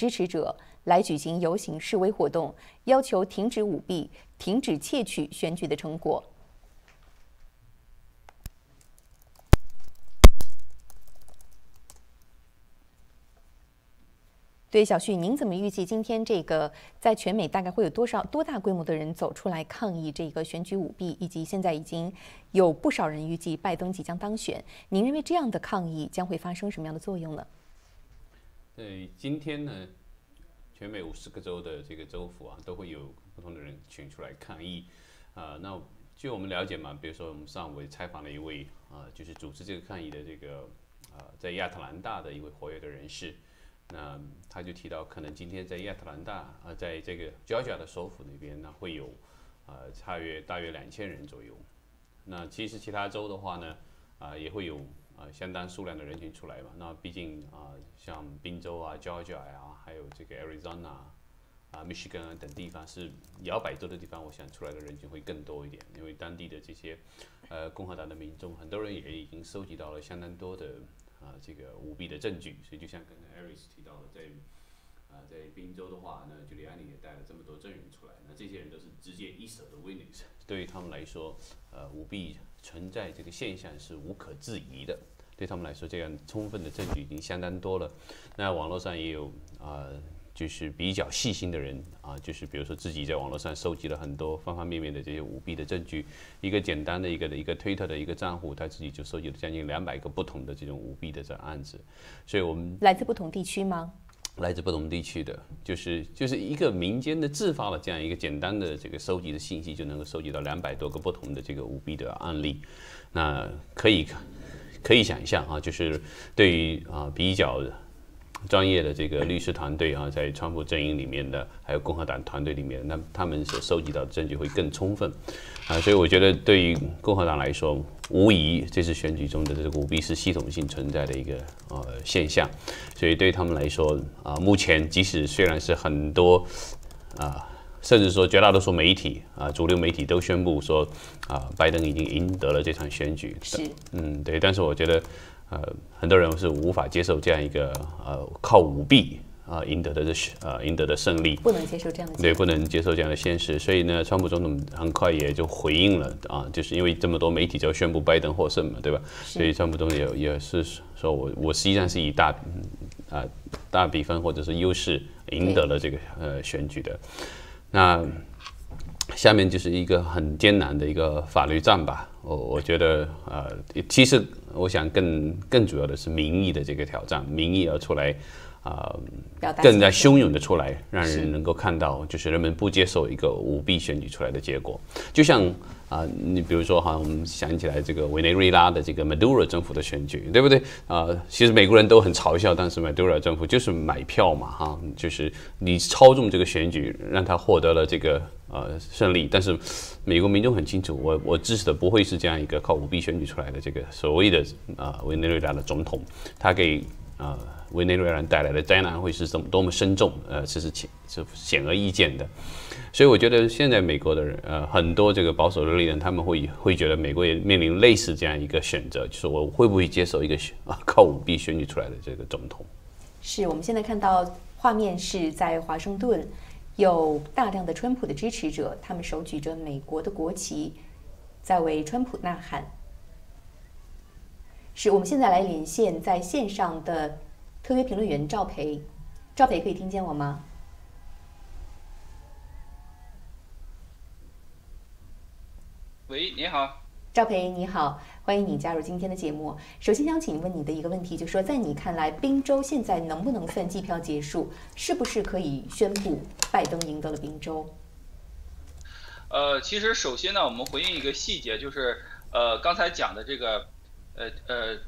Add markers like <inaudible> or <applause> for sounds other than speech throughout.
支持者来举行游行示威活动，要求停止舞弊、停止窃取选举的成果。对小旭，您怎么预计今天这个在全美大概会有多少多大规模的人走出来抗议这个选举舞弊，以及现在已经有不少人预计拜登即将当选？您认为这样的抗议将会发生什么样的作用呢？对，今天呢，全美五十个州的这个州府啊，都会有不同的人群出来抗议。啊，那据我们了解嘛，比如说我们上午也采访了一位啊，就是组织这个抗议的这个啊，在亚特兰大的一位活跃的人士。那他就提到，可能今天在亚特兰大啊，在这个 Georgia 的首府那边呢，会有啊，差约大约两千人左右。那其实其他州的话呢，啊，也会有啊相当数量的人群出来嘛。那毕竟啊，像宾州啊、Georgia 啊，还有这个 Arizona 啊、Michigan 等地方是摇摆州的地方，我想出来的人群会更多一点，因为当地的这些呃共和党的民众，很多人也已经收集到了相当多的。啊，这个舞弊的证据，所以就像刚才 Aris 提到的，在啊在宾州的话，那 Giuliani 也带了这么多证人出来，那这些人都是直接一手的 witness，对于他们来说，呃，舞弊存在这个现象是无可置疑的，对他们来说，这样充分的证据已经相当多了。那网络上也有啊。就是比较细心的人啊，就是比如说自己在网络上收集了很多方方面面的这些舞弊的证据，一个简单的一个的一个推特的一个账户，他自己就收集了将近两百个不同的这种舞弊的这案子，所以我们来自不同地区吗？来自不同地区的，就是就是一个民间的自发的这样一个简单的这个收集的信息，就能够收集到两百多个不同的这个舞弊的案例，那可以可以想象啊，就是对于啊比较。专业的这个律师团队啊，在川普阵营里面的，还有共和党团队里面，那他们所收集到的证据会更充分。啊，所以我觉得对于共和党来说，无疑这次选举中的这个舞弊是系统性存在的一个呃现象，所以对他们来说啊，目前即使虽然是很多啊，甚至说绝大多数媒体啊，主流媒体都宣布说啊，拜登已经赢得了这场选举，是。嗯对，但是我觉得。呃，很多人是无法接受这样一个呃靠舞弊啊赢得的这呃赢得的胜利，不能接受这样的对，不能接受这样的现实。所以呢，川普总统很快也就回应了啊，就是因为这么多媒体就要宣布拜登获胜嘛，对吧？所以川普总统也也是说我我实际上是以大啊大比分或者是优势赢得了这个呃选举的。那下面就是一个很艰难的一个法律战吧。我我觉得呃，其实。我想更更主要的是民意的这个挑战，民意要出来啊，更加汹涌的出来，让人能够看到，就是人们不接受一个舞弊选举出来的结果。就像啊，你比如说哈，我们想起来这个委内瑞拉的这个 Maduro 政府的选举，对不对啊？其实美国人都很嘲笑，但是 Maduro 政府就是买票嘛哈，就是你操纵这个选举，让他获得了这个。呃，胜利，但是美国民众很清楚，我我支持的不会是这样一个靠舞弊选举出来的这个所谓的啊委内瑞拉的总统，他给啊委内瑞拉带来的灾难会是怎么多么深重，呃，这是显是显而易见的。所以我觉得现在美国的人，呃，很多这个保守的力量，他们会会觉得美国也面临类似这样一个选择，就是我会不会接受一个选啊靠舞弊选举出来的这个总统？是我们现在看到画面是在华盛顿。有大量的川普的支持者，他们手举着美国的国旗，在为川普呐喊。是我们现在来连线在线上的特约评论员赵培，赵培可以听见我吗？喂，你好。赵培，你好，欢迎你加入今天的节目。首先想请问你的一个问题，就是说，在你看来，宾州现在能不能算计票结束？是不是可以宣布拜登赢得了宾州？呃，其实首先呢，我们回应一个细节，就是呃，刚才讲的这个，呃呃，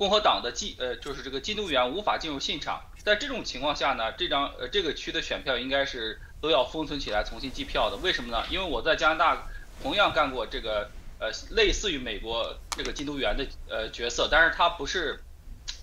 共和党的记呃，就是这个监督员无法进入现场。在这种情况下呢，这张呃这个区的选票应该是都要封存起来重新计票的。为什么呢？因为我在加拿大同样干过这个。呃，类似于美国这个监督员的呃角色，但是它不是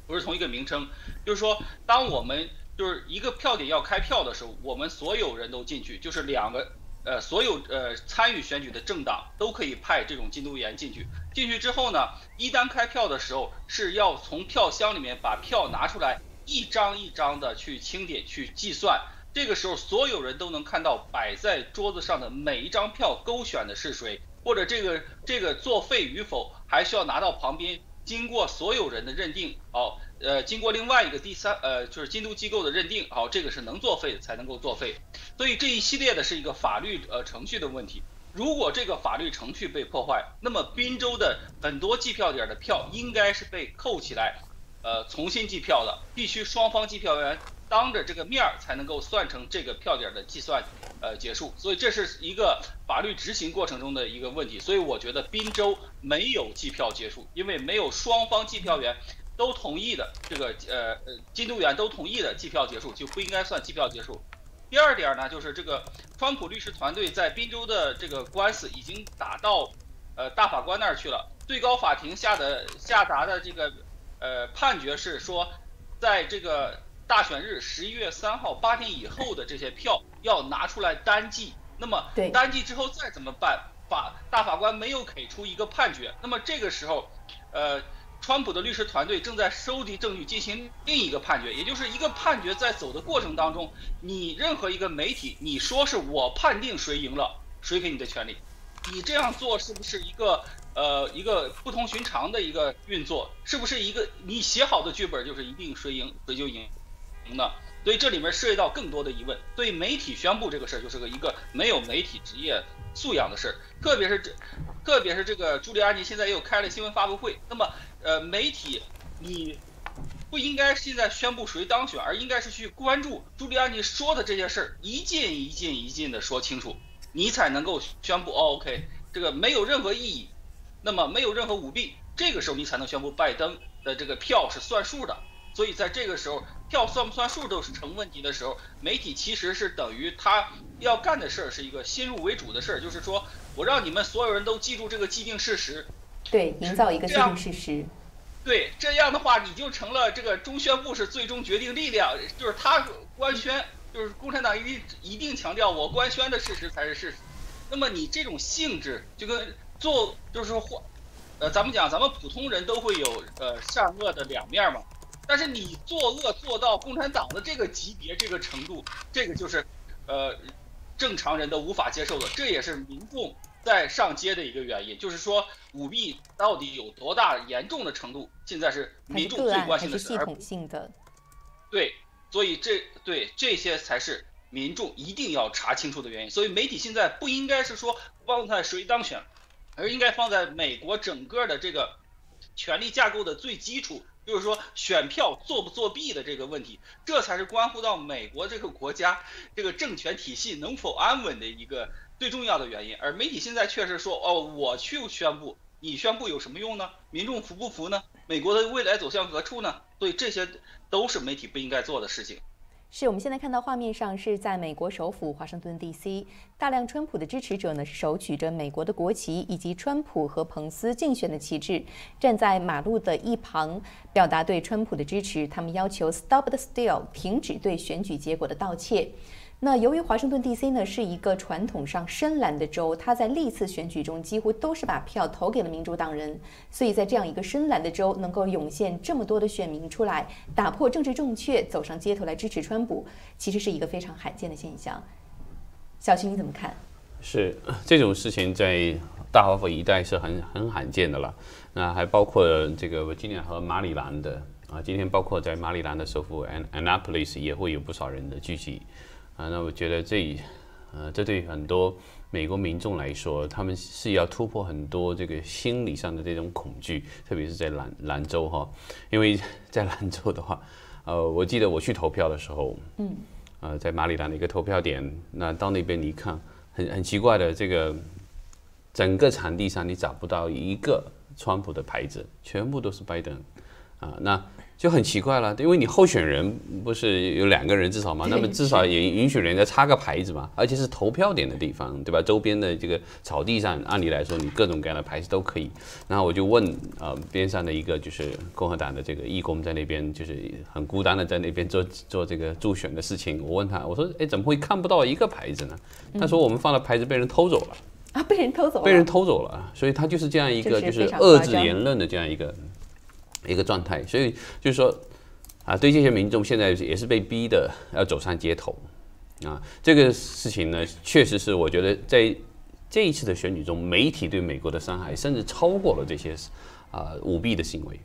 不是同一个名称。就是说，当我们就是一个票点要开票的时候，我们所有人都进去，就是两个呃所有呃参与选举的政党都可以派这种监督员进去。进去之后呢，一旦开票的时候是要从票箱里面把票拿出来一张一张的去清点、去计算。这个时候，所有人都能看到摆在桌子上的每一张票勾选的是谁，或者这个这个作废与否，还需要拿到旁边经过所有人的认定。好，呃，经过另外一个第三呃，就是监督机构的认定，好，这个是能作废的才能够作废。所以这一系列的是一个法律呃程序的问题。如果这个法律程序被破坏，那么滨州的很多计票点的票应该是被扣起来，呃，重新计票的，必须双方计票员。当着这个面儿才能够算成这个票点的计算，呃结束，所以这是一个法律执行过程中的一个问题，所以我觉得滨州没有计票结束，因为没有双方计票员都同意的这个呃呃监督员都同意的计票结束就不应该算计票结束。第二点呢，就是这个川普律师团队在滨州的这个官司已经打到呃大法官那儿去了，最高法庭下的下达的这个呃判决是说，在这个。大选日十一月三号八天以后的这些票要拿出来单计，那么单计之后再怎么办？法大法官没有给出一个判决，那么这个时候，呃，川普的律师团队正在收集证据进行另一个判决，也就是一个判决在走的过程当中，你任何一个媒体你说是我判定谁赢了，谁给你的权利？你这样做是不是一个呃一个不同寻常的一个运作？是不是一个你写好的剧本就是一定谁赢谁就赢赢？的，所以这里面涉及到更多的疑问。对媒体宣布这个事儿，就是个一个没有媒体职业素养的事儿。特别是这，特别是这个朱利安尼现在又开了新闻发布会。那么，呃，媒体你不应该现在宣布谁当选，而应该是去关注朱利安尼说的这些事儿，一件一件一件的说清楚，你才能够宣布。哦，OK，这个没有任何意义，那么没有任何舞弊，这个时候你才能宣布拜登的这个票是算数的。所以在这个时候，票算不算数都是成问题的时候，媒体其实是等于他要干的事儿是一个先入为主的事儿，就是说我让你们所有人都记住这个既定事实，对，营造一个既定事实，对，这样的话你就成了这个中宣部是最终决定力量，就是他官宣，就是共产党一定一定强调我官宣的事实才是事实，那么你这种性质就跟做就是说，呃，咱们讲咱们普通人都会有呃善恶的两面嘛。但是你作恶做到共产党的这个级别、这个程度，这个就是，呃，正常人都无法接受的。这也是民众在上街的一个原因，就是说舞弊到底有多大严重的程度，现在是民众最关心的。是系统性的。对，所以这对这些才是民众一定要查清楚的原因。所以媒体现在不应该是说放在谁当选，而应该放在美国整个的这个权力架构的最基础。就是说，选票作不作弊的这个问题，这才是关乎到美国这个国家这个政权体系能否安稳的一个最重要的原因。而媒体现在确实说，哦，我去宣布，你宣布有什么用呢？民众服不服呢？美国的未来走向何处呢？所以这些都是媒体不应该做的事情。是我们现在看到画面上是在美国首府华盛顿 D.C. 大量川普的支持者呢是手举着美国的国旗以及川普和彭斯竞选的旗帜，站在马路的一旁，表达对川普的支持。他们要求 Stop the Steal，停止对选举结果的盗窃。那由于华盛顿 D.C. 呢是一个传统上深蓝的州，他在历次选举中几乎都是把票投给了民主党人，所以在这样一个深蓝的州能够涌现这么多的选民出来，打破政治正确，走上街头来支持川普，其实是一个非常罕见的现象。小徐你怎么看？是这种事情在大华府一带是很很罕见的了，那还包括这个今年和马里兰的啊，今天包括在马里兰的首府 An Annapolis 也会有不少人的聚集。啊，那我觉得这，呃，这对很多美国民众来说，他们是要突破很多这个心理上的这种恐惧，特别是在兰兰州哈，因为 <laughs> 在兰州的话，呃，我记得我去投票的时候，嗯，呃，在马里兰的一个投票点，那到那边你看，很很奇怪的，这个整个场地上你找不到一个川普的牌子，全部都是拜登，啊，那。就很奇怪了，因为你候选人不是有两个人至少嘛？那么至少也允许人家插个牌子嘛，而且是投票点的地方，对吧？周边的这个草地上，按理来说你各种各样的牌子都可以。然后我就问呃边上的一个就是共和党的这个义工在那边，就是很孤单的在那边做做这个助选的事情。我问他，我说哎怎么会看不到一个牌子呢？他说我们放的牌子被人偷走了啊，被人偷走了，被人偷走了。所以他就是这样一个就是遏制言论的这样一个。一个状态，所以就是说，啊，对这些民众现在也是被逼的要走上街头，啊，这个事情呢，确实是我觉得在这一次的选举中，媒体对美国的伤害甚至超过了这些啊舞弊的行为。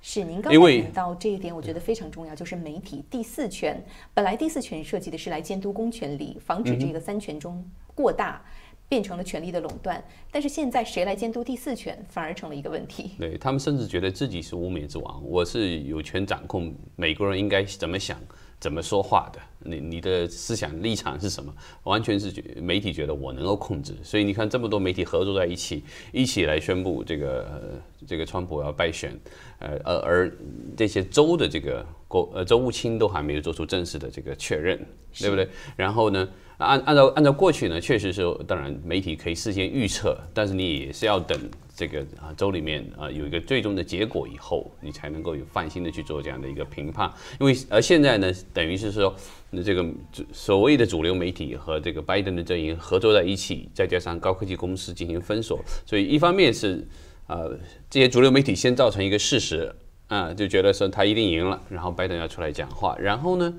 是您刚才讲到这一点，我觉得非常重要，就是媒体第四权。本来第四权设计的是来监督公权力，防止这个三权中过大。变成了权力的垄断，但是现在谁来监督第四权，反而成了一个问题。对他们甚至觉得自己是无冕之王，我是有权掌控美国人应该怎么想、怎么说话的。你你的思想立场是什么？完全是媒体觉得我能够控制。所以你看这么多媒体合作在一起，一起来宣布这个这个川普要败选，呃而而这些州的这个国呃州务卿都还没有做出正式的这个确认，对不对？然后呢？按按照按照过去呢，确实是，当然媒体可以事先预测，但是你也是要等这个啊州里面啊有一个最终的结果以后，你才能够有放心的去做这样的一个评判。因为而现在呢，等于是说，那这个所谓的主流媒体和这个拜登的阵营合作在一起，再加上高科技公司进行封锁，所以一方面是啊这些主流媒体先造成一个事实啊，就觉得说他一定赢了，然后拜登要出来讲话，然后呢？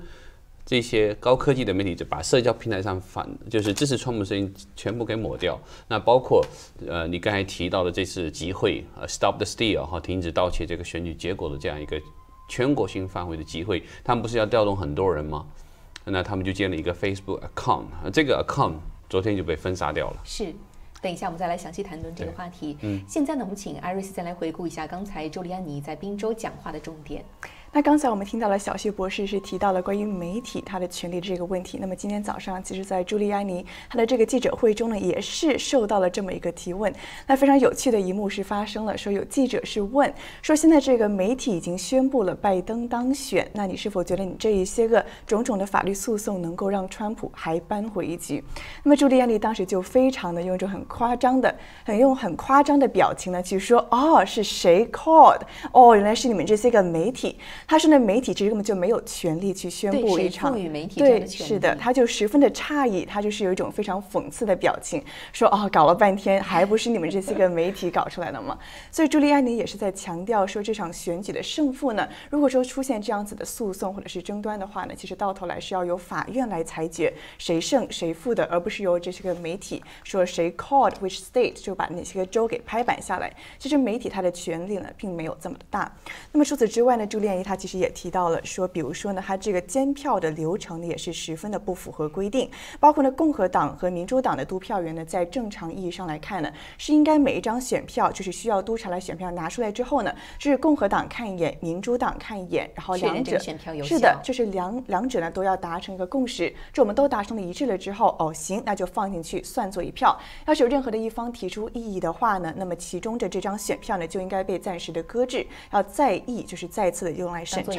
这些高科技的媒体就把社交平台上反就是支持川普声音全部给抹掉。那包括呃你刚才提到的这次集会，呃 Stop the Steal 哈，停止盗窃这个选举结果的这样一个全国性范围的集会，他们不是要调动很多人吗？那他们就建了一个 Facebook account，这个 account 昨天就被封杀掉了。是，等一下我们再来详细谈论这个话题。嗯，现在呢，我们请艾瑞斯再来回顾一下刚才朱利安妮在宾州讲话的重点。那刚才我们听到了小谢博士是提到了关于媒体他的权利这个问题。那么今天早上，其实，在朱利安尼他的这个记者会中呢，也是受到了这么一个提问。那非常有趣的一幕是发生了，说有记者是问说，现在这个媒体已经宣布了拜登当选，那你是否觉得你这一些个种种的法律诉讼能够让川普还扳回一局？那么朱利安尼当时就非常的用一种很夸张的、很用很夸张的表情呢，去说哦，是谁 called？哦，原来是你们这些个媒体。他说呢，媒体其实根本就没有权利去宣布一场，对，是的，他就十分的诧异，他就是有一种非常讽刺的表情，说哦，<laughs> 搞了半天还不是你们这些个媒体搞出来的吗？<laughs> 所以朱利安尼也是在强调说，这场选举的胜负呢，如果说出现这样子的诉讼或者是争端的话呢，其实到头来是要由法院来裁决谁胜谁负的，而不是由这些个媒体说谁 called which state 就把那些个州给拍板下来。其实媒体它的权利呢，并没有这么的大。那么除此之外呢，朱利安尼他。其实也提到了说，比如说呢，他这个监票的流程呢，也是十分的不符合规定。包括呢，共和党和民主党的督票员呢，在正常意义上来看呢，是应该每一张选票就是需要督察来选票拿出来之后呢，是共和党看一眼，民主党看一眼，然后两者是的，就是两两者呢都要达成一个共识，这我们都达成了一致了之后，哦行，那就放进去算作一票。要是有任何的一方提出异议的话呢，那么其中的这张选票呢就应该被暂时的搁置，要再议，就是再次的用来。审查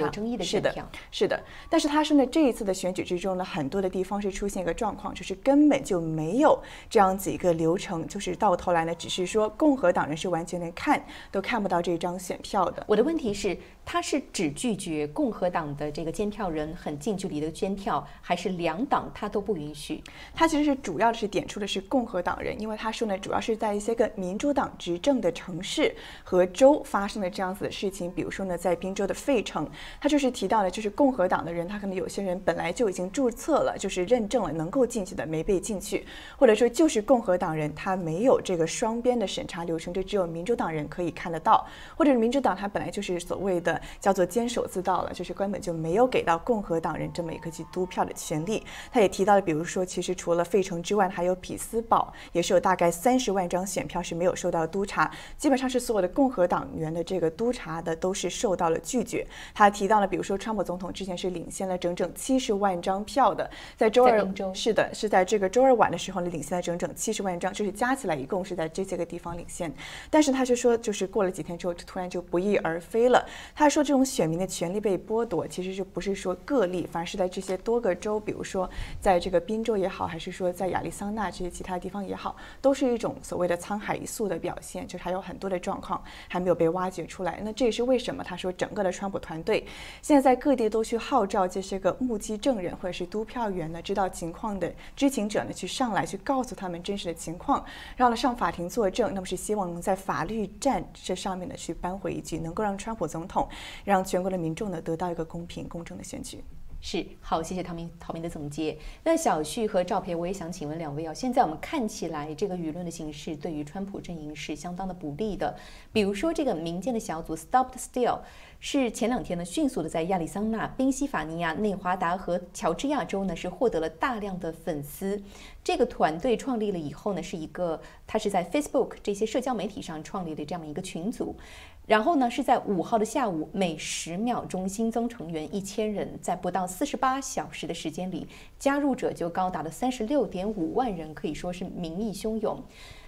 是的，是的，但是他说呢，这一次的选举之中呢，很多的地方是出现一个状况，就是根本就没有这样子一个流程，就是到头来呢，只是说共和党人是完全连看都看不到这张选票的。我的问题是。他是只拒绝共和党的这个监票人很近距离的监票，还是两党他都不允许？他其实是主要的是点出的是共和党人，因为他说呢，主要是在一些个民主党执政的城市和州发生的这样子的事情，比如说呢，在宾州的费城，他就是提到了，就是共和党的人，他可能有些人本来就已经注册了，就是认证了能够进去的没被进去，或者说就是共和党人他没有这个双边的审查流程，就只有民主党人可以看得到，或者是民主党他本来就是所谓的。叫做坚守自盗了，就是根本就没有给到共和党人这么一个去督票的权利。他也提到了，比如说，其实除了费城之外，还有匹兹堡，也是有大概三十万张选票是没有受到督查，基本上是所有的共和党员的这个督查的都是受到了拒绝。他提到了，比如说，川普总统之前是领先了整整七十万张票的，在周二是的，是在这个周二晚的时候呢，领先了整整七十万张，就是加起来一共是在这些个地方领先。但是他就说，就是过了几天之后，就突然就不翼而飞了。他说这种。选民的权利被剥夺，其实就不是说个例，反而是在这些多个州，比如说在这个宾州也好，还是说在亚利桑那这些其他地方也好，都是一种所谓的沧海一粟的表现，就是还有很多的状况还没有被挖掘出来。那这也是为什么他说整个的川普团。团队，现在在各地都去号召这些个目击证人或者是督票员呢，知道情况的知情者呢，去上来去告诉他们真实的情况，然后呢上法庭作证，那么是希望能在法律战这上面呢去扳回一局，能够让川普总统，让全国的民众呢得到一个公平公正的选举。是好，谢谢陶明陶明的总结。那小旭和赵培，我也想请问两位啊，现在我们看起来这个舆论的形势对于川普阵营是相当的不利的。比如说这个民间的小组 stopt Steal，是前两天呢迅速的在亚利桑那、宾夕法尼亚、内华达和乔治亚州呢是获得了大量的粉丝。这个团队创立了以后呢，是一个他是在 Facebook 这些社交媒体上创立的这样一个群组。然后呢，是在五号的下午，每十秒钟新增成员一千人，在不到四十八小时的时间里，加入者就高达了三十六点五万人，可以说是民意汹涌。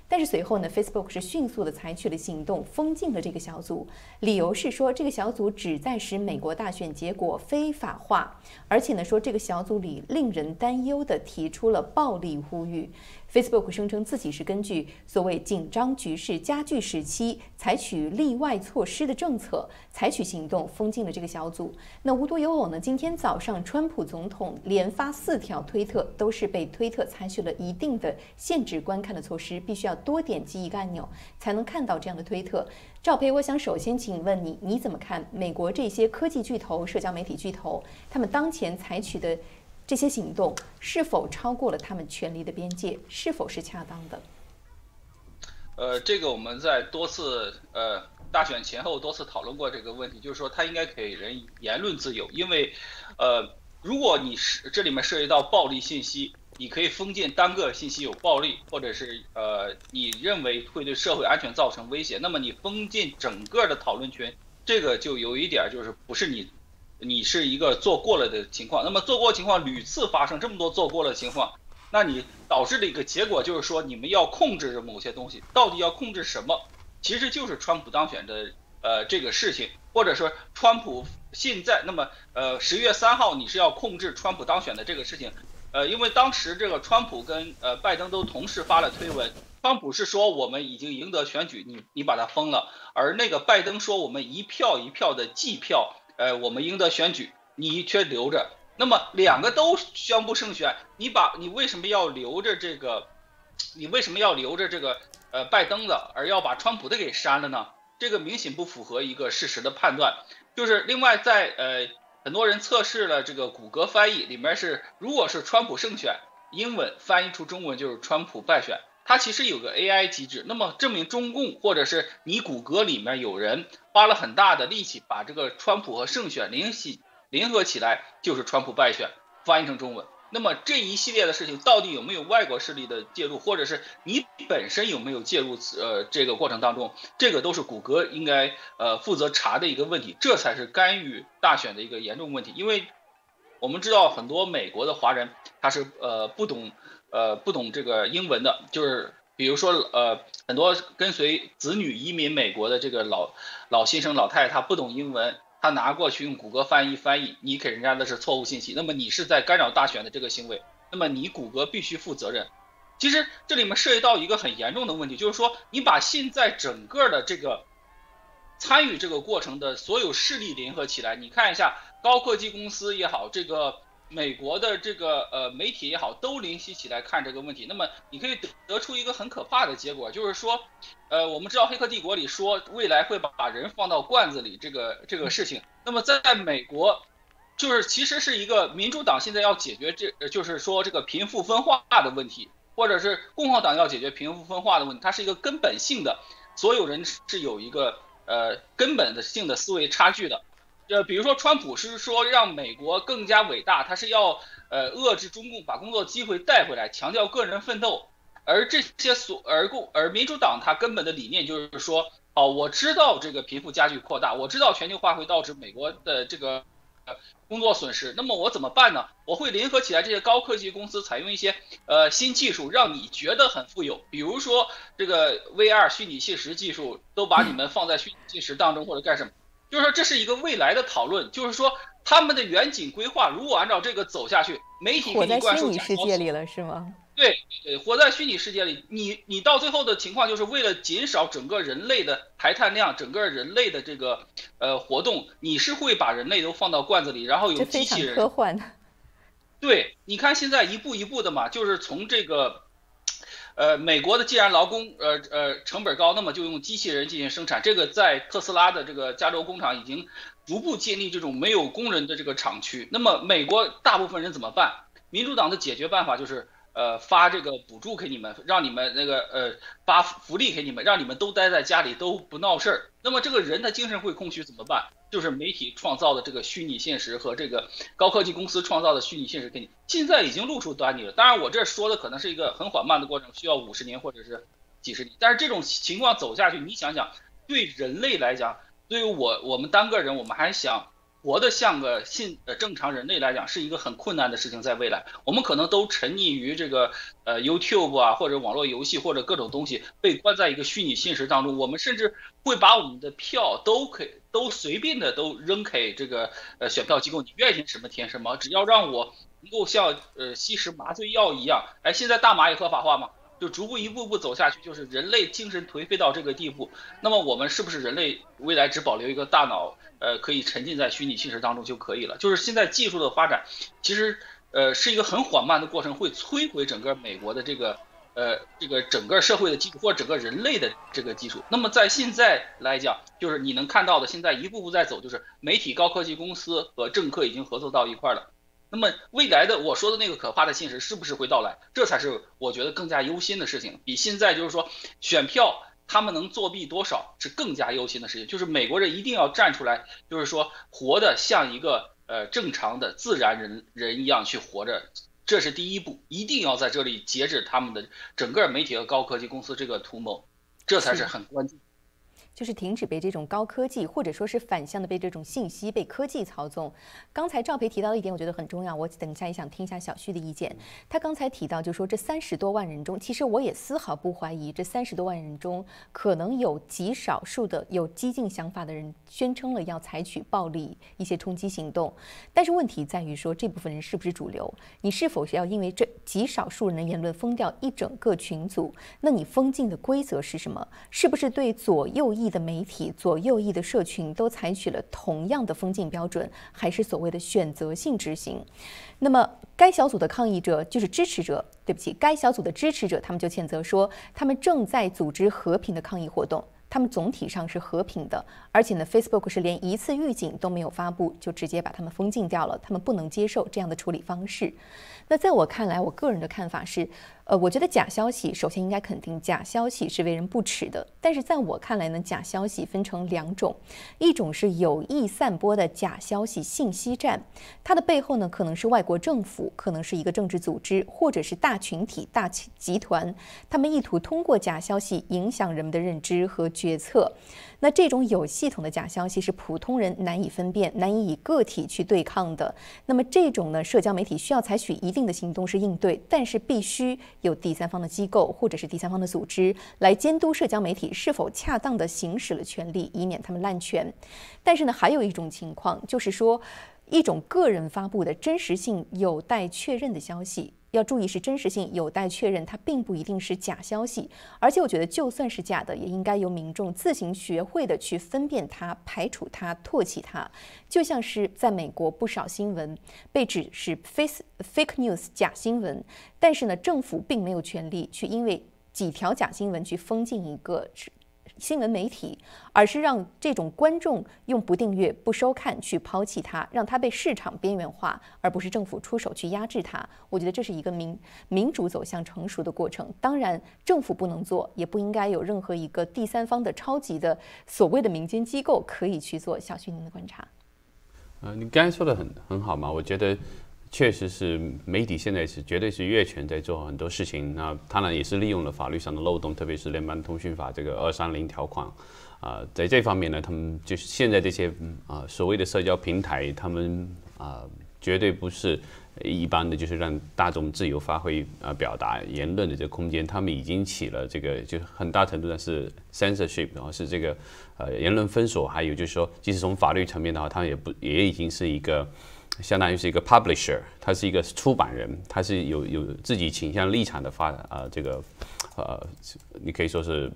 但是随后呢，Facebook 是迅速的采取了行动，封禁了这个小组，理由是说这个小组旨在使美国大选结果非法化，而且呢说这个小组里令人担忧的提出了暴力呼吁。Facebook 声称自己是根据所谓紧张局势加剧时期采取例外措施的政策，采取行动封禁了这个小组。那无独有偶呢，今天早上川普总统连发四条推特，都是被推特采取了一定的限制观看的措施，必须要多点击一个按钮才能看到这样的推特。赵培，我想首先请问你，你怎么看美国这些科技巨头、社交媒体巨头他们当前采取的？这些行动是否超过了他们权力的边界？是否是恰当的？呃，这个我们在多次呃大选前后多次讨论过这个问题，就是说他应该给人言论自由，因为呃，如果你是这里面涉及到暴力信息，你可以封禁单个信息有暴力，或者是呃你认为会对社会安全造成威胁，那么你封禁整个的讨论群，这个就有一点就是不是你。你是一个做过了的情况，那么做过情况屡次发生，这么多做过了情况，那你导致的一个结果就是说，你们要控制某些东西，到底要控制什么？其实就是川普当选的呃这个事情，或者说川普现在，那么呃十月三号你是要控制川普当选的这个事情，呃因为当时这个川普跟呃拜登都同时发了推文，川普是说我们已经赢得选举，你你把它封了，而那个拜登说我们一票一票的计票。呃，我们赢得选举，你却留着，那么两个都宣布胜选，你把你为什么要留着这个？你为什么要留着这个呃拜登的，而要把川普的给删了呢？这个明显不符合一个事实的判断。就是另外在呃很多人测试了这个谷歌翻译里面是，如果是川普胜选，英文翻译出中文就是川普败选。它其实有个 AI 机制，那么证明中共或者是你谷歌里面有人花了很大的力气，把这个川普和胜选联系联合起来，就是川普败选，翻译成中文。那么这一系列的事情到底有没有外国势力的介入，或者是你本身有没有介入？呃，这个过程当中，这个都是谷歌应该呃负责查的一个问题，这才是干预大选的一个严重问题。因为我们知道很多美国的华人他是呃不懂。呃，不懂这个英文的，就是比如说，呃，很多跟随子女移民美国的这个老老先生、老太太，他不懂英文，他拿过去用谷歌翻译翻译，你给人家的是错误信息，那么你是在干扰大选的这个行为，那么你谷歌必须负责任。其实这里面涉及到一个很严重的问题，就是说你把现在整个的这个参与这个过程的所有势力联合起来，你看一下高科技公司也好，这个。美国的这个呃媒体也好，都联系起来看这个问题。那么你可以得得出一个很可怕的结果，就是说，呃，我们知道《黑客帝国》里说未来会把人放到罐子里这个这个事情。那么在美国，就是其实是一个民主党现在要解决这，就是说这个贫富分化的问题，或者是共和党要解决贫富分化的问题，它是一个根本性的，所有人是有一个呃根本的性的思维差距的。呃，比如说，川普是说让美国更加伟大，他是要呃遏制中共，把工作机会带回来，强调个人奋斗。而这些所而共而民主党他根本的理念就是说，哦，我知道这个贫富加剧扩大，我知道全球化会导致美国的这个呃工作损失，那么我怎么办呢？我会联合起来这些高科技公司，采用一些呃新技术，让你觉得很富有，比如说这个 VR 虚拟现实技术，都把你们放在虚拟现实当中或者干什么。就是说，这是一个未来的讨论。就是说，他们的远景规划如果按照这个走下去，媒体活在虚拟世界里了，是吗？对对，活在虚拟世界里，你你到最后的情况就是为了减少整个人类的排碳量，整个人类的这个呃活动，你是会把人类都放到罐子里，然后有机器人。科幻。<laughs> 对，你看现在一步一步的嘛，就是从这个，呃，美国的既然劳工呃呃成本高，那么就用机器人进行生产。这个在特斯拉的这个加州工厂已经逐步建立这种没有工人的这个厂区。那么美国大部分人怎么办？民主党的解决办法就是。呃，发这个补助给你们，让你们那个呃发福利给你们，让你们都待在家里都不闹事儿。那么这个人的精神会空虚怎么办？就是媒体创造的这个虚拟现实和这个高科技公司创造的虚拟现实给你，现在已经露出端倪了。当然，我这说的可能是一个很缓慢的过程，需要五十年或者是几十年。但是这种情况走下去，你想想，对人类来讲，对于我我们单个人，我们还想。活得像个信呃正常人类来讲，是一个很困难的事情。在未来，我们可能都沉溺于这个呃 YouTube 啊，或者网络游戏，或者各种东西，被关在一个虚拟现实当中。我们甚至会把我们的票都可以都随便的都扔给这个呃选票机构，你愿意填什么填什么，只要让我能够像呃吸食麻醉药一样。哎，现在大麻也合法化吗？就逐步一步步走下去，就是人类精神颓废到这个地步。那么我们是不是人类未来只保留一个大脑？呃，可以沉浸在虚拟现实当中就可以了。就是现在技术的发展，其实呃是一个很缓慢的过程，会摧毁整个美国的这个呃这个整个社会的基础，或者整个人类的这个基础。那么在现在来讲，就是你能看到的，现在一步步在走，就是媒体、高科技公司和政客已经合作到一块儿了。那么未来的我说的那个可怕的现实是不是会到来？这才是我觉得更加忧心的事情，比现在就是说选票。他们能作弊多少是更加忧心的事情，就是美国人一定要站出来，就是说活得像一个呃正常的自然人人一样去活着，这是第一步，一定要在这里截止他们的整个媒体和高科技公司这个图谋，这才是很关键。就是停止被这种高科技，或者说是反向的被这种信息、被科技操纵。刚才赵培提到的一点，我觉得很重要。我等一下也想听一下小旭的意见。他刚才提到，就说这三十多万人中，其实我也丝毫不怀疑，这三十多万人中可能有极少数的有激进想法的人，宣称了要采取暴力一些冲击行动。但是问题在于说，这部分人是不是主流？你是否是要因为这极少数人的言论封掉一整个群组？那你封禁的规则是什么？是不是对左右翼？的媒体左右翼的社群都采取了同样的封禁标准，还是所谓的选择性执行？那么该小组的抗议者就是支持者，对不起，该小组的支持者，他们就谴责说，他们正在组织和平的抗议活动，他们总体上是和平的，而且呢，Facebook 是连一次预警都没有发布，就直接把他们封禁掉了，他们不能接受这样的处理方式。那在我看来，我个人的看法是。呃，我觉得假消息首先应该肯定，假消息是为人不耻的。但是在我看来呢，假消息分成两种，一种是有意散播的假消息信息战，它的背后呢可能是外国政府，可能是一个政治组织，或者是大群体、大集团，他们意图通过假消息影响人们的认知和决策。那这种有系统的假消息是普通人难以分辨、难以以个体去对抗的。那么这种呢，社交媒体需要采取一定的行动是应对，但是必须有第三方的机构或者是第三方的组织来监督社交媒体是否恰当的行使了权利，以免他们滥权。但是呢，还有一种情况就是说，一种个人发布的真实性有待确认的消息。要注意是真实性有待确认，它并不一定是假消息。而且我觉得，就算是假的，也应该由民众自行学会的去分辨它、排除它、唾弃它。就像是在美国，不少新闻被指是 face fake news 假新闻，但是呢，政府并没有权利去因为几条假新闻去封禁一个。新闻媒体，而是让这种观众用不订阅、不收看去抛弃它，让它被市场边缘化，而不是政府出手去压制它。我觉得这是一个民民主走向成熟的过程。当然，政府不能做，也不应该有任何一个第三方的超级的所谓的民间机构可以去做。小徐，您的观察？呃，你刚才说的很很好嘛，我觉得。确实是媒体现在是绝对是越权在做很多事情，那当然也是利用了法律上的漏洞，特别是联邦通讯法这个二三零条款，啊，在这方面呢，他们就是现在这些啊所谓的社交平台，他们啊绝对不是一般的，就是让大众自由发挥啊表达言论的这个空间，他们已经起了这个就很大程度上是 censorship，然后是这个呃言论封锁，还有就是说，即使从法律层面的话，他们也不也已经是一个。相当于是一个 publisher，他是一个出版人，他是有有自己倾向立场的发啊这个呃，你可以说是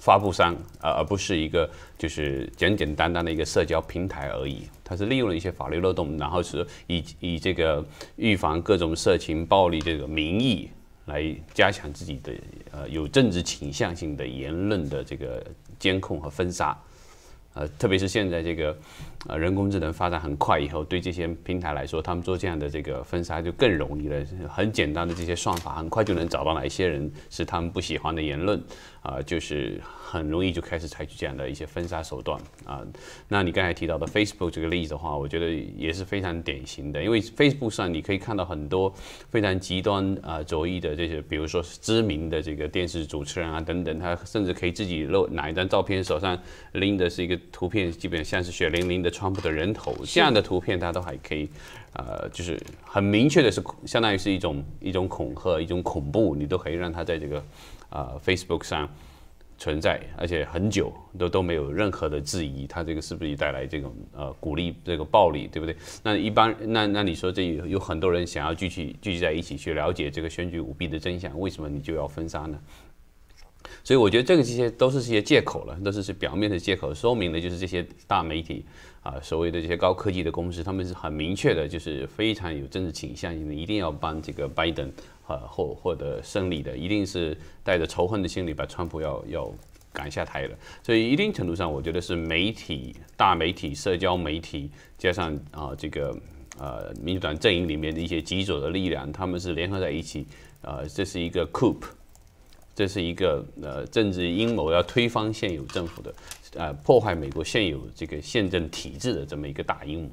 发布商啊，而不是一个就是简简单单的一个社交平台而已。他是利用了一些法律漏洞，然后是以以这个预防各种色情暴力这个名义来加强自己的呃有政治倾向性的言论的这个监控和封杀。呃，特别是现在这个，呃，人工智能发展很快以后，对这些平台来说，他们做这样的这个分杀就更容易了。很简单的这些算法，很快就能找到哪一些人是他们不喜欢的言论，啊，就是很容易就开始采取这样的一些分杀手段啊。那你刚才提到的 Facebook 这个例子的话，我觉得也是非常典型的，因为 Facebook 上你可以看到很多非常极端啊左翼的这些，比如说是知名的这个电视主持人啊等等，他甚至可以自己露哪一张照片，手上拎的是一个。图片基本像是血淋淋的川普的人头，这样的图片它都还可以，呃，就是很明确的是，相当于是一种一种恐吓、一种恐怖，你都可以让它在这个呃 Facebook 上存在，而且很久都都没有任何的质疑，它这个是不是带来这种呃鼓励这个暴力，对不对？那一般那那你说这有有很多人想要聚集聚集在一起去了解这个选举舞弊的真相，为什么你就要封杀呢？所以我觉得这个这些都是这些借口了，都是是表面的借口，说明的就是这些大媒体啊，所谓的这些高科技的公司，他们是很明确的，就是非常有政治倾向性的，一定要帮这个拜登啊获获得胜利的，一定是带着仇恨的心理把川普要要赶下台了。所以一定程度上，我觉得是媒体、大媒体、社交媒体加上啊这个呃民主党阵营里面的一些极左的力量，他们是联合在一起，呃，这是一个 coup。这是一个呃政治阴谋，要推翻现有政府的，呃破坏美国现有这个宪政体制的这么一个大阴谋。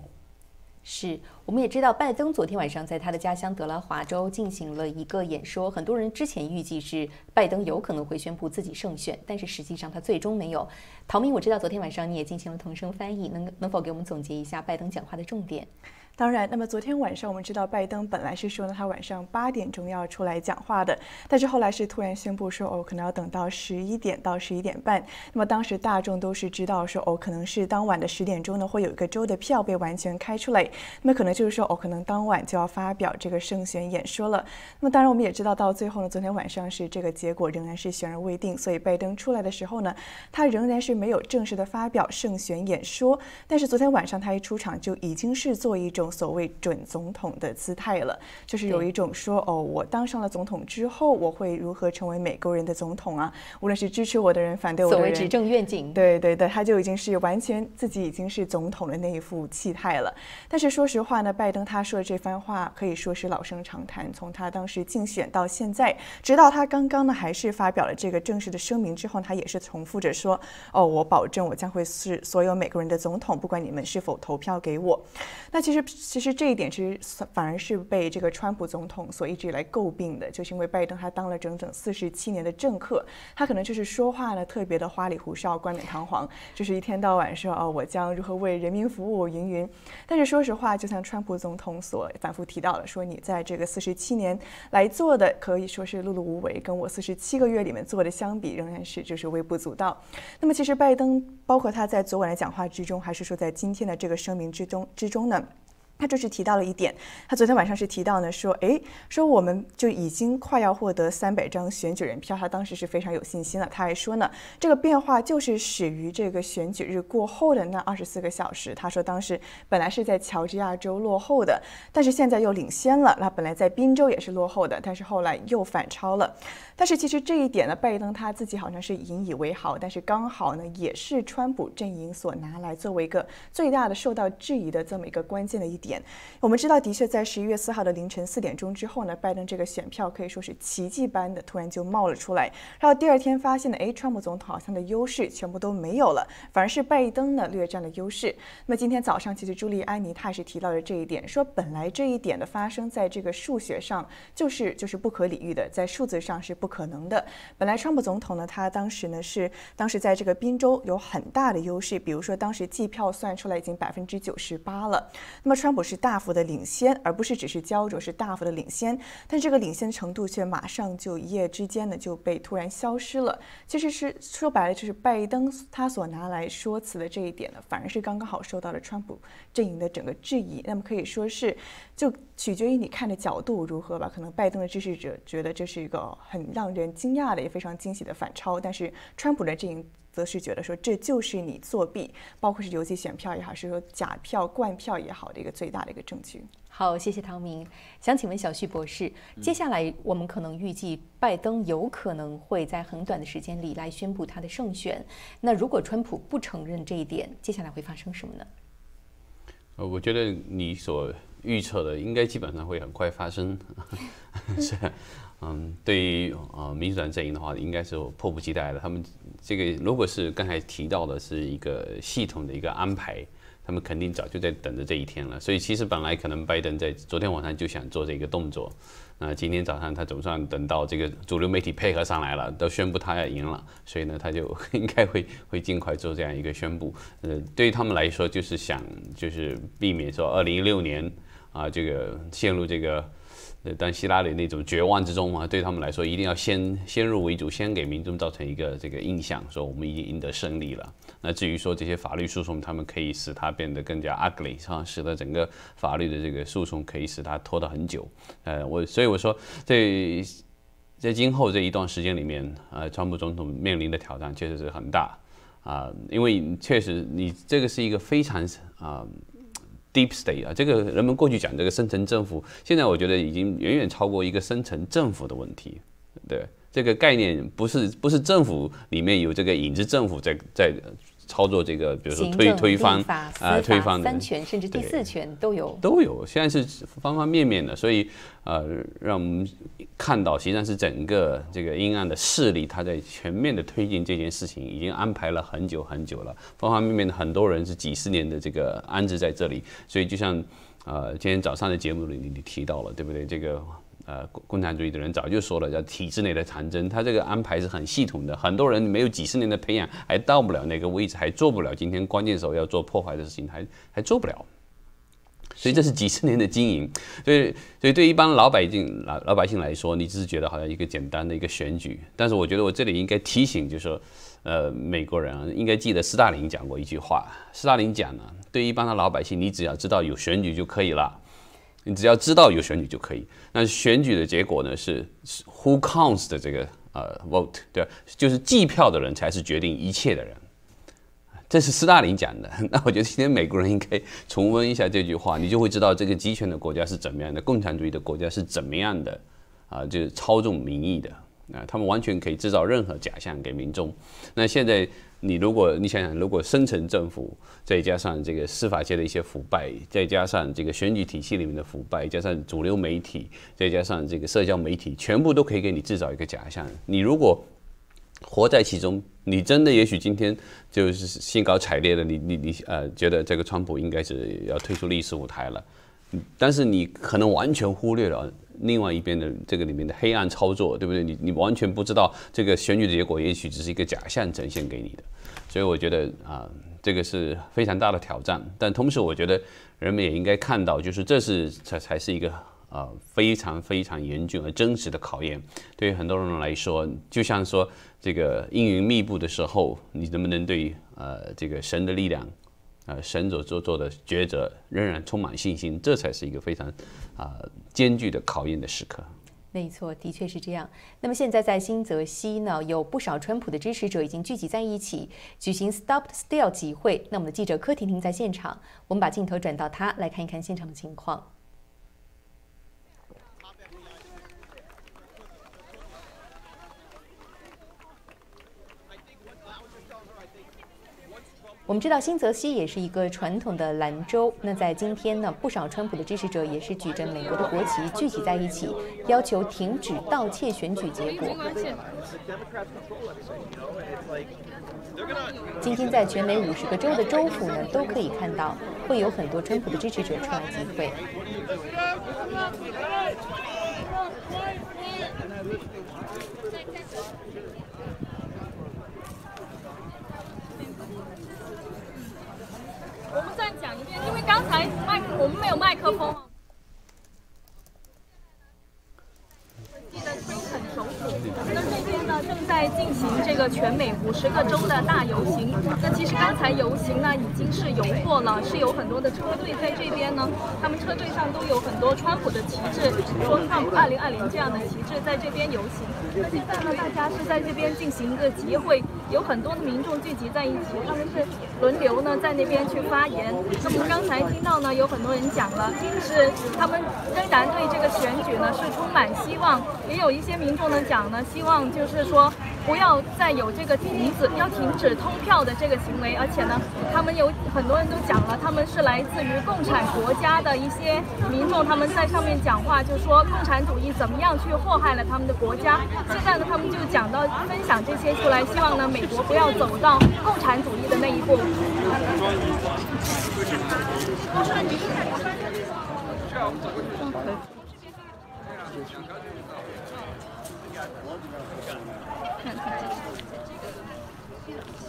是，我们也知道，拜登昨天晚上在他的家乡德拉华州进行了一个演说。很多人之前预计是拜登有可能会宣布自己胜选，但是实际上他最终没有。陶明，我知道昨天晚上你也进行了同声翻译，能能否给我们总结一下拜登讲话的重点？当然，那么昨天晚上我们知道，拜登本来是说呢，他晚上八点钟要出来讲话的，但是后来是突然宣布说，哦，可能要等到十一点到十一点半。那么当时大众都是知道说，哦，可能是当晚的十点钟呢，会有一个州的票被完全开出来，那么可能就是说，哦，可能当晚就要发表这个胜选演说了。那么当然我们也知道，到最后呢，昨天晚上是这个结果仍然是悬而未定，所以拜登出来的时候呢，他仍然是没有正式的发表胜选演说。但是昨天晚上他一出场就已经是做一种所谓准总统的姿态了，就是有一种说哦，我当上了总统之后，我会如何成为美国人的总统啊？无论是支持我的人，反对我的人，所谓执政愿景，对对对，他就已经是完全自己已经是总统的那一副气态了。但是说实话呢，拜登他说的这番话可以说是老生常谈，从他当时竞选到现在，直到他刚刚呢还是发表了这个正式的声明之后，他也是重复着说哦，我保证我将会是所有美国人的总统，不管你们是否投票给我。那其实其实。这一点其实反而是被这个川普总统所一直以来诟病的，就是因为拜登他当了整整四十七年的政客，他可能就是说话呢特别的花里胡哨、冠冕堂皇，就是一天到晚说哦我将如何为人民服务云云。但是说实话，就像川普总统所反复提到的，说你在这个四十七年来做的可以说是碌碌无为，跟我四十七个月里面做的相比，仍然是就是微不足道。那么其实拜登包括他在昨晚的讲话之中，还是说在今天的这个声明之中之中呢？他就是提到了一点，他昨天晚上是提到呢，说，哎，说我们就已经快要获得三百张选举人票，他当时是非常有信心了。他还说呢，这个变化就是始于这个选举日过后的那二十四个小时。他说当时本来是在乔治亚州落后的，但是现在又领先了。那本来在宾州也是落后的，但是后来又反超了。但是其实这一点呢，拜登他自己好像是引以为豪，但是刚好呢，也是川普阵营所拿来作为一个最大的受到质疑的这么一个关键的一点。我们知道，的确在十一月四号的凌晨四点钟之后呢，拜登这个选票可以说是奇迹般的突然就冒了出来。然后第二天发现呢，哎，川普总统好像的优势全部都没有了，反而是拜登呢略占了优势。那么今天早上，其实朱莉安妮她也是提到了这一点，说本来这一点的发生在这个数学上就是就是不可理喻的，在数字上是不可能的。本来川普总统呢，他当时呢是当时在这个宾州有很大的优势，比如说当时计票算出来已经百分之九十八了。那么川普是大幅的领先，而不是只是焦灼，是大幅的领先。但这个领先程度却马上就一夜之间呢就被突然消失了。其实是说白了，就是拜登他所拿来说辞的这一点呢，反而是刚刚好受到了川普阵营的整个质疑。那么可以说是，就取决于你看的角度如何吧。可能拜登的支持者觉得这是一个很让人惊讶的，也非常惊喜的反超，但是川普的阵营。则是觉得说这就是你作弊，包括是邮寄选票也好，是说假票灌票也好的一个最大的一个证据。好，谢谢唐明。想请问小旭博士，接下来我们可能预计拜登有可能会在很短的时间里来宣布他的胜选。那如果川普不承认这一点，接下来会发生什么呢？呃，我觉得你所预测的应该基本上会很快发生。<laughs> 是。嗯，对于呃民主党阵营的话，应该是迫不及待的。他们这个如果是刚才提到的是一个系统的一个安排，他们肯定早就在等着这一天了。所以其实本来可能拜登在昨天晚上就想做这个动作，那今天早上他总算等到这个主流媒体配合上来了，都宣布他要赢了，所以呢他就应该会会尽快做这样一个宣布。呃，对于他们来说，就是想就是避免说二零一六年啊这个陷入这个。但希拉里那种绝望之中嘛，对他们来说，一定要先先入为主，先给民众造成一个这个印象，说我们已经赢得胜利了。那至于说这些法律诉讼，他们可以使它变得更加 ugly，啊，使得整个法律的这个诉讼可以使它拖得很久。呃，我所以我说，在在今后这一段时间里面，呃，川普总统面临的挑战确实是很大啊，因为确实你这个是一个非常啊。Deep state 啊，这个人们过去讲这个深层政府，现在我觉得已经远远超过一个深层政府的问题，对这个概念不是不是政府里面有这个影子政府在在。操作这个，比如说推推翻啊，推翻三权甚至第四权都有都有，现在是方方面面的，所以呃，让我们看到实际上是整个这个阴暗的势力，他在全面的推进这件事情，已经安排了很久很久了，方方面面的很多人是几十年的这个安置在这里，所以就像呃今天早上的节目里你你提到了，对不对？这个。呃，共共产主义的人早就说了，叫体制内的长征。他这个安排是很系统的，很多人没有几十年的培养，还到不了那个位置，还做不了今天关键时候要做破坏的事情，还还做不了。所以这是几十年的经营。所以，所以对一般老百姓老老百姓来说，你只是觉得好像一个简单的一个选举。但是我觉得我这里应该提醒，就是说，呃，美国人啊，应该记得斯大林讲过一句话。斯大林讲呢，对一般的老百姓，你只要知道有选举就可以了。你只要知道有选举就可以。那选举的结果呢？是 who counts 的这个呃 vote，对吧就是计票的人才是决定一切的人。这是斯大林讲的。<laughs> 那我觉得今天美国人应该重温一下这句话，你就会知道这个集权的国家是怎么样的，共产主义的国家是怎么样的啊，就是操纵民意的啊，他们完全可以制造任何假象给民众。那现在。你如果你想想，如果深层政府再加上这个司法界的一些腐败，再加上这个选举体系里面的腐败，加上主流媒体，再加上这个社交媒体，全部都可以给你制造一个假象。你如果活在其中，你真的也许今天就是兴高采烈的，你你你呃，觉得这个川普应该是要退出历史舞台了，但是你可能完全忽略了。另外一边的这个里面的黑暗操作，对不对？你你完全不知道这个选举的结果，也许只是一个假象呈现给你的。所以我觉得啊，这个是非常大的挑战。但同时，我觉得人们也应该看到，就是这是才才是一个啊非常非常严峻而真实的考验。对于很多人来说，就像说这个阴云密布的时候，你能不能对呃这个神的力量？呃，神所做作的抉择仍然充满信心，这才是一个非常啊艰巨的考验的时刻。没错，的确是这样。那么现在在新泽西呢，有不少川普的支持者已经聚集在一起，举行 Stop Steal 集会。那我们的记者柯婷婷在现场，我们把镜头转到她来看一看现场的情况。我们知道新泽西也是一个传统的蓝州。那在今天呢，不少川普的支持者也是举着美国的国旗聚集在一起，要求停止盗窃选举结果。今天在全美五十个州的州府呢，都可以看到会有很多川普的支持者出来集会。刚才麦我们没有麦克风。为刚才麦我们没有麦。正在进行这个全美五十个州的大游行。那其实刚才游行呢已经是游过了，是有很多的车队在这边呢，他们车队上都有很多川普的旗帜，说 Trump 二零二零这样的旗帜在这边游行。那现在呢，大家是在这边进行一个集会，有很多的民众聚集在一起，他们是轮流呢在那边去发言。那么刚才听到呢，有很多人讲了，是他们仍然对这个选举呢是充满希望，也有有一些民众呢讲呢，希望就是说不要再有这个停止，要停止通票的这个行为，而且呢，他们有很多人都讲了，他们是来自于共产国家的一些民众，他们在上面讲话，就说共产主义怎么样去祸害了他们的国家。现在呢，他们就讲到分享这些出来，希望呢美国不要走到共产主义的那一步。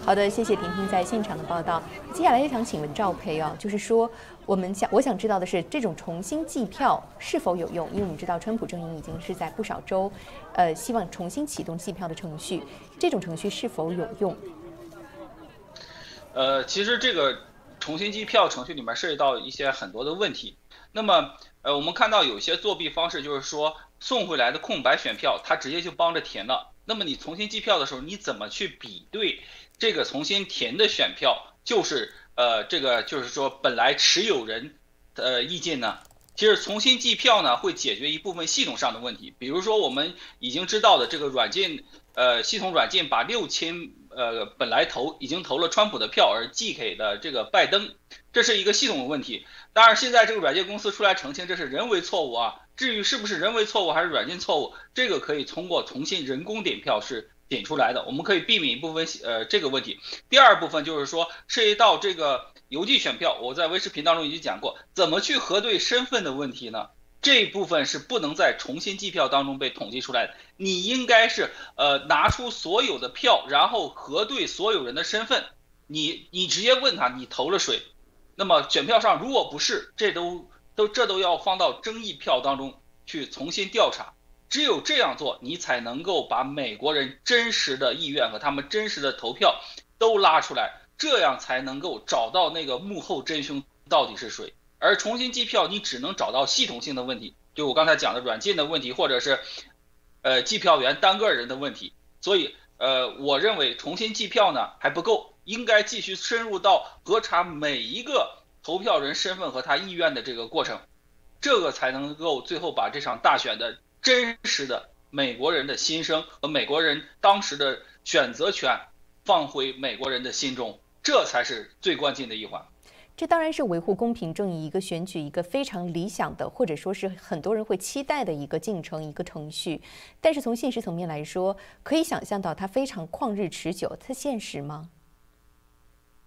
好的，谢谢婷婷在现场的报道。接下来也想请问赵培啊，就是说，我们想我想知道的是，这种重新计票是否有用？因为我们知道，川普阵营已经是在不少州，呃，希望重新启动计票的程序，这种程序是否有用？呃，其实这个重新计票程序里面涉及到一些很多的问题。那么，呃，我们看到有些作弊方式，就是说送回来的空白选票，他直接就帮着填了。那么你重新计票的时候，你怎么去比对？这个重新填的选票就是呃，这个就是说本来持有人的意见呢，其实重新计票呢会解决一部分系统上的问题，比如说我们已经知道的这个软件呃系统软件把六千呃本来投已经投了川普的票而寄给了这个拜登，这是一个系统的问题。当然现在这个软件公司出来澄清这是人为错误啊，至于是不是人为错误还是软件错误，这个可以通过重新人工点票是。点出来的，我们可以避免一部分呃这个问题。第二部分就是说涉及到这个邮寄选票，我在微视频当中已经讲过，怎么去核对身份的问题呢？这一部分是不能在重新计票当中被统计出来的。你应该是呃拿出所有的票，然后核对所有人的身份。你你直接问他你投了谁，那么选票上如果不是，这都都这都要放到争议票当中去重新调查。只有这样做，你才能够把美国人真实的意愿和他们真实的投票都拉出来，这样才能够找到那个幕后真凶到底是谁。而重新计票，你只能找到系统性的问题，就我刚才讲的软件的问题，或者是呃计票员单个人的问题。所以，呃，我认为重新计票呢还不够，应该继续深入到核查每一个投票人身份和他意愿的这个过程，这个才能够最后把这场大选的。真实的美国人的心声和美国人当时的选择权放回美国人的心中，这才是最关键的一环。这当然是维护公平正义一个选举一个非常理想的，或者说是很多人会期待的一个进程一个程序。但是从现实层面来说，可以想象到它非常旷日持久，它现实吗？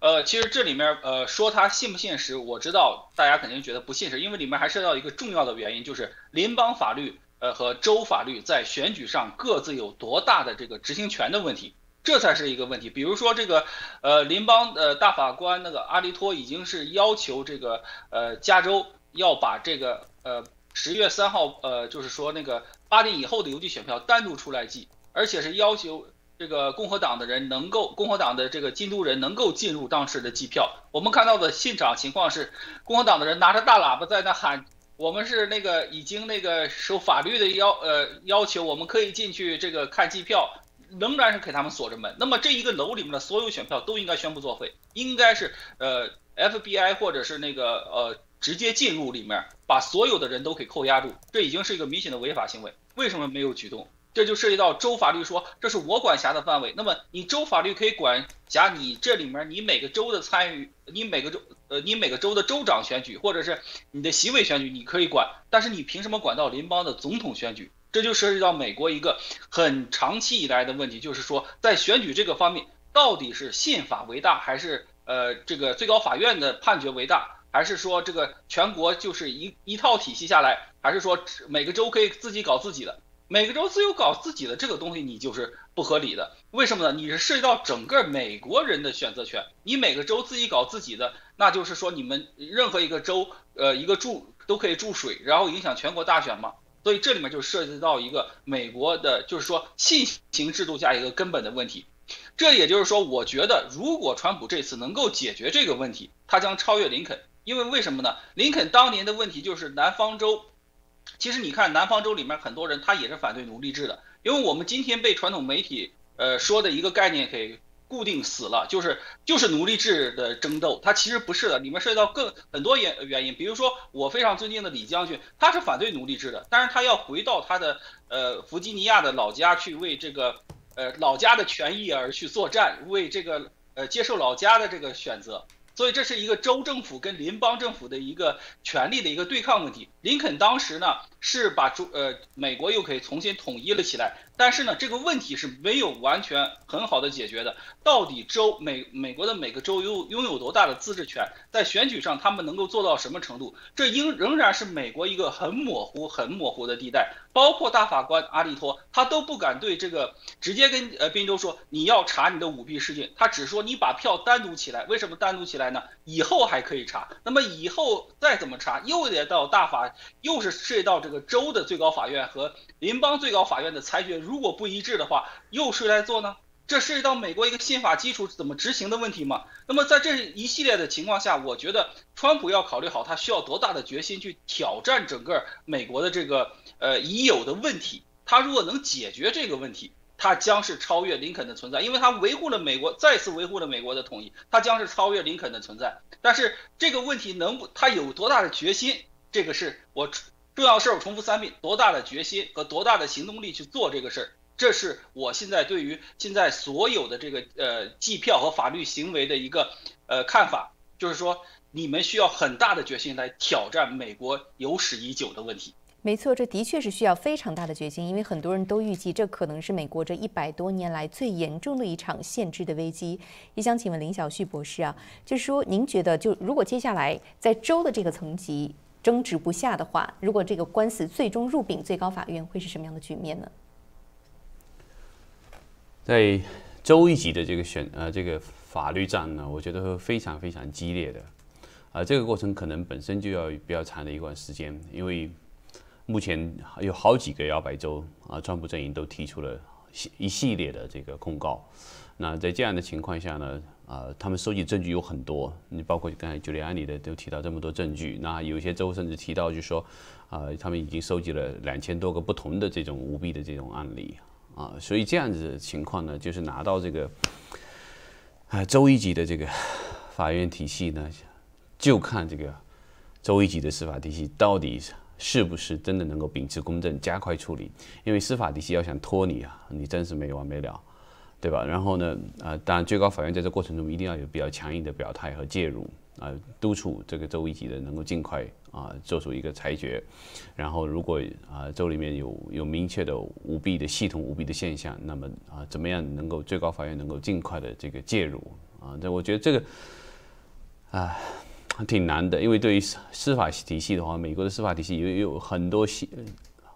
呃，其实这里面呃说它现不现实，我知道大家肯定觉得不现实，因为里面还涉及到一个重要的原因，就是联邦法律。呃，和州法律在选举上各自有多大的这个执行权的问题，这才是一个问题。比如说这个，呃，联邦的大法官那个阿利托已经是要求这个，呃，加州要把这个，呃，十月三号，呃，就是说那个八点以后的邮寄选票单独出来寄，而且是要求这个共和党的人能够，共和党的这个监督人能够进入当时的计票。我们看到的现场情况是，共和党的人拿着大喇叭在那喊。我们是那个已经那个受法律的要呃要求，我们可以进去这个看机票，仍然是给他们锁着门。那么这一个楼里面的所有选票都应该宣布作废，应该是呃 FBI 或者是那个呃直接进入里面把所有的人都给扣押住，这已经是一个明显的违法行为。为什么没有举动？这就涉及到州法律说这是我管辖的范围。那么你州法律可以管辖你这里面你每个州的参与，你每个州。呃，你每个州的州长选举，或者是你的席位选举，你可以管，但是你凭什么管到联邦的总统选举？这就涉及到美国一个很长期以来的问题，就是说在选举这个方面，到底是宪法为大，还是呃这个最高法院的判决为大，还是说这个全国就是一一套体系下来，还是说每个州可以自己搞自己的？每个州自由搞自己的这个东西，你就是不合理的。为什么呢？你是涉及到整个美国人的选择权，你每个州自己搞自己的。那就是说，你们任何一个州，呃，一个注都可以注水，然后影响全国大选嘛。所以这里面就涉及到一个美国的，就是说信行制度下一个根本的问题。这也就是说，我觉得如果川普这次能够解决这个问题，他将超越林肯。因为为什么呢？林肯当年的问题就是南方州，其实你看南方州里面很多人他也是反对奴隶制的。因为我们今天被传统媒体呃说的一个概念给固定死了，就是就是奴隶制的争斗，它其实不是的，里面涉及到更很多原原因。比如说我非常尊敬的李将军，他是反对奴隶制的，但是他要回到他的呃弗吉尼亚的老家去为这个呃老家的权益而去作战，为这个呃接受老家的这个选择。所以这是一个州政府跟联邦政府的一个权力的一个对抗问题。林肯当时呢是把州呃美国又可以重新统一了起来。但是呢，这个问题是没有完全很好的解决的。到底州美美国的每个州拥拥有多大的自治权，在选举上他们能够做到什么程度？这应仍然是美国一个很模糊、很模糊的地带。包括大法官阿利托，他都不敢对这个直接跟呃宾州说你要查你的舞弊事件，他只说你把票单独起来。为什么单独起来呢？以后还可以查。那么以后再怎么查，又得到大法，又是涉及到这个州的最高法院和联邦最高法院的裁决。如果不一致的话，又谁来做呢？这涉及到美国一个宪法基础怎么执行的问题嘛。那么在这一系列的情况下，我觉得川普要考虑好他需要多大的决心去挑战整个美国的这个呃已有的问题。他如果能解决这个问题，他将是超越林肯的存在，因为他维护了美国，再次维护了美国的统一，他将是超越林肯的存在。但是这个问题能不他有多大的决心，这个是我。重要事儿我重复三遍，多大的决心和多大的行动力去做这个事儿，这是我现在对于现在所有的这个呃计票和法律行为的一个呃看法，就是说你们需要很大的决心来挑战美国有史已久的问题。没错，这的确是需要非常大的决心，因为很多人都预计这可能是美国这一百多年来最严重的一场限制的危机。也想请问林小旭博士啊，就是说您觉得就如果接下来在州的这个层级。争执不下的话，如果这个官司最终入禀最高法院，会是什么样的局面呢？在州一级的这个选呃这个法律战呢，我觉得会非常非常激烈的，啊，这个过程可能本身就要比较长的一段时间，因为目前有好几个摇摆州啊，川普阵营都提出了一系列的这个控告。那在这样的情况下呢？啊，他们收集证据有很多，你包括刚才九里安里的都提到这么多证据。那有些州甚至提到，就说，啊，他们已经收集了两千多个不同的这种舞弊的这种案例，啊，所以这样子的情况呢，就是拿到这个，啊，州一级的这个法院体系呢，就看这个州一级的司法体系到底是是不是真的能够秉持公正，加快处理。因为司法体系要想拖你啊，你真是没完没了。对吧？然后呢？啊，当然，最高法院在这过程中一定要有比较强硬的表态和介入啊，督促这个州一级的能够尽快啊做出一个裁决。然后，如果啊州里面有有明确的舞弊的系统舞弊的现象，那么啊怎么样能够最高法院能够尽快的这个介入啊？这我觉得这个啊挺难的，因为对于司法体系的话，美国的司法体系有有很多细。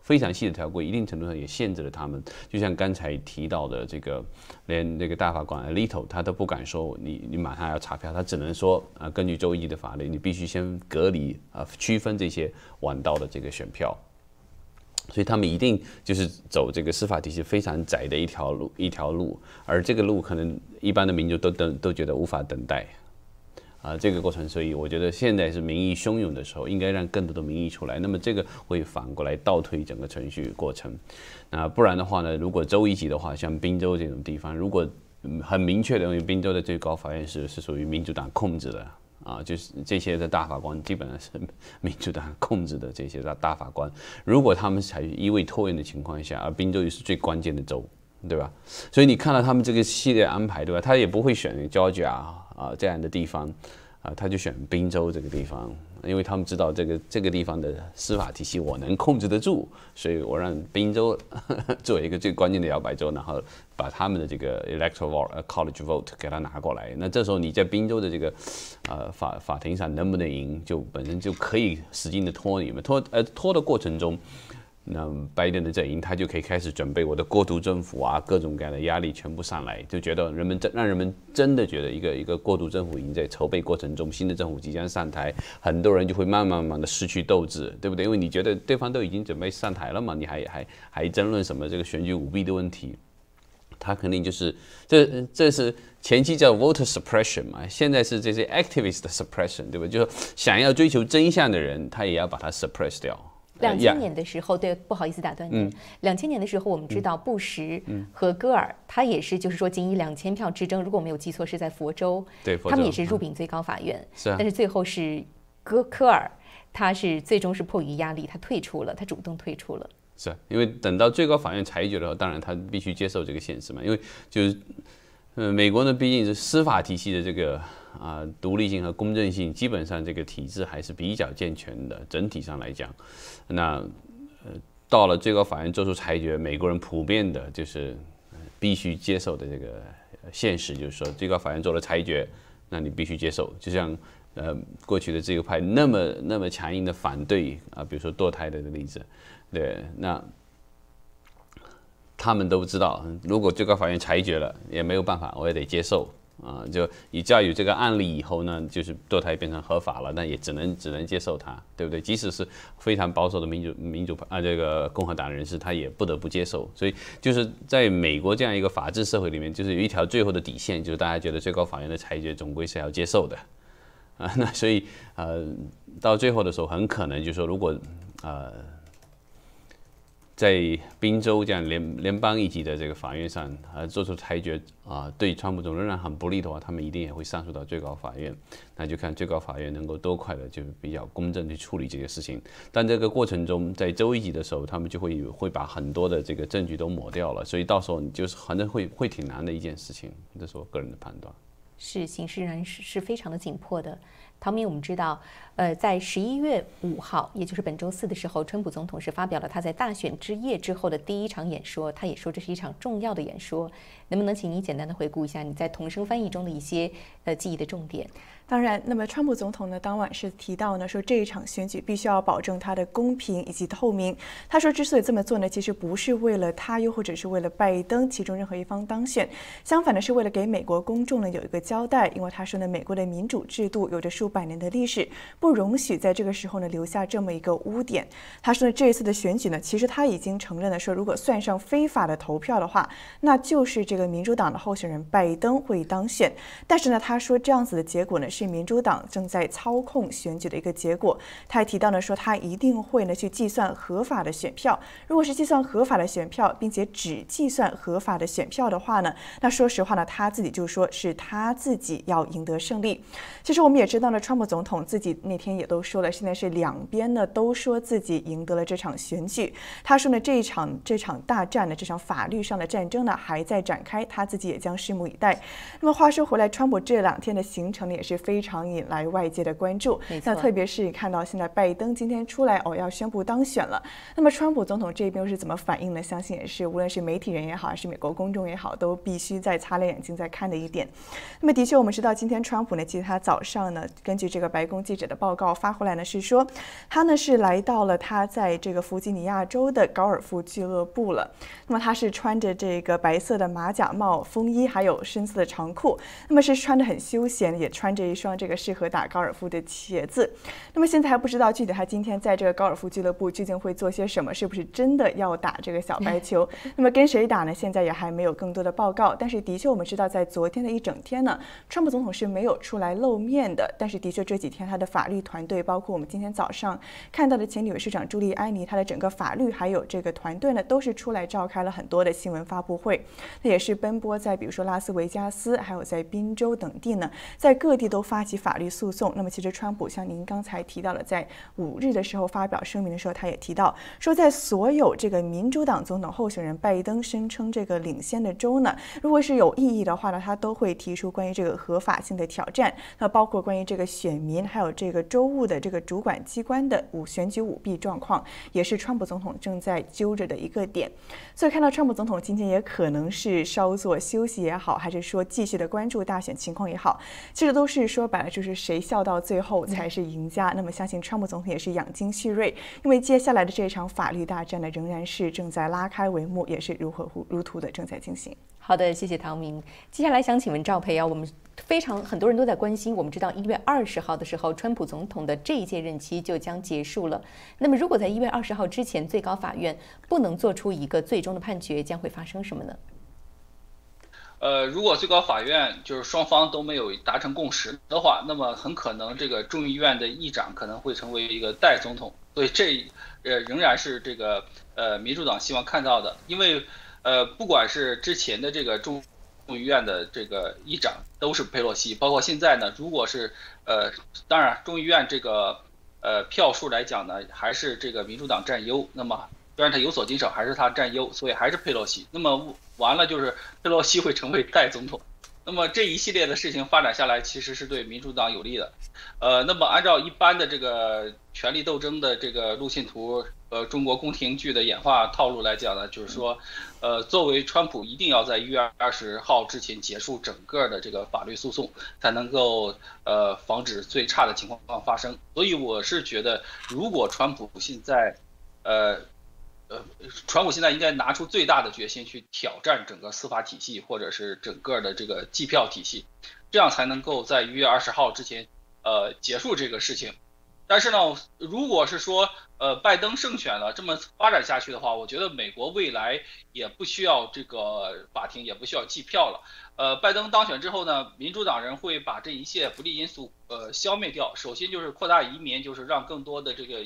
非常细的条规，一定程度上也限制了他们。就像刚才提到的这个，连那个大法官 Alito 他都不敢说你你马上要查票，他只能说啊，根据州一的法律，你必须先隔离啊，区分这些晚到的这个选票。所以他们一定就是走这个司法体系非常窄的一条路一条路，而这个路可能一般的民众都等都觉得无法等待。啊，这个过程，所以我觉得现在是民意汹涌的时候，应该让更多的民意出来。那么这个会反过来倒推整个程序过程。那不然的话呢，如果州一级的话，像宾州这种地方，如果很明确的，因为宾州的最高法院是是属于民主党控制的啊，就是这些的大法官基本上是 <laughs> 民主党控制的这些大大法官，如果他们采取一味拖延的情况下，而宾州又是最关键的州，对吧？所以你看到他们这个系列安排，对吧？他也不会选 Georgia。啊，这样的地方，啊，他就选宾州这个地方，因为他们知道这个这个地方的司法体系我能控制得住，所以我让宾州 <laughs> 作为一个最关键的摇摆州，然后把他们的这个 electoral college vote 给他拿过来。那这时候你在宾州的这个呃法法庭上能不能赢，就本身就可以使劲的拖你们拖，呃拖的过程中，那拜登的阵营他就可以开始准备我的过渡政府啊，各种各样的压力全部上来，就觉得人们真让人们真的觉得一个一个过渡政府已经在筹备过程中，新的政府即将上台，很多人就会慢慢慢慢的失去斗志，对不对？因为你觉得对方都已经准备上台了嘛，你还还还争论什么这个选举舞弊的问题？他肯定就是这这是前期叫 voter suppression 嘛，现在是这些 activist suppression，对吧？就是想要追求真相的人，他也要把它 suppress 掉。两千年的时候，对，不好意思打断您。两千年的时候，我们知道布什和戈尔，他也是就是说仅以两千票之争，如果我没有记错，是在佛州，对，他们也是入禀最高法院，是啊。但是最后是戈科尔，他是最终是迫于压力，他退出了，他主动退出了。是因为等到最高法院裁决的话，当然他必须接受这个现实嘛，因为就是，嗯，美国呢毕竟是司法体系的这个。啊，独立性和公正性基本上这个体制还是比较健全的。整体上来讲，那呃，到了最高法院做出裁决，美国人普遍的就是必须接受的这个现实，就是说最高法院做了裁决，那你必须接受。就像呃过去的自由派那么那么强硬的反对啊，比如说堕胎的例子，对，那他们都不知道，如果最高法院裁决了，也没有办法，我也得接受。啊，就以教育这个案例以后呢，就是堕胎变成合法了，那也只能只能接受它，对不对？即使是非常保守的民主民主啊，这个共和党人士，他也不得不接受。所以就是在美国这样一个法治社会里面，就是有一条最后的底线，就是大家觉得最高法院的裁决总归是要接受的啊。那所以呃，到最后的时候，很可能就是说，如果呃。在宾州这样联联邦一级的这个法院上，呃，做出裁决啊，对川普总仍然很不利的话，他们一定也会上诉到最高法院。那就看最高法院能够多快的，就是比较公正去处理这些事情。但这个过程中，在州一级的时候，他们就会会把很多的这个证据都抹掉了，所以到时候你就是反正会会挺难的一件事情。这是我个人的判断。是，形势仍然是是非常的紧迫的。陶明，我们知道，呃，在十一月五号，也就是本周四的时候，川普总统是发表了他在大选之夜之后的第一场演说。他也说这是一场重要的演说。能不能请你简单的回顾一下你在同声翻译中的一些呃记忆的重点？当然，那么川普总统呢，当晚是提到呢，说这一场选举必须要保证它的公平以及透明。他说，之所以这么做呢，其实不是为了他，又或者是为了拜登其中任何一方当选，相反的是为了给美国公众呢有一个交代。因为他说呢，美国的民主制度有着数百年的历史，不容许在这个时候呢留下这么一个污点。他说呢，这一次的选举呢，其实他已经承认了，说如果算上非法的投票的话，那就是这个民主党的候选人拜登会当选。但是呢，他说这样子的结果呢是。是民主党正在操控选举的一个结果。他还提到呢，说他一定会呢去计算合法的选票。如果是计算合法的选票，并且只计算合法的选票的话呢，那说实话呢，他自己就说是他自己要赢得胜利。其实我们也知道呢，川普总统自己那天也都说了，现在是两边呢都说自己赢得了这场选举。他说呢，这一场这场大战呢，这场法律上的战争呢还在展开，他自己也将拭目以待。那么话说回来，川普这两天的行程呢也是非。非常引来外界的关注。那特别是看到现在拜登今天出来哦，要宣布当选了。那么川普总统这边又是怎么反应呢？相信也是无论是媒体人也好，还是美国公众也好，都必须在擦亮眼睛在看的一点。那么的确，我们知道今天川普呢，其实他早上呢，根据这个白宫记者的报告发回来呢，是说他呢是来到了他在这个弗吉尼亚州的高尔夫俱乐部了。那么他是穿着这个白色的马甲帽、风衣，还有深色的长裤。那么是穿的很休闲，也穿着一。双这个适合打高尔夫的鞋子，那么现在还不知道具体他今天在这个高尔夫俱乐部究竟会做些什么，是不是真的要打这个小白球？<laughs> 那么跟谁打呢？现在也还没有更多的报告。但是的确，我们知道在昨天的一整天呢，川普总统是没有出来露面的。但是的确这几天他的法律团队，包括我们今天早上看到的前纽约市长朱莉安妮，她的整个法律还有这个团队呢，都是出来召开了很多的新闻发布会。那也是是奔波在比如说拉斯维加斯，还有在宾州等地呢，在各地都。发起法律诉讼。那么，其实川普像您刚才提到了，在五日的时候发表声明的时候，他也提到说，在所有这个民主党总统候选人拜登声称这个领先的州呢，如果是有异议的话呢，他都会提出关于这个合法性的挑战。那包括关于这个选民还有这个州务的这个主管机关的舞选举舞弊状况，也是川普总统正在揪着的一个点。所以看到川普总统今天也可能是稍作休息也好，还是说继续的关注大选情况也好，其实都是。说白了就是谁笑到最后才是赢家。那么相信川普总统也是养精蓄锐，因为接下来的这场法律大战呢，仍然是正在拉开帷幕，也是如火如荼的正在进行。好的，谢谢唐明。接下来想请问赵培啊，我们非常很多人都在关心，我们知道一月二十号的时候，川普总统的这一届任期就将结束了。那么如果在一月二十号之前，最高法院不能做出一个最终的判决，将会发生什么呢？呃，如果最高法院就是双方都没有达成共识的话，那么很可能这个众议院的议长可能会成为一个代总统。所以这呃仍然是这个呃民主党希望看到的，因为。呃，不管是之前的这个众众议院的这个议长都是佩洛西，包括现在呢，如果是呃，当然众议院这个呃票数来讲呢，还是这个民主党占优。那么虽然他有所减少，还是他占优，所以还是佩洛西。那么完了就是佩洛西会成为代总统。那么这一系列的事情发展下来，其实是对民主党有利的。呃，那么按照一般的这个权力斗争的这个路线图，呃，中国宫廷剧的演化套路来讲呢，就是说，呃，作为川普一定要在一月二十号之前结束整个的这个法律诉讼，才能够呃防止最差的情况发生。所以我是觉得，如果川普现在，呃。呃，川普现在应该拿出最大的决心去挑战整个司法体系，或者是整个的这个计票体系，这样才能够在一月二十号之前，呃，结束这个事情。但是呢，如果是说，呃，拜登胜选了，这么发展下去的话，我觉得美国未来也不需要这个法庭，也不需要计票了。呃，拜登当选之后呢，民主党人会把这一切不利因素，呃，消灭掉。首先就是扩大移民，就是让更多的这个。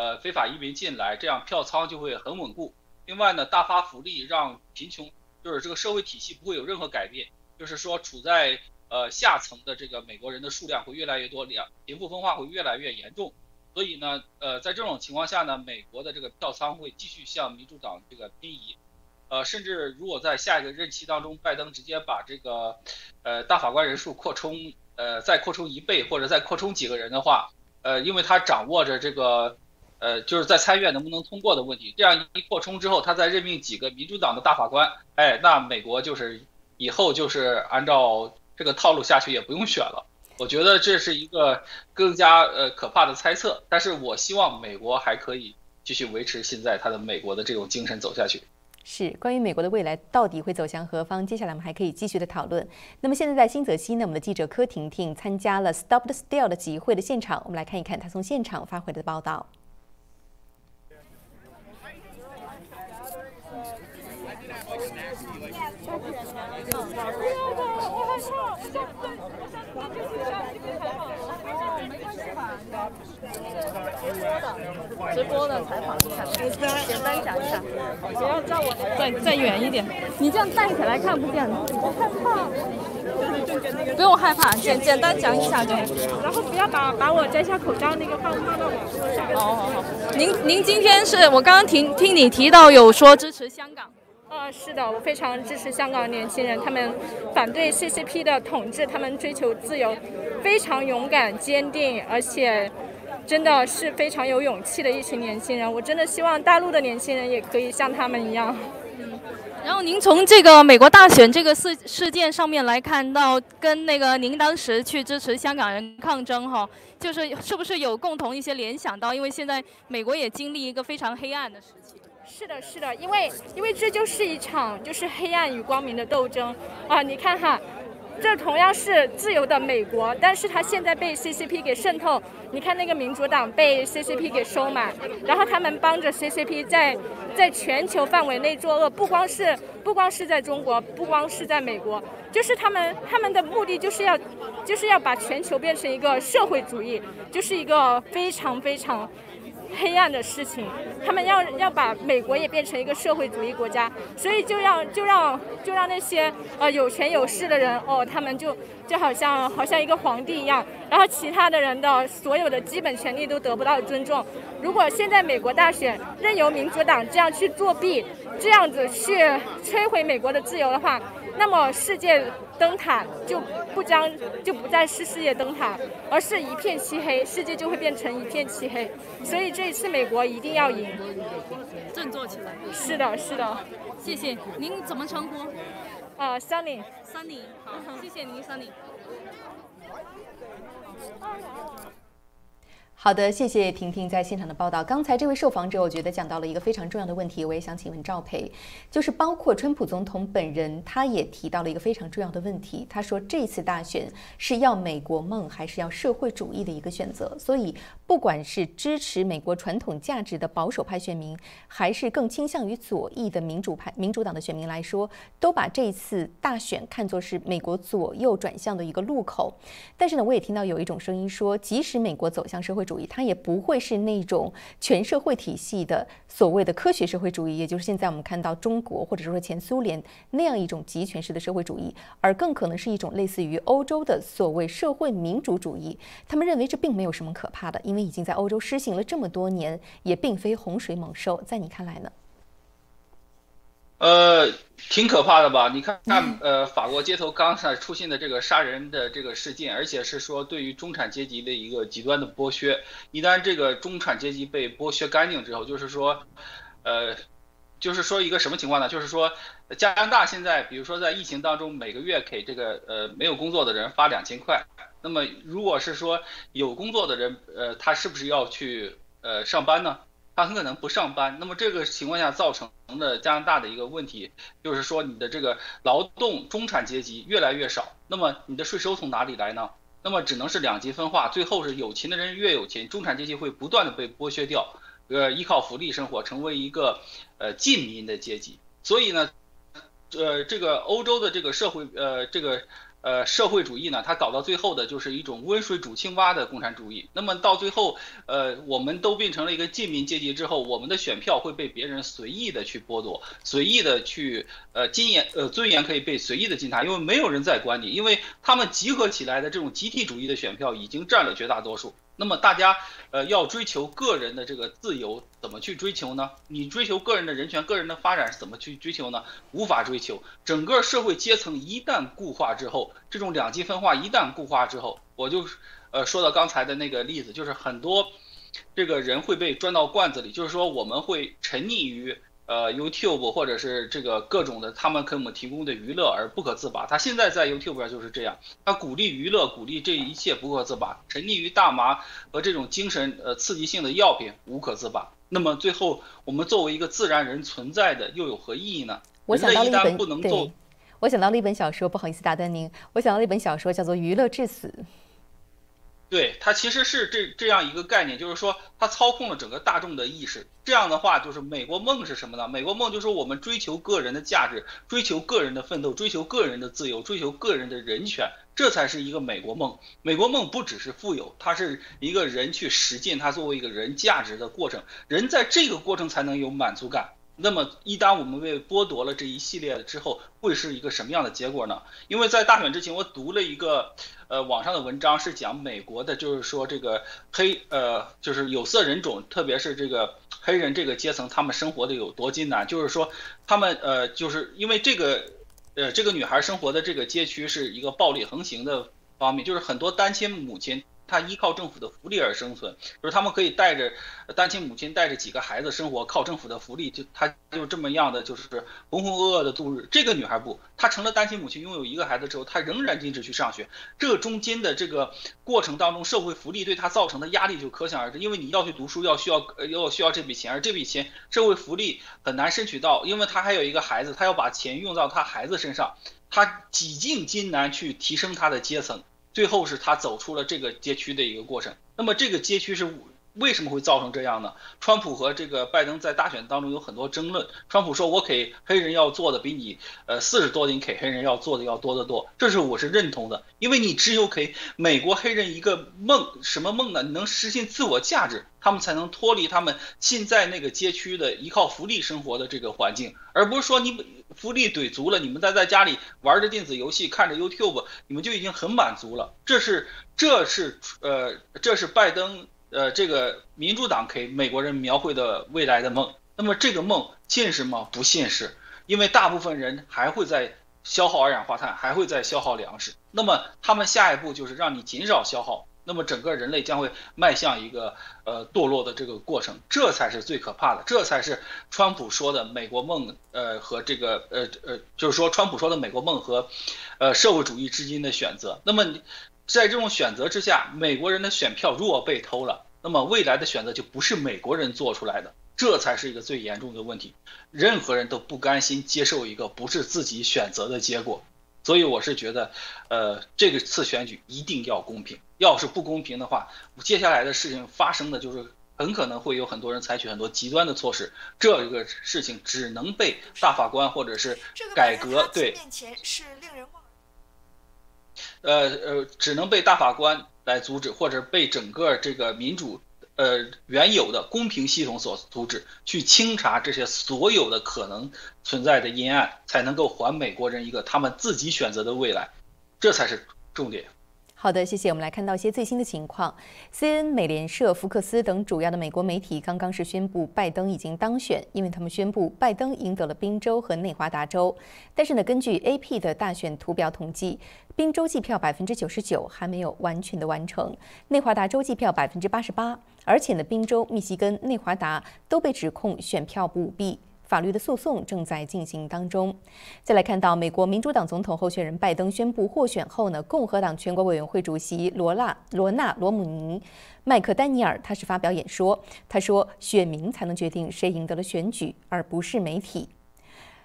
呃，非法移民进来，这样票仓就会很稳固。另外呢，大发福利，让贫穷就是这个社会体系不会有任何改变，就是说处在呃下层的这个美国人的数量会越来越多，两贫富分化会越来越严重。所以呢，呃，在这种情况下呢，美国的这个票仓会继续向民主党这个偏移。呃，甚至如果在下一个任期当中，拜登直接把这个呃大法官人数扩充，呃再扩充一倍或者再扩充几个人的话，呃，因为他掌握着这个。呃，就是在参议院能不能通过的问题。这样一扩充之后，他再任命几个民主党的大法官，哎，那美国就是以后就是按照这个套路下去，也不用选了。我觉得这是一个更加呃可怕的猜测。但是我希望美国还可以继续维持现在他的美国的这种精神走下去。是关于美国的未来到底会走向何方？接下来我们还可以继续的讨论。那么现在在新泽西呢，我们的记者柯婷婷参加了 Stop the Steal 的集会的现场，我们来看一看她从现场发回的报道。直播的采访，一下，简单讲一下。不要照我，再再远一点。你这样站起来看不见，我害怕。不用害怕，简简单讲一下就。然后不要把把我摘下口罩那个放放到网络上。好好好。您您今天是我刚刚听听你提到有说支持香港。呃，是的，我非常支持香港年轻人，他们反对 CCP 的统治，他们追求自由，非常勇敢、坚定，而且真的是非常有勇气的一群年轻人。我真的希望大陆的年轻人也可以像他们一样。嗯，然后您从这个美国大选这个事事件上面来看到，跟那个您当时去支持香港人抗争哈，就是是不是有共同一些联想到？因为现在美国也经历一个非常黑暗的时期。是的，是的，因为因为这就是一场就是黑暗与光明的斗争啊！你看哈，这同样是自由的美国，但是它现在被 CCP 给渗透。你看那个民主党被 CCP 给收买，然后他们帮着 CCP 在在全球范围内作恶，不光是不光是在中国，不光是在美国，就是他们他们的目的就是要就是要把全球变成一个社会主义，就是一个非常非常。黑暗的事情，他们要要把美国也变成一个社会主义国家，所以就让就让就让那些呃有权有势的人哦，他们就就好像好像一个皇帝一样，然后其他的人的所有的基本权利都得不到尊重。如果现在美国大选任由民主党这样去作弊，这样子去摧毁美国的自由的话，那么世界。灯塔就不将就不再是世界灯塔，而是一片漆黑，世界就会变成一片漆黑。所以这一次美国一定要赢，振作起来。是的，是的，谢谢。您怎么称呼？呃，Sunny，Sunny，好，谢谢您，Sunny。好的，谢谢婷婷在现场的报道。刚才这位受访者，我觉得讲到了一个非常重要的问题，我也想请问赵培，就是包括川普总统本人，他也提到了一个非常重要的问题。他说，这次大选是要美国梦还是要社会主义的一个选择。所以，不管是支持美国传统价值的保守派选民，还是更倾向于左翼的民主派、民主党的选民来说，都把这次大选看作是美国左右转向的一个路口。但是呢，我也听到有一种声音说，即使美国走向社会主义，它也不会是那种全社会体系的所谓的科学社会主义，也就是现在我们看到中国或者说前苏联那样一种集权式的社会主义，而更可能是一种类似于欧洲的所谓社会民主主义。他们认为这并没有什么可怕的，因为已经在欧洲施行了这么多年，也并非洪水猛兽。在你看来呢？呃，挺可怕的吧？你看看，呃，法国街头刚才出现的这个杀人的这个事件，而且是说对于中产阶级的一个极端的剥削。一旦这个中产阶级被剥削干净之后，就是说，呃，就是说一个什么情况呢？就是说，加拿大现在，比如说在疫情当中，每个月给这个呃没有工作的人发两千块。那么如果是说有工作的人，呃，他是不是要去呃上班呢？他很可能不上班，那么这个情况下造成的加拿大的一个问题，就是说你的这个劳动中产阶级越来越少，那么你的税收从哪里来呢？那么只能是两极分化，最后是有钱的人越有钱，中产阶级会不断的被剥削掉，呃，依靠福利生活，成为一个呃近民的阶级。所以呢，呃，这个欧洲的这个社会，呃，这个。呃，社会主义呢，它搞到最后的就是一种温水煮青蛙的共产主义。那么到最后，呃，我们都变成了一个近民阶级之后，我们的选票会被别人随意的去剥夺，随意的去，呃，尊严，呃，尊严可以被随意的践踏，因为没有人再管你，因为他们集合起来的这种集体主义的选票已经占了绝大多数。那么大家，呃，要追求个人的这个自由，怎么去追求呢？你追求个人的人权、个人的发展，怎么去追求呢？无法追求。整个社会阶层一旦固化之后，这种两极分化一旦固化之后，我就，呃，说到刚才的那个例子，就是很多，这个人会被钻到罐子里，就是说我们会沉溺于。呃，YouTube 或者是这个各种的，他们给我们提供的娱乐而不可自拔。他现在在 YouTube 上就是这样，他鼓励娱乐，鼓励这一切不可自拔，沉溺于大麻和这种精神呃刺激性的药品无可自拔。那么最后，我们作为一个自然人存在的又有何意义呢？我想到了一本对，我想到了一本小说，不好意思打断您，我想到了一本小说叫做《娱乐至死》。对它其实是这这样一个概念，就是说它操控了整个大众的意识。这样的话，就是美国梦是什么呢？美国梦就是我们追求个人的价值，追求个人的奋斗，追求个人的自由，追求个人的人权，这才是一个美国梦。美国梦不只是富有，它是一个人去实践他作为一个人价值的过程。人在这个过程才能有满足感。那么一旦我们被剥夺了这一系列之后，会是一个什么样的结果呢？因为在大选之前，我读了一个。呃，网上的文章是讲美国的，就是说这个黑呃，就是有色人种，特别是这个黑人这个阶层，他们生活的有多艰难。就是说，他们呃，就是因为这个呃，这个女孩生活的这个街区是一个暴力横行的方面，就是很多单亲母亲。他依靠政府的福利而生存，就是他们可以带着单亲母亲带着几个孩子生活，靠政府的福利，就他就这么样的就是浑浑噩噩的度日。这个女孩不，她成了单亲母亲，拥有一个孩子之后，她仍然坚持去上学。这中间的这个过程当中，社会福利对她造成的压力就可想而知。因为你要去读书，要需要要需要这笔钱，而这笔钱社会福利很难争取到，因为她还有一个孩子，她要把钱用到她孩子身上，她几近艰难去提升她的阶层。最后是他走出了这个街区的一个过程。那么这个街区是为什么会造成这样呢？川普和这个拜登在大选当中有很多争论。川普说：“我给黑人要做的比你呃四十多年给黑人要做的要多得多。”这是我是认同的，因为你只有给美国黑人一个梦，什么梦呢？你能实现自我价值，他们才能脱离他们现在那个街区的依靠福利生活的这个环境，而不是说你。福利怼足了，你们再在家里玩着电子游戏，看着 YouTube，你们就已经很满足了。这是，这是，呃，这是拜登，呃，这个民主党给美国人描绘的未来的梦。那么这个梦现实吗？不现实，因为大部分人还会在消耗二氧化碳，还会在消耗粮食。那么他们下一步就是让你减少消耗。那么整个人类将会迈向一个呃堕落的这个过程，这才是最可怕的，这才是川普说的美国梦，呃和这个呃呃，就是说川普说的美国梦和，呃社会主义之间的选择。那么，在这种选择之下，美国人的选票如果被偷了，那么未来的选择就不是美国人做出来的，这才是一个最严重的问题。任何人都不甘心接受一个不是自己选择的结果，所以我是觉得，呃，这个次选举一定要公平。要是不公平的话，接下来的事情发生的就是很可能会有很多人采取很多极端的措施，这个事情只能被大法官或者是改革对。呃呃，只能被大法官来阻止，或者被整个这个民主呃原有的公平系统所阻止，去清查这些所有的可能存在的阴暗，才能够还美国人一个他们自己选择的未来，这才是重点。好的，谢谢。我们来看到一些最新的情况。CNN、美联社、福克斯等主要的美国媒体刚刚是宣布拜登已经当选，因为他们宣布拜登赢得了宾州和内华达州。但是呢，根据 AP 的大选图表统计，宾州计票百分之九十九还没有完全的完成，内华达州计票百分之八十八，而且呢，宾州、密西根、内华达都被指控选票舞弊。法律的诉讼正在进行当中。再来看到美国民主党总统候选人拜登宣布获选后呢，共和党全国委员会主席罗纳罗纳罗姆尼麦克丹尼尔他是发表演说，他说：“选民才能决定谁赢得了选举，而不是媒体。”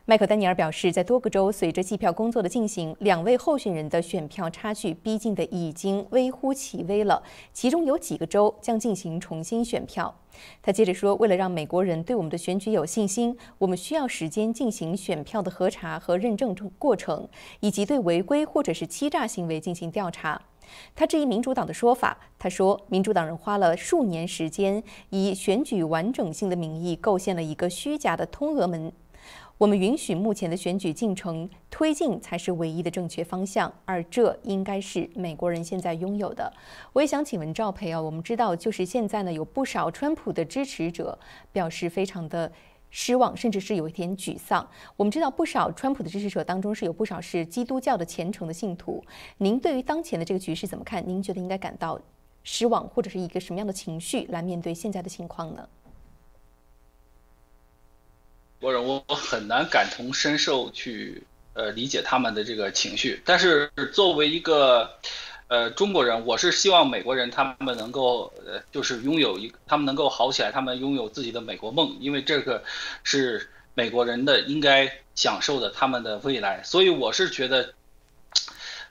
麦克丹尼尔表示，在多个州，随着计票工作的进行，两位候选人的选票差距逼近的已经微乎其微了。其中有几个州将进行重新选票。他接着说：“为了让美国人对我们的选举有信心，我们需要时间进行选票的核查和认证过程，以及对违规或者是欺诈行为进行调查。”他质疑民主党的说法。他说：“民主党人花了数年时间，以选举完整性的名义构建了一个虚假的通俄门。”我们允许目前的选举进程推进才是唯一的正确方向，而这应该是美国人现在拥有的。我也想请问赵培啊，我们知道就是现在呢有不少川普的支持者表示非常的失望，甚至是有一点沮丧。我们知道不少川普的支持者当中是有不少是基督教的虔诚的信徒。您对于当前的这个局势怎么看？您觉得应该感到失望，或者是一个什么样的情绪来面对现在的情况呢？国人，我很难感同身受去呃理解他们的这个情绪，但是作为一个呃中国人，我是希望美国人他们能够呃就是拥有一他们能够好起来，他们拥有自己的美国梦，因为这个是美国人的应该享受的他们的未来，所以我是觉得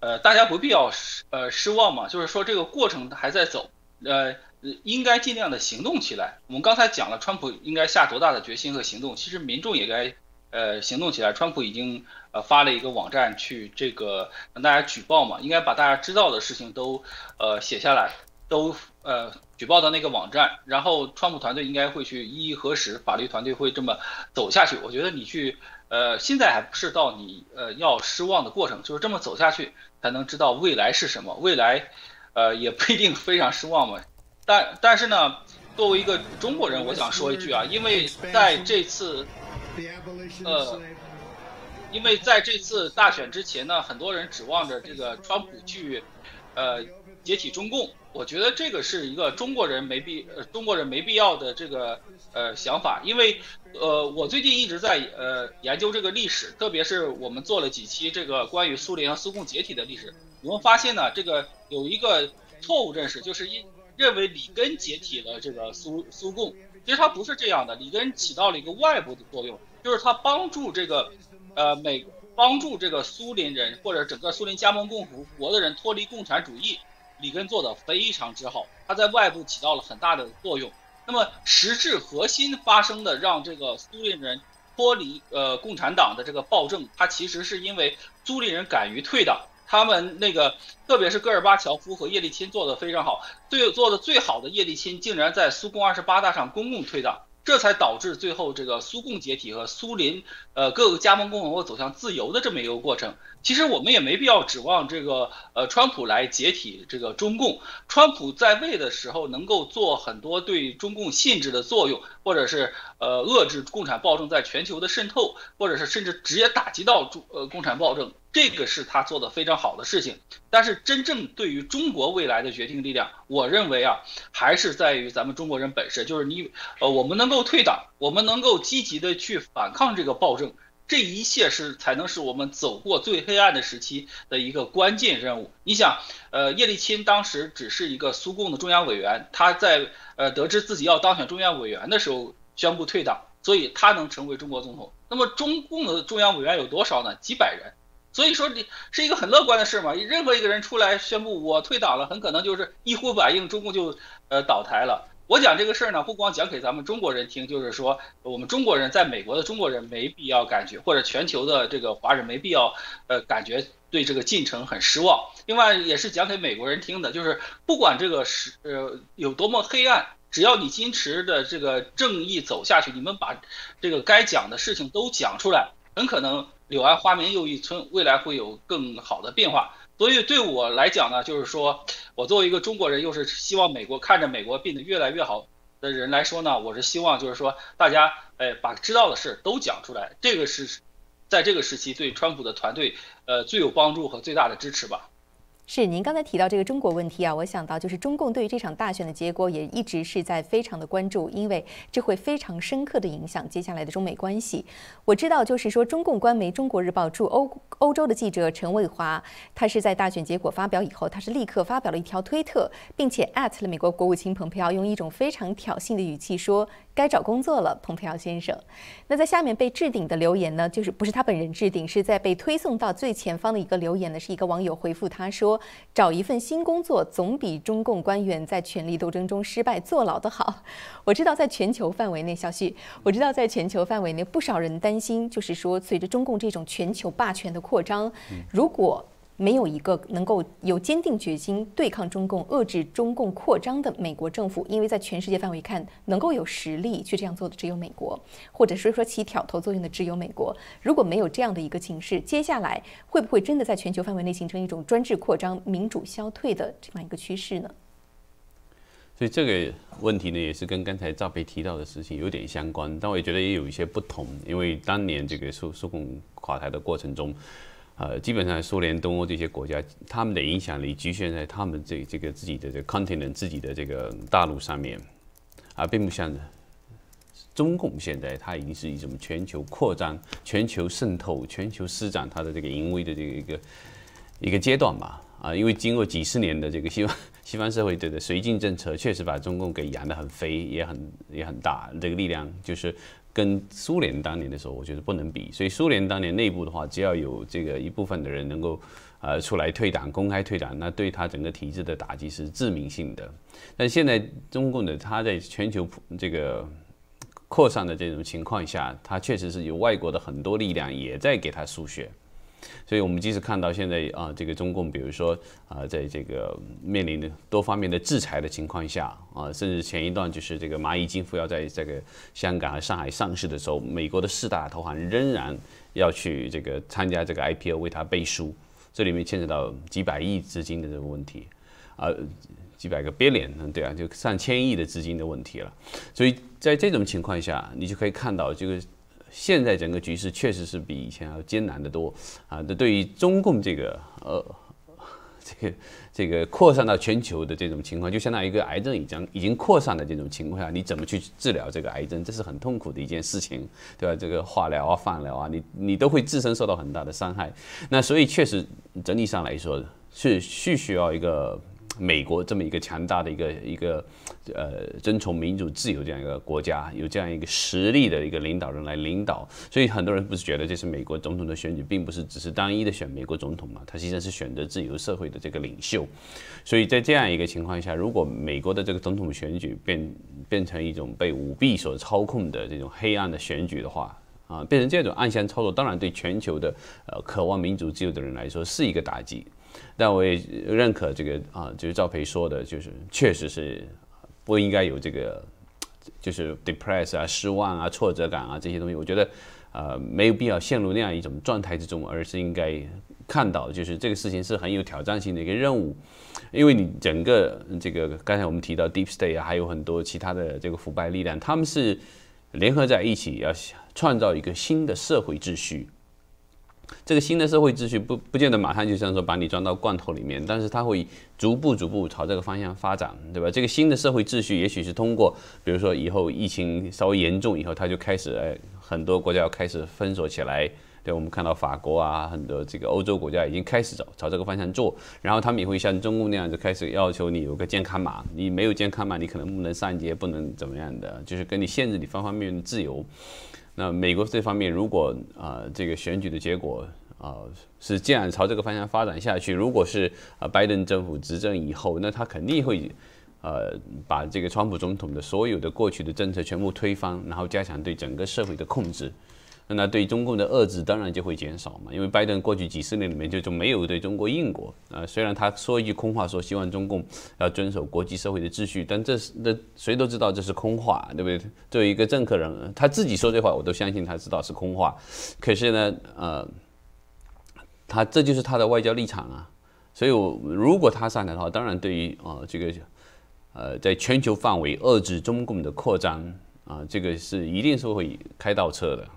呃大家不必要呃失望嘛，就是说这个过程还在走，呃。应该尽量的行动起来。我们刚才讲了，川普应该下多大的决心和行动，其实民众也该呃行动起来。川普已经呃发了一个网站去这个让大家举报嘛，应该把大家知道的事情都呃写下来，都呃举报到那个网站，然后川普团队应该会去一一核实，法律团队会这么走下去。我觉得你去呃现在还不是到你呃要失望的过程，就是这么走下去才能知道未来是什么。未来呃也不一定非常失望嘛。但但是呢，作为一个中国人，我想说一句啊，因为在这次，呃，因为在这次大选之前呢，很多人指望着这个川普去，呃，解体中共。我觉得这个是一个中国人没必，呃，中国人没必要的这个呃想法，因为呃，我最近一直在呃研究这个历史，特别是我们做了几期这个关于苏联和苏共解体的历史，我们发现呢，这个有一个错误认识，就是一。认为里根解体了这个苏苏共，其实他不是这样的。里根起到了一个外部的作用，就是他帮助这个，呃美帮助这个苏联人或者整个苏联加盟共和国的人脱离共产主义。里根做的非常之好，他在外部起到了很大的作用。那么实质核心发生的让这个苏联人脱离呃共产党的这个暴政，它其实是因为苏联人敢于退党。他们那个，特别是戈尔巴乔夫和叶利钦做的非常好，最做的最好的叶利钦竟然在苏共二十八大上公共退党，这才导致最后这个苏共解体和苏联呃各个加盟共和国走向自由的这么一个过程。其实我们也没必要指望这个呃川普来解体这个中共，川普在位的时候能够做很多对中共性质的作用，或者是呃遏制共产暴政在全球的渗透，或者是甚至直接打击到中呃共产暴政。这个是他做的非常好的事情，但是真正对于中国未来的决定力量，我认为啊，还是在于咱们中国人本身，就是你，呃，我们能够退党，我们能够积极的去反抗这个暴政，这一切是才能是我们走过最黑暗的时期的一个关键任务。你想，呃，叶利钦当时只是一个苏共的中央委员，他在呃得知自己要当选中央委员的时候宣布退党，所以他能成为中国总统。那么中共的中央委员有多少呢？几百人。所以说，你是一个很乐观的事嘛。任何一个人出来宣布我退党了，很可能就是一呼百应，中共就呃倒台了。我讲这个事儿呢，不光讲给咱们中国人听，就是说我们中国人在美国的中国人没必要感觉，或者全球的这个华人没必要呃感觉对这个进程很失望。另外也是讲给美国人听的，就是不管这个是呃有多么黑暗，只要你坚持的这个正义走下去，你们把这个该讲的事情都讲出来，很可能柳暗花明又一村，未来会有更好的变化。所以对我来讲呢，就是说我作为一个中国人，又是希望美国看着美国变得越来越好的人来说呢，我是希望就是说大家哎把知道的事都讲出来，这个是在这个时期对川普的团队呃最有帮助和最大的支持吧。是您刚才提到这个中国问题啊，我想到就是中共对于这场大选的结果也一直是在非常的关注，因为这会非常深刻的影响接下来的中美关系。我知道，就是说中共官媒《中国日报》驻欧欧洲的记者陈卫华，他是在大选结果发表以后，他是立刻发表了一条推特，并且艾特了美国国务卿蓬佩奥，用一种非常挑衅的语气说。该找工作了，蓬佩奥先生。那在下面被置顶的留言呢，就是不是他本人置顶，是在被推送到最前方的一个留言呢，是一个网友回复他说：“找一份新工作总比中共官员在权力斗争中失败坐牢的好。”我知道在全球范围内，小旭，我知道在全球范围内，不少人担心，就是说随着中共这种全球霸权的扩张，如果没有一个能够有坚定决心对抗中共、遏制中共扩张的美国政府，因为在全世界范围看，能够有实力去这样做的只有美国，或者是说起挑头作用的只有美国。如果没有这样的一个形势，接下来会不会真的在全球范围内形成一种专制扩张、民主消退的这样一个趋势呢？所以这个问题呢，也是跟刚才赵培提到的事情有点相关，但我也觉得也有一些不同，因为当年这个苏苏共垮台的过程中。呃，基本上苏联、东欧这些国家，他们的影响力局限在他们这这个自己的这个 continent 自己的这个大陆上面，啊，并不像中共现在，它已经是一种全球扩张、全球渗透、全球施展它的这个淫威的这个一个一个阶段吧。啊，因为经过几十年的这个西方 <laughs> 西方社会的绥靖政策，确实把中共给养得很肥，也很也很大，这个力量就是。跟苏联当年的时候，我觉得不能比。所以苏联当年内部的话，只要有这个一部分的人能够，呃，出来退党、公开退党，那对他整个体制的打击是致命性的。但现在中共的他在全球这个扩散的这种情况下，他确实是有外国的很多力量也在给他输血。所以，我们即使看到现在啊，这个中共，比如说啊，在这个面临的多方面的制裁的情况下啊，甚至前一段就是这个蚂蚁金服要在这个香港和上海上市的时候，美国的四大投行仍然要去这个参加这个 IPO 为它背书，这里面牵扯到几百亿资金的这个问题，啊，几百个 billion，对啊，就上千亿的资金的问题了。所以在这种情况下，你就可以看到这个。现在整个局势确实是比以前要艰难得多啊！这对于中共这个呃，<laughs> 这个这个扩散到全球的这种情况，就相当于一个癌症已经已经扩散的这种情况下，你怎么去治疗这个癌症？这是很痛苦的一件事情，对吧？这个化疗啊、放疗啊，你你都会自身受到很大的伤害。那所以确实整体上来说是是需要一个。美国这么一个强大的一个一个呃，遵从民主自由这样一个国家，有这样一个实力的一个领导人来领导，所以很多人不是觉得这是美国总统的选举，并不是只是单一的选美国总统嘛？他实际上是选择自由社会的这个领袖。所以在这样一个情况下，如果美国的这个总统选举变变成一种被舞弊所操控的这种黑暗的选举的话，啊，变成这种暗箱操作，当然对全球的呃渴望民主自由的人来说是一个打击。但我也认可这个啊，就是赵培说的，就是确实是不应该有这个，就是 depress 啊、失望啊、挫折感啊这些东西。我觉得呃没有必要陷入那样一种状态之中，而是应该看到，就是这个事情是很有挑战性的一个任务，因为你整个这个刚才我们提到 deep state 啊，还有很多其他的这个腐败力量，他们是联合在一起要创造一个新的社会秩序。这个新的社会秩序不不见得马上就像说把你装到罐头里面，但是它会逐步逐步朝这个方向发展，对吧？这个新的社会秩序也许是通过，比如说以后疫情稍微严重以后，它就开始哎很多国家要开始封锁起来。对，我们看到法国啊，很多这个欧洲国家已经开始走朝这个方向做，然后他们也会像中共那样子开始要求你有个健康码，你没有健康码，你可能不能上街，不能怎么样的，就是给你限制你方方面面的自由。那美国这方面，如果啊这个选举的结果啊是这样朝这个方向发展下去，如果是啊拜登政府执政以后，那他肯定会呃把这个川普总统的所有的过去的政策全部推翻，然后加强对整个社会的控制。那对中共的遏制当然就会减少嘛，因为拜登过去几十年里面就就没有对中国硬过啊。虽然他说一句空话，说希望中共要遵守国际社会的秩序，但这是那谁都知道这是空话，对不对？作为一个政客人，他自己说这话，我都相信他知道是空话。可是呢，呃，他这就是他的外交立场啊。所以，我如果他上台的话，当然对于啊这个呃在全球范围遏制中共的扩张啊，这个是一定是会开倒车的。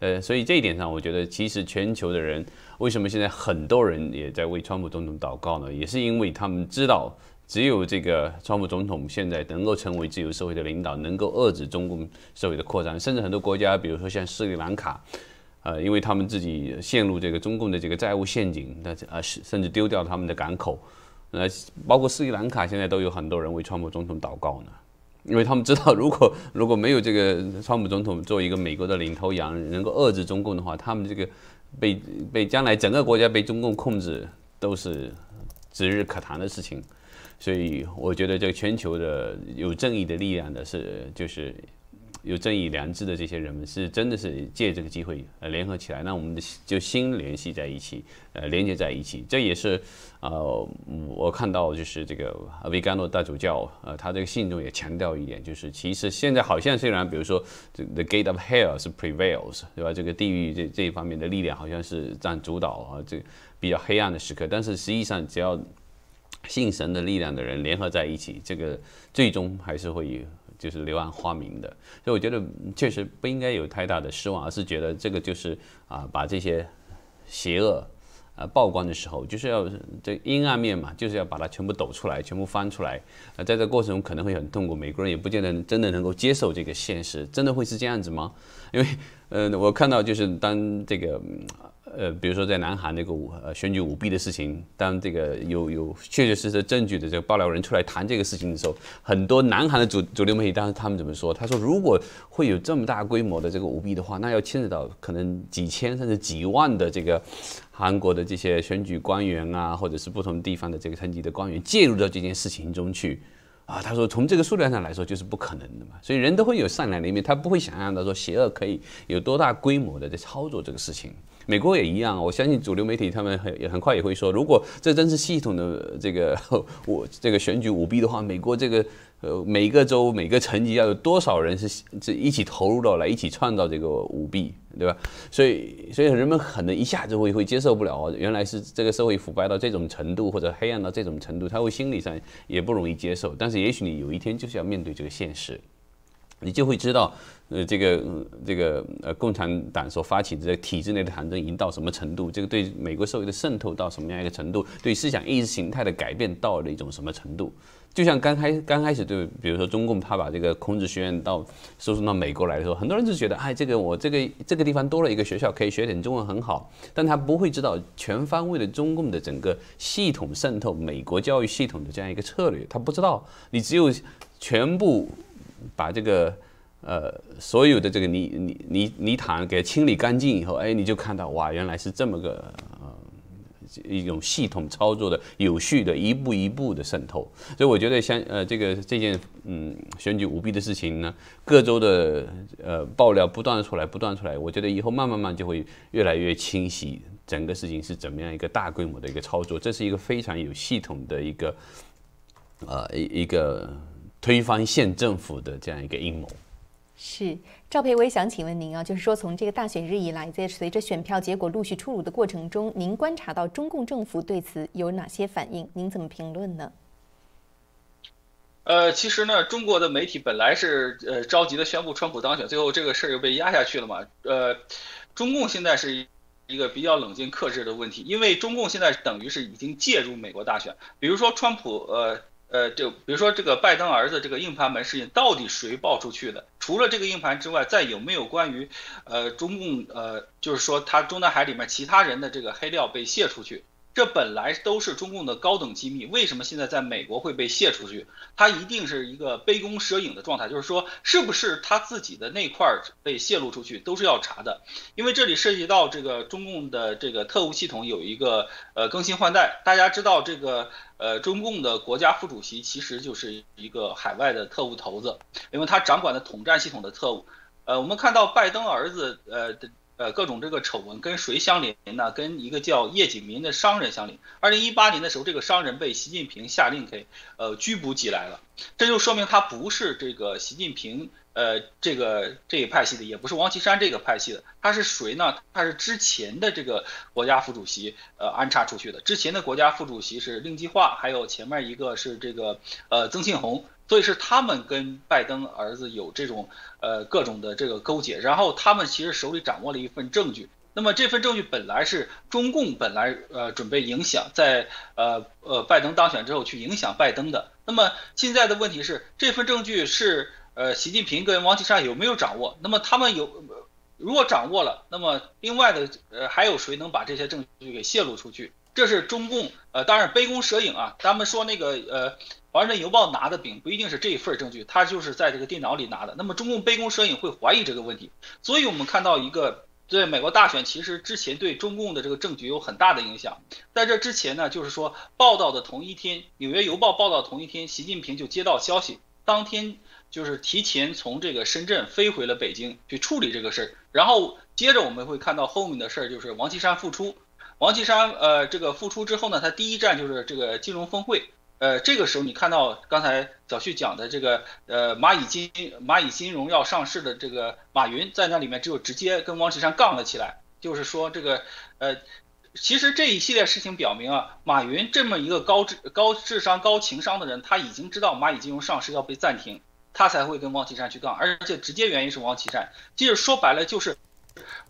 呃，所以这一点上，我觉得其实全球的人为什么现在很多人也在为川普总统祷告呢？也是因为他们知道，只有这个川普总统现在能够成为自由社会的领导，能够遏制中共社会的扩张，甚至很多国家，比如说像斯里兰卡，呃，因为他们自己陷入这个中共的这个债务陷阱，那呃，甚至丢掉他们的港口，呃，包括斯里兰卡现在都有很多人为川普总统祷告呢。因为他们知道，如果 <laughs> 如果没有这个川普总统做一个美国的领头羊，能够遏制中共的话，他们这个被被将来整个国家被中共控制都是指日可谈的事情。所以，我觉得这个全球的有正义的力量的是就是。有正义良知的这些人们是真的是借这个机会呃联合起来，那我们的就心联系在一起，呃连接在一起。这也是呃我看到就是这个维甘诺大主教呃他这个信中也强调一点，就是其实现在好像虽然比如说这 the gate of hell 是 prevails 对吧？这个地狱这这一方面的力量好像是占主导啊，这比较黑暗的时刻。但是实际上只要信神的力量的人联合在一起，这个最终还是会。就是柳暗花明的，所以我觉得确实不应该有太大的失望，而是觉得这个就是啊，把这些邪恶啊曝光的时候，就是要这阴暗面嘛，就是要把它全部抖出来，全部翻出来。啊，在这过程中可能会很痛苦，美国人也不见得真的能够接受这个现实，真的会是这样子吗？因为，呃，我看到就是当这个。呃，比如说在南韩那个舞呃选举舞弊的事情，当这个有有确确实实证据的这个爆料人出来谈这个事情的时候，很多南韩的主主流媒体当时他们怎么说？他说如果会有这么大规模的这个舞弊的话，那要牵扯到可能几千甚至几万的这个韩国的这些选举官员啊，或者是不同地方的这个层级的官员介入到这件事情中去啊。他说从这个数量上来说就是不可能的嘛，所以人都会有善良的一面，他不会想象到说邪恶可以有多大规模的在操作这个事情。美国也一样，我相信主流媒体他们很也很快也会说，如果这真是系统的这个 <laughs> 我这个选举舞弊的话，美国这个呃每个州每个层级要有多少人是这一起投入到来一起创造这个舞弊，对吧？所以所以人们可能一下子会会接受不了，原来是这个社会腐败到这种程度或者黑暗到这种程度，他会心理上也不容易接受。但是也许你有一天就是要面对这个现实。你就会知道，呃，这个这个呃，共产党所发起的这个体制内的长征已经到什么程度？这个对美国社会的渗透到什么样一个程度？对思想意识形态的改变到了一种什么程度？就像刚开刚开始对，比如说中共他把这个孔子学院到输送到美国来的时候，很多人就觉得，哎，这个我这个这个地方多了一个学校，可以学点中文很好。但他不会知道全方位的中共的整个系统渗透美国教育系统的这样一个策略，他不知道。你只有全部。把这个呃所有的这个泥泥泥泥潭给清理干净以后，哎，你就看到哇，原来是这么个呃一种系统操作的、有序的、一步一步的渗透。所以我觉得像呃这个这件嗯选举舞弊的事情呢，各州的呃爆料不断出来，不断出来，我觉得以后慢慢慢就会越来越清晰，整个事情是怎么样一个大规模的一个操作，这是一个非常有系统的一个呃一一个。推翻县政府的这样一个阴谋，是赵培，我也想请问您啊，就是说从这个大选日以来，在随着选票结果陆续出炉的过程中，您观察到中共政府对此有哪些反应？您怎么评论呢？呃，其实呢，中国的媒体本来是呃着急的宣布川普当选，最后这个事儿又被压下去了嘛。呃，中共现在是一个比较冷静克制的问题，因为中共现在等于是已经介入美国大选，比如说川普呃。呃，就比如说这个拜登儿子这个硬盘门事件，到底谁爆出去的？除了这个硬盘之外，再有没有关于呃中共呃，就是说他中南海里面其他人的这个黑料被泄出去？这本来都是中共的高等机密，为什么现在在美国会被泄出去？它一定是一个杯弓蛇影的状态，就是说，是不是他自己的那块儿被泄露出去，都是要查的。因为这里涉及到这个中共的这个特务系统有一个呃更新换代。大家知道，这个呃中共的国家副主席其实就是一个海外的特务头子，因为他掌管的统战系统的特务。呃，我们看到拜登儿子呃的。呃，各种这个丑闻跟谁相连呢？跟一个叫叶景民的商人相连。二零一八年的时候，这个商人被习近平下令给呃拘捕起来了，这就说明他不是这个习近平呃这个这一派系的，也不是王岐山这个派系的，他是谁呢？他是之前的这个国家副主席呃安插出去的。之前的国家副主席是令计划，还有前面一个是这个呃曾庆红。所以是他们跟拜登儿子有这种呃各种的这个勾结，然后他们其实手里掌握了一份证据。那么这份证据本来是中共本来呃准备影响，在呃呃拜登当选之后去影响拜登的。那么现在的问题是这份证据是呃习近平跟王岐山有没有掌握？那么他们有如果掌握了，那么另外的呃还有谁能把这些证据给泄露出去？这是中共呃当然杯弓蛇影啊，他们说那个呃。华盛顿邮报拿的饼不一定是这一份证据，他就是在这个电脑里拿的。那么中共杯弓蛇影会怀疑这个问题，所以我们看到一个对美国大选其实之前对中共的这个政局有很大的影响。在这之前呢，就是说报道的同一天，纽约邮报报道同一天，习近平就接到消息，当天就是提前从这个深圳飞回了北京去处理这个事儿。然后接着我们会看到后面的事儿，就是王岐山复出。王岐山呃这个复出之后呢，他第一站就是这个金融峰会。呃，这个时候你看到刚才小旭讲的这个，呃，蚂蚁金蚂蚁金融要上市的这个马云在那里面，只有直接跟王岐山杠了起来。就是说这个，呃，其实这一系列事情表明啊，马云这么一个高智高智商高情商的人，他已经知道蚂蚁金融上市要被暂停，他才会跟王岐山去杠，而且直接原因是王岐山。其实说白了就是，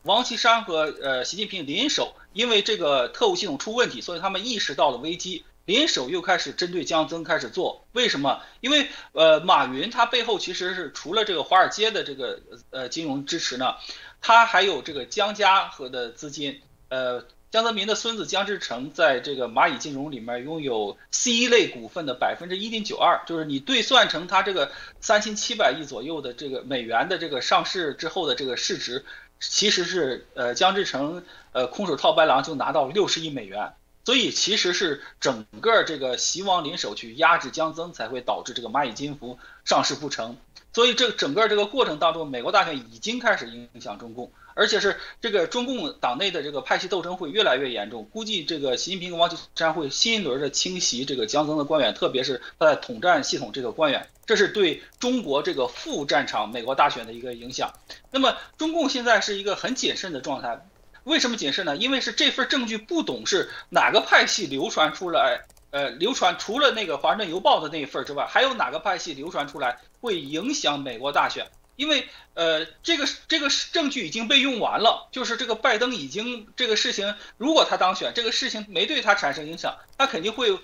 王岐山和呃习近平联手，因为这个特务系统出问题，所以他们意识到了危机。联手又开始针对江增开始做，为什么？因为呃，马云他背后其实是除了这个华尔街的这个呃金融支持呢，他还有这个江家和的资金。呃，江泽民的孙子江志成在这个蚂蚁金融里面拥有 C 类股份的百分之一点九二，就是你兑算成他这个三千七百亿左右的这个美元的这个上市之后的这个市值，其实是呃江志成呃空手套白狼就拿到六十亿美元。所以其实是整个这个习王联手去压制江增，才会导致这个蚂蚁金服上市不成。所以这整个这个过程当中，美国大选已经开始影响中共，而且是这个中共党内的这个派系斗争会越来越严重。估计这个习近平跟王岐山会新一轮的清洗这个江增的官员，特别是他在统战系统这个官员，这是对中国这个副战场美国大选的一个影响。那么中共现在是一个很谨慎的状态。为什么谨慎呢？因为是这份证据不懂是哪个派系流传出来，呃，流传除了那个《华盛顿邮报》的那一份之外，还有哪个派系流传出来会影响美国大选？因为呃，这个这个证据已经被用完了，就是这个拜登已经这个事情，如果他当选，这个事情没对他产生影响，他肯定会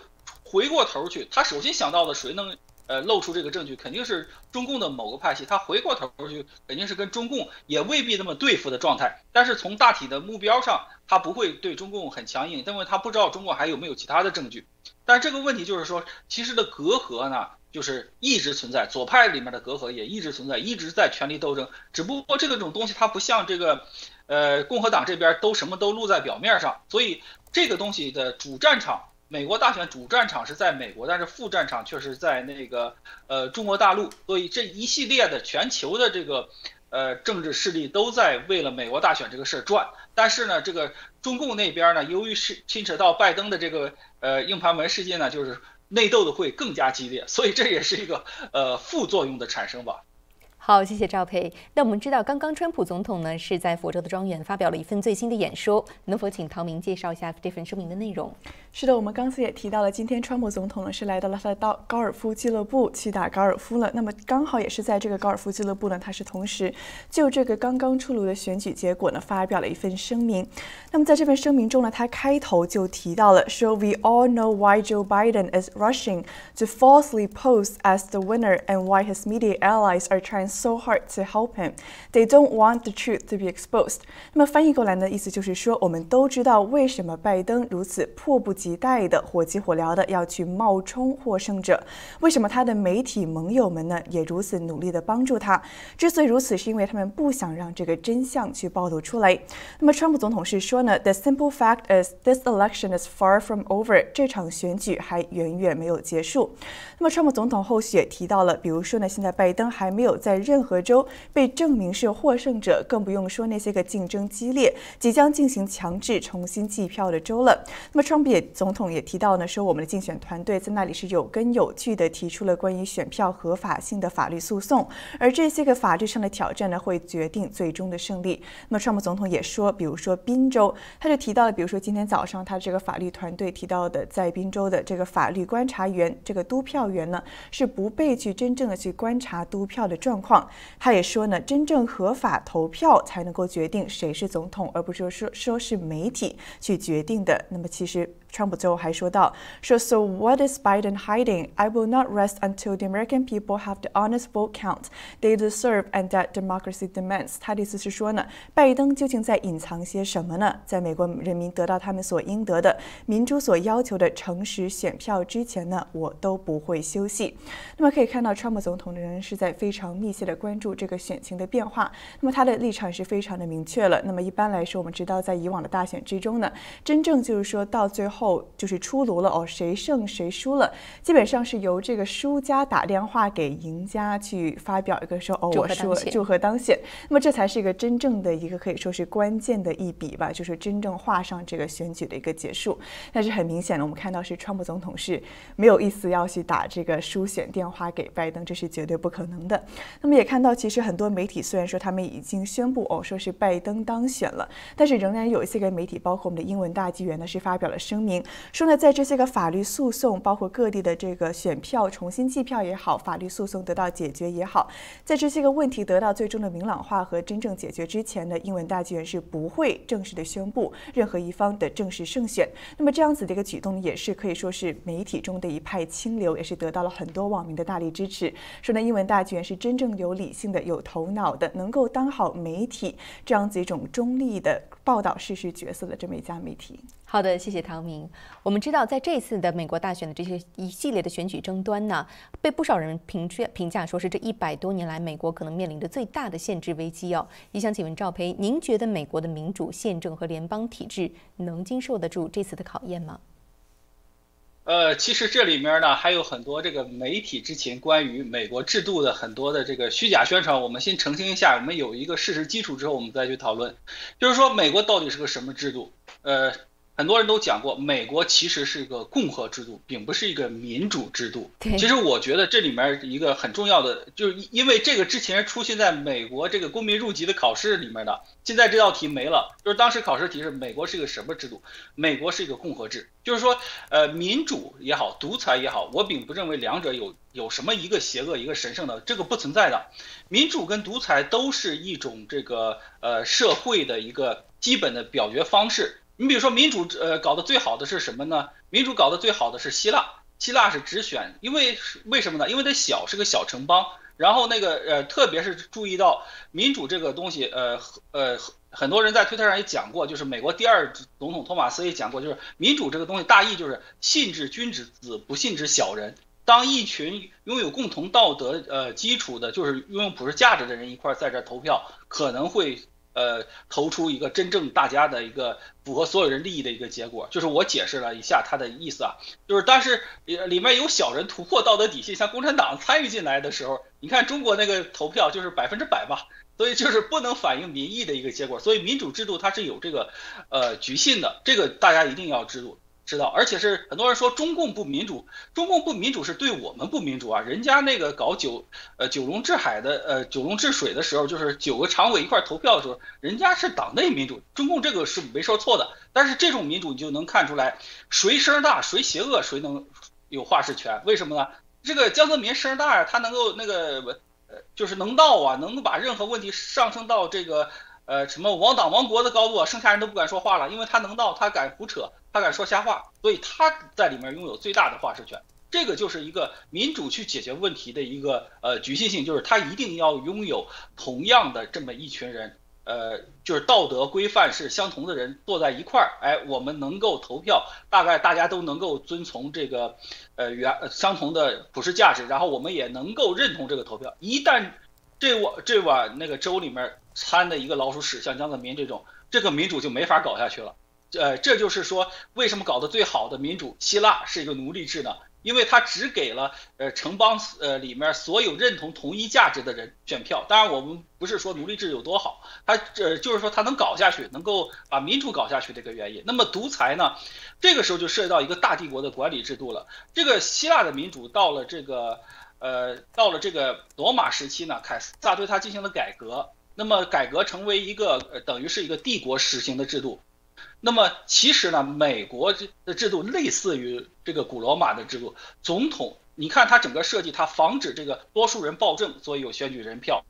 回过头去，他首先想到的谁能？呃，露出这个证据肯定是中共的某个派系，他回过头去肯定是跟中共也未必那么对付的状态。但是从大体的目标上，他不会对中共很强硬，因为他不知道中共还有没有其他的证据。但这个问题就是说，其实的隔阂呢，就是一直存在，左派里面的隔阂也一直存在，一直在权力斗争。只不过这个种东西它不像这个，呃，共和党这边都什么都露在表面上，所以这个东西的主战场。美国大选主战场是在美国，但是副战场却是在那个呃中国大陆，所以这一系列的全球的这个呃政治势力都在为了美国大选这个事儿转。但是呢，这个中共那边呢，由于是牵扯到拜登的这个呃硬盘门事件呢，就是内斗的会更加激烈，所以这也是一个呃副作用的产生吧。好，谢谢赵培。那我们知道，刚刚川普总统呢是在佛州的庄园发表了一份最新的演说，能否请陶明介绍一下这份声明的内容？是的，我们刚才也提到了，今天川普总统呢是来到了他的高高尔夫俱乐部去打高尔夫了。那么刚好也是在这个高尔夫俱乐部呢，他是同时就这个刚刚出炉的选举结果呢发表了一份声明。那么在这份声明中呢，他开头就提到了说：“We all know why Joe Biden is rushing to falsely pose as the winner and why his media allies are trying。” So hard to help him, they don't want the truth to be exposed. 那么翻译过来呢，意思就是说，我们都知道为什么拜登如此迫不及待的、火急火燎的要去冒充获胜者，为什么他的媒体盟友们呢也如此努力的帮助他？之所以如此，是因为他们不想让这个真相去暴露出来。那么川普总统是说呢，The simple fact is this election is far from over. 这场选举还远远没有结束。那么川普总统后续也提到了，比如说呢，现在拜登还没有在任何州被证明是获胜者，更不用说那些个竞争激烈、即将进行强制重新计票的州了。那么，川普也总统也提到呢，说我们的竞选团队在那里是有根有据的提出了关于选票合法性的法律诉讼，而这些个法律上的挑战呢，会决定最终的胜利。那么，川普总统也说，比如说宾州，他就提到了，比如说今天早上他这个法律团队提到的，在宾州的这个法律观察员、这个督票员呢，是不被去真正的去观察督票的状况。他也说呢，真正合法投票才能够决定谁是总统，而不是说说是媒体去决定的。那么其实。川普最后还说到：“说 So what is Biden hiding? I will not rest until the American people have the honest vote count they deserve and that democracy demands。”他的意思是说呢，拜登究竟在隐藏些什么呢？在美国人民得到他们所应得的民主所要求的诚实选票之前呢，我都不会休息。那么可以看到，川普总统仍然是在非常密切的关注这个选情的变化。那么他的立场是非常的明确了。那么一般来说，我们知道在以往的大选之中呢，真正就是说到最后。后就是出炉了哦，谁胜谁输了，基本上是由这个输家打电话给赢家去发表一个说哦，我输了，祝贺当选。那么这才是一个真正的一个可以说是关键的一笔吧，就是真正画上这个选举的一个结束。但是很明显的，我们看到是川普总统是没有意思要去打这个输选电话给拜登，这是绝对不可能的。那么也看到，其实很多媒体虽然说他们已经宣布哦，说是拜登当选了，但是仍然有一些个媒体，包括我们的英文大纪元呢，是发表了声明。说呢，在这些个法律诉讼，包括各地的这个选票重新计票也好，法律诉讼得到解决也好，在这些个问题得到最终的明朗化和真正解决之前呢，英文大剧院是不会正式的宣布任何一方的正式胜选。那么这样子的一个举动，也是可以说是媒体中的一派清流，也是得到了很多网民的大力支持。说呢，英文大剧院是真正有理性的、有头脑的，能够当好媒体这样子一种中立的报道事实角色的这么一家媒体。好的，谢谢唐明。我们知道，在这次的美国大选的这些一系列的选举争端呢，被不少人评价评价说是这一百多年来美国可能面临的最大的限制危机哦。也想请问赵培，您觉得美国的民主宪政和联邦体制能经受得住这次的考验吗？呃，其实这里面呢还有很多这个媒体之前关于美国制度的很多的这个虚假宣传，我们先澄清一下，我们有一个事实基础之后，我们再去讨论，就是说美国到底是个什么制度？呃。很多人都讲过，美国其实是一个共和制度，并不是一个民主制度。其实我觉得这里面一个很重要的，就是因为这个之前出现在美国这个公民入籍的考试里面的，现在这道题没了。就是当时考试题是美国是一个什么制度？美国是一个共和制，就是说，呃，民主也好，独裁也好，我并不认为两者有有什么一个邪恶，一个神圣的，这个不存在的。民主跟独裁都是一种这个呃社会的一个基本的表决方式。你比如说民主，呃，搞得最好的是什么呢？民主搞得最好的是希腊，希腊是直选，因为为什么呢？因为它小，是个小城邦。然后那个，呃，特别是注意到民主这个东西，呃，呃，很多人在推特上也讲过，就是美国第二总统托马斯也讲过，就是民主这个东西大意就是信之君子，不信之小人。当一群拥有共同道德呃基础的，就是拥有普世价值的人一块在这投票，可能会。呃，投出一个真正大家的一个符合所有人利益的一个结果，就是我解释了一下他的意思啊，就是但是里里面有小人突破道德底线，像共产党参与进来的时候，你看中国那个投票就是百分之百吧，所以就是不能反映民意的一个结果，所以民主制度它是有这个呃局限的，这个大家一定要知道。知道，而且是很多人说中共不民主，中共不民主是对我们不民主啊。人家那个搞九呃九龙治海的呃九龙治水的时候，就是九个常委一块投票的时候，人家是党内民主，中共这个是没说错的。但是这种民主你就能看出来，谁声大谁邪恶谁能有话事权？为什么呢？这个江泽民声大呀，他能够那个呃就是能闹啊，能够把任何问题上升到这个。呃，什么亡党亡国的高度啊，剩下人都不敢说话了，因为他能闹，他敢胡扯，他敢说瞎话，所以他在里面拥有最大的话事权。这个就是一个民主去解决问题的一个呃局限性，就是他一定要拥有同样的这么一群人，呃，就是道德规范是相同的人坐在一块儿，哎，我们能够投票，大概大家都能够遵从这个呃原相同的普世价值，然后我们也能够认同这个投票。一旦这碗这碗那个粥里面。掺的一个老鼠屎，像江泽民这种，这个民主就没法搞下去了。呃，这就是说，为什么搞得最好的民主希腊是一个奴隶制呢？因为他只给了呃城邦呃里面所有认同同一价值的人选票。当然，我们不是说奴隶制有多好，他这就是说他能搞下去，能够把民主搞下去的一个原因。那么独裁呢？这个时候就涉及到一个大帝国的管理制度了。这个希腊的民主到了这个呃到了这个罗马时期呢，凯撒对他进行了改革。那么改革成为一个呃，等于是一个帝国实行的制度。那么其实呢，美国这的制度类似于这个古罗马的制度。总统，你看它整个设计，它防止这个多数人暴政，所以有选举人票。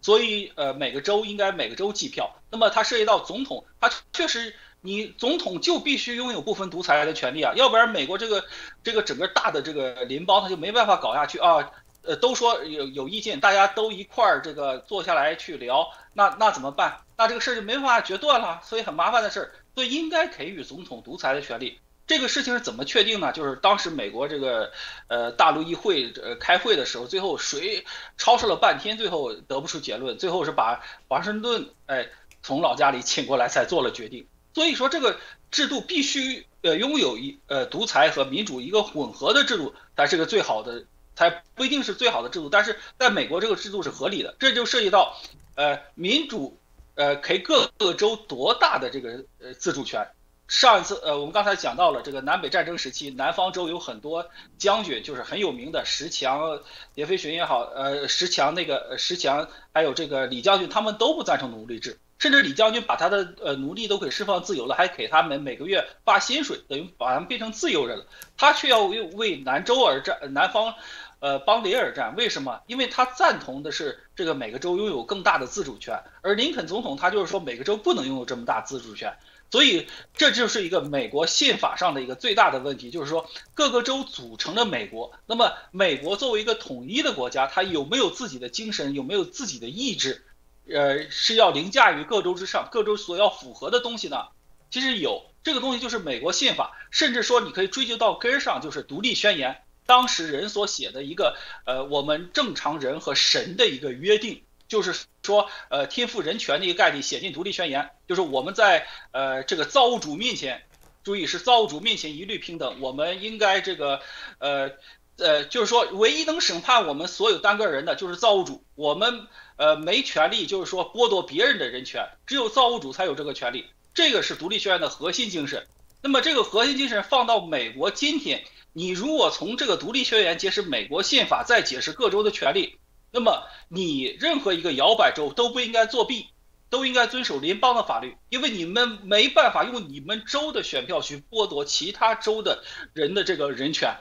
所以呃，每个州应该每个州计票。那么它涉及到总统，它确实你总统就必须拥有部分独裁的权利啊，要不然美国这个这个整个大的这个邻邦它就没办法搞下去啊。呃，都说有有意见，大家都一块儿这个坐下来去聊，那那怎么办？那这个事儿就没办法决断了，所以很麻烦的事儿，所以应该给予总统独裁的权利。这个事情是怎么确定呢？就是当时美国这个呃大陆议会呃开会的时候，最后谁吵吵了半天，最后得不出结论，最后是把华盛顿哎从老家里请过来才做了决定。所以说这个制度必须呃拥有一呃独裁和民主一个混合的制度才是个最好的。才不一定是最好的制度，但是在美国这个制度是合理的，这就涉及到，呃，民主，呃，给各个州多大的这个呃自主权。上一次，呃，我们刚才讲到了这个南北战争时期，南方州有很多将军，就是很有名的石强、叶飞寻也好，呃，石强那个石强，还有这个李将军，他们都不赞成奴隶制。甚至李将军把他的呃奴隶都给释放自由了，还给他们每个月发薪水，等于把他们变成自由人了。他却要为为南州而战，南方，呃邦联而战。为什么？因为他赞同的是这个每个州拥有更大的自主权，而林肯总统他就是说每个州不能拥有这么大自主权。所以这就是一个美国宪法上的一个最大的问题，就是说各个州组成了美国。那么美国作为一个统一的国家，它有没有自己的精神，有没有自己的意志？呃，是要凌驾于各州之上，各州所要符合的东西呢，其实有这个东西就是美国宪法，甚至说你可以追究到根儿上，就是独立宣言，当时人所写的一个呃，我们正常人和神的一个约定，就是说呃，天赋人权的一个概念写进独立宣言，就是我们在呃这个造物主面前，注意是造物主面前一律平等，我们应该这个呃。呃，就是说，唯一能审判我们所有单个人的，就是造物主。我们呃没权利，就是说剥夺别人的人权，只有造物主才有这个权利。这个是独立宣言的核心精神。那么这个核心精神放到美国今天，你如果从这个独立宣言解释美国宪法，再解释各州的权利，那么你任何一个摇摆州都不应该作弊，都应该遵守联邦的法律，因为你们没办法用你们州的选票去剥夺其他州的人的这个人权。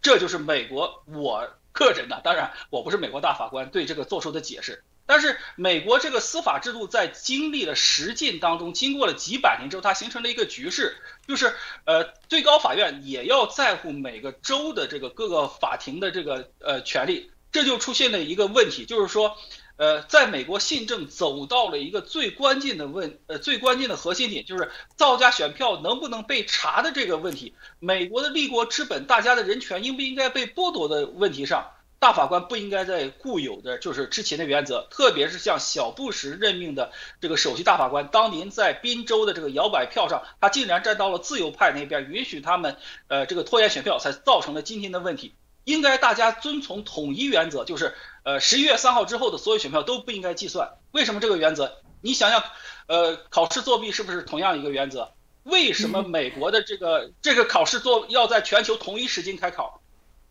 这就是美国我个人的，当然我不是美国大法官对这个做出的解释。但是美国这个司法制度在经历了实践当中，经过了几百年之后，它形成了一个局势，就是呃最高法院也要在乎每个州的这个各个法庭的这个呃权利，这就出现了一个问题，就是说。呃，在美国宪政走到了一个最关键的问，呃，最关键的核心点，就是造假选票能不能被查的这个问题。美国的立国之本，大家的人权应不应该被剥夺的问题上，大法官不应该在固有的就是之前的原则，特别是像小布什任命的这个首席大法官，当年在宾州的这个摇摆票上，他竟然站到了自由派那边，允许他们呃这个拖延选票，才造成了今天的问题。应该大家遵从统一原则，就是。呃，十一月三号之后的所有选票都不应该计算。为什么这个原则？你想想，呃，考试作弊是不是同样一个原则？为什么美国的这个这个考试作要在全球同一时间开考？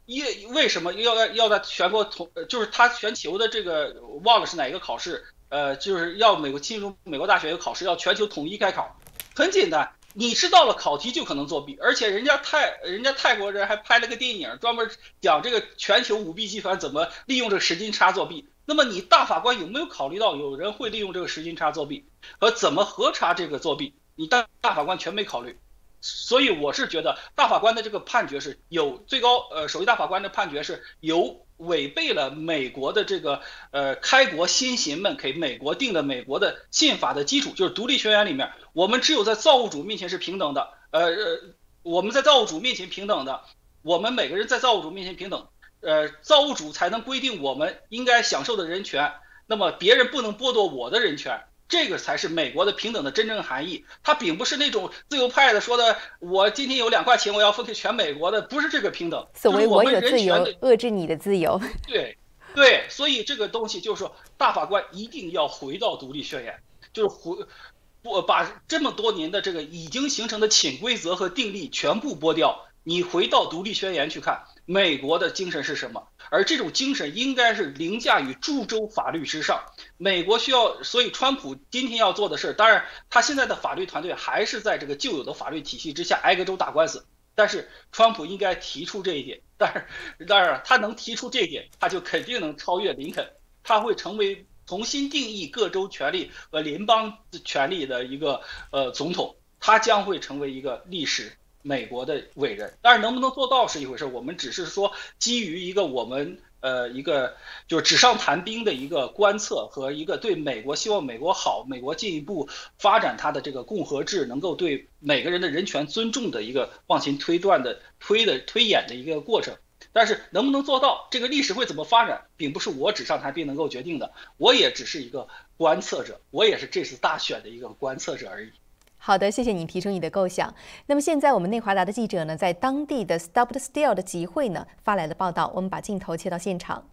因为什么要要要在全国同就是他全球的这个忘了是哪一个考试？呃，就是要美国进入美国大学有考试要全球统一开考，很简单，你知道了考题就可能作弊，而且人家泰人家泰国人还拍了个电影专门讲这个全球舞弊集团怎么利用这个时间差作弊。那么你大法官有没有考虑到有人会利用这个时间差作弊和怎么核查这个作弊？你大大法官全没考虑，所以我是觉得大法官的这个判决是有最高呃首席大法官的判决是有违背了美国的这个呃开国先贤们给美国定的美国的宪法的基础，就是独立宣言里面，我们只有在造物主面前是平等的，呃呃我们在造物主面前平等的，我们每个人在造物主面前平等。呃，造物主才能规定我们应该享受的人权，那么别人不能剥夺我的人权，这个才是美国的平等的真正含义。它并不是那种自由派的说的，我今天有两块钱，我要分给全美国的，不是这个平等。所谓我有自由，遏制你的自由。<laughs> 对，对，所以这个东西就是说，大法官一定要回到独立宣言，就是回不把这么多年的这个已经形成的潜规则和定力全部剥掉，你回到独立宣言去看。美国的精神是什么？而这种精神应该是凌驾于诸州法律之上。美国需要，所以川普今天要做的事，当然他现在的法律团队还是在这个旧有的法律体系之下挨个州打官司。但是川普应该提出这一点，但是当然他能提出这一点，他就肯定能超越林肯，他会成为重新定义各州权利和联邦权利的一个呃总统，他将会成为一个历史。美国的伟人，但是能不能做到是一回事。我们只是说基于一个我们呃一个就是纸上谈兵的一个观测和一个对美国希望美国好，美国进一步发展它的这个共和制，能够对每个人的人权尊重的一个往前推断的推的推演的一个过程。但是能不能做到，这个历史会怎么发展，并不是我纸上谈兵能够决定的。我也只是一个观测者，我也是这次大选的一个观测者而已。好的，谢谢你提出你的构想。那么现在我们内华达的记者呢，在当地的 Stop the Steal 的集会呢发来了报道，我们把镜头切到现场。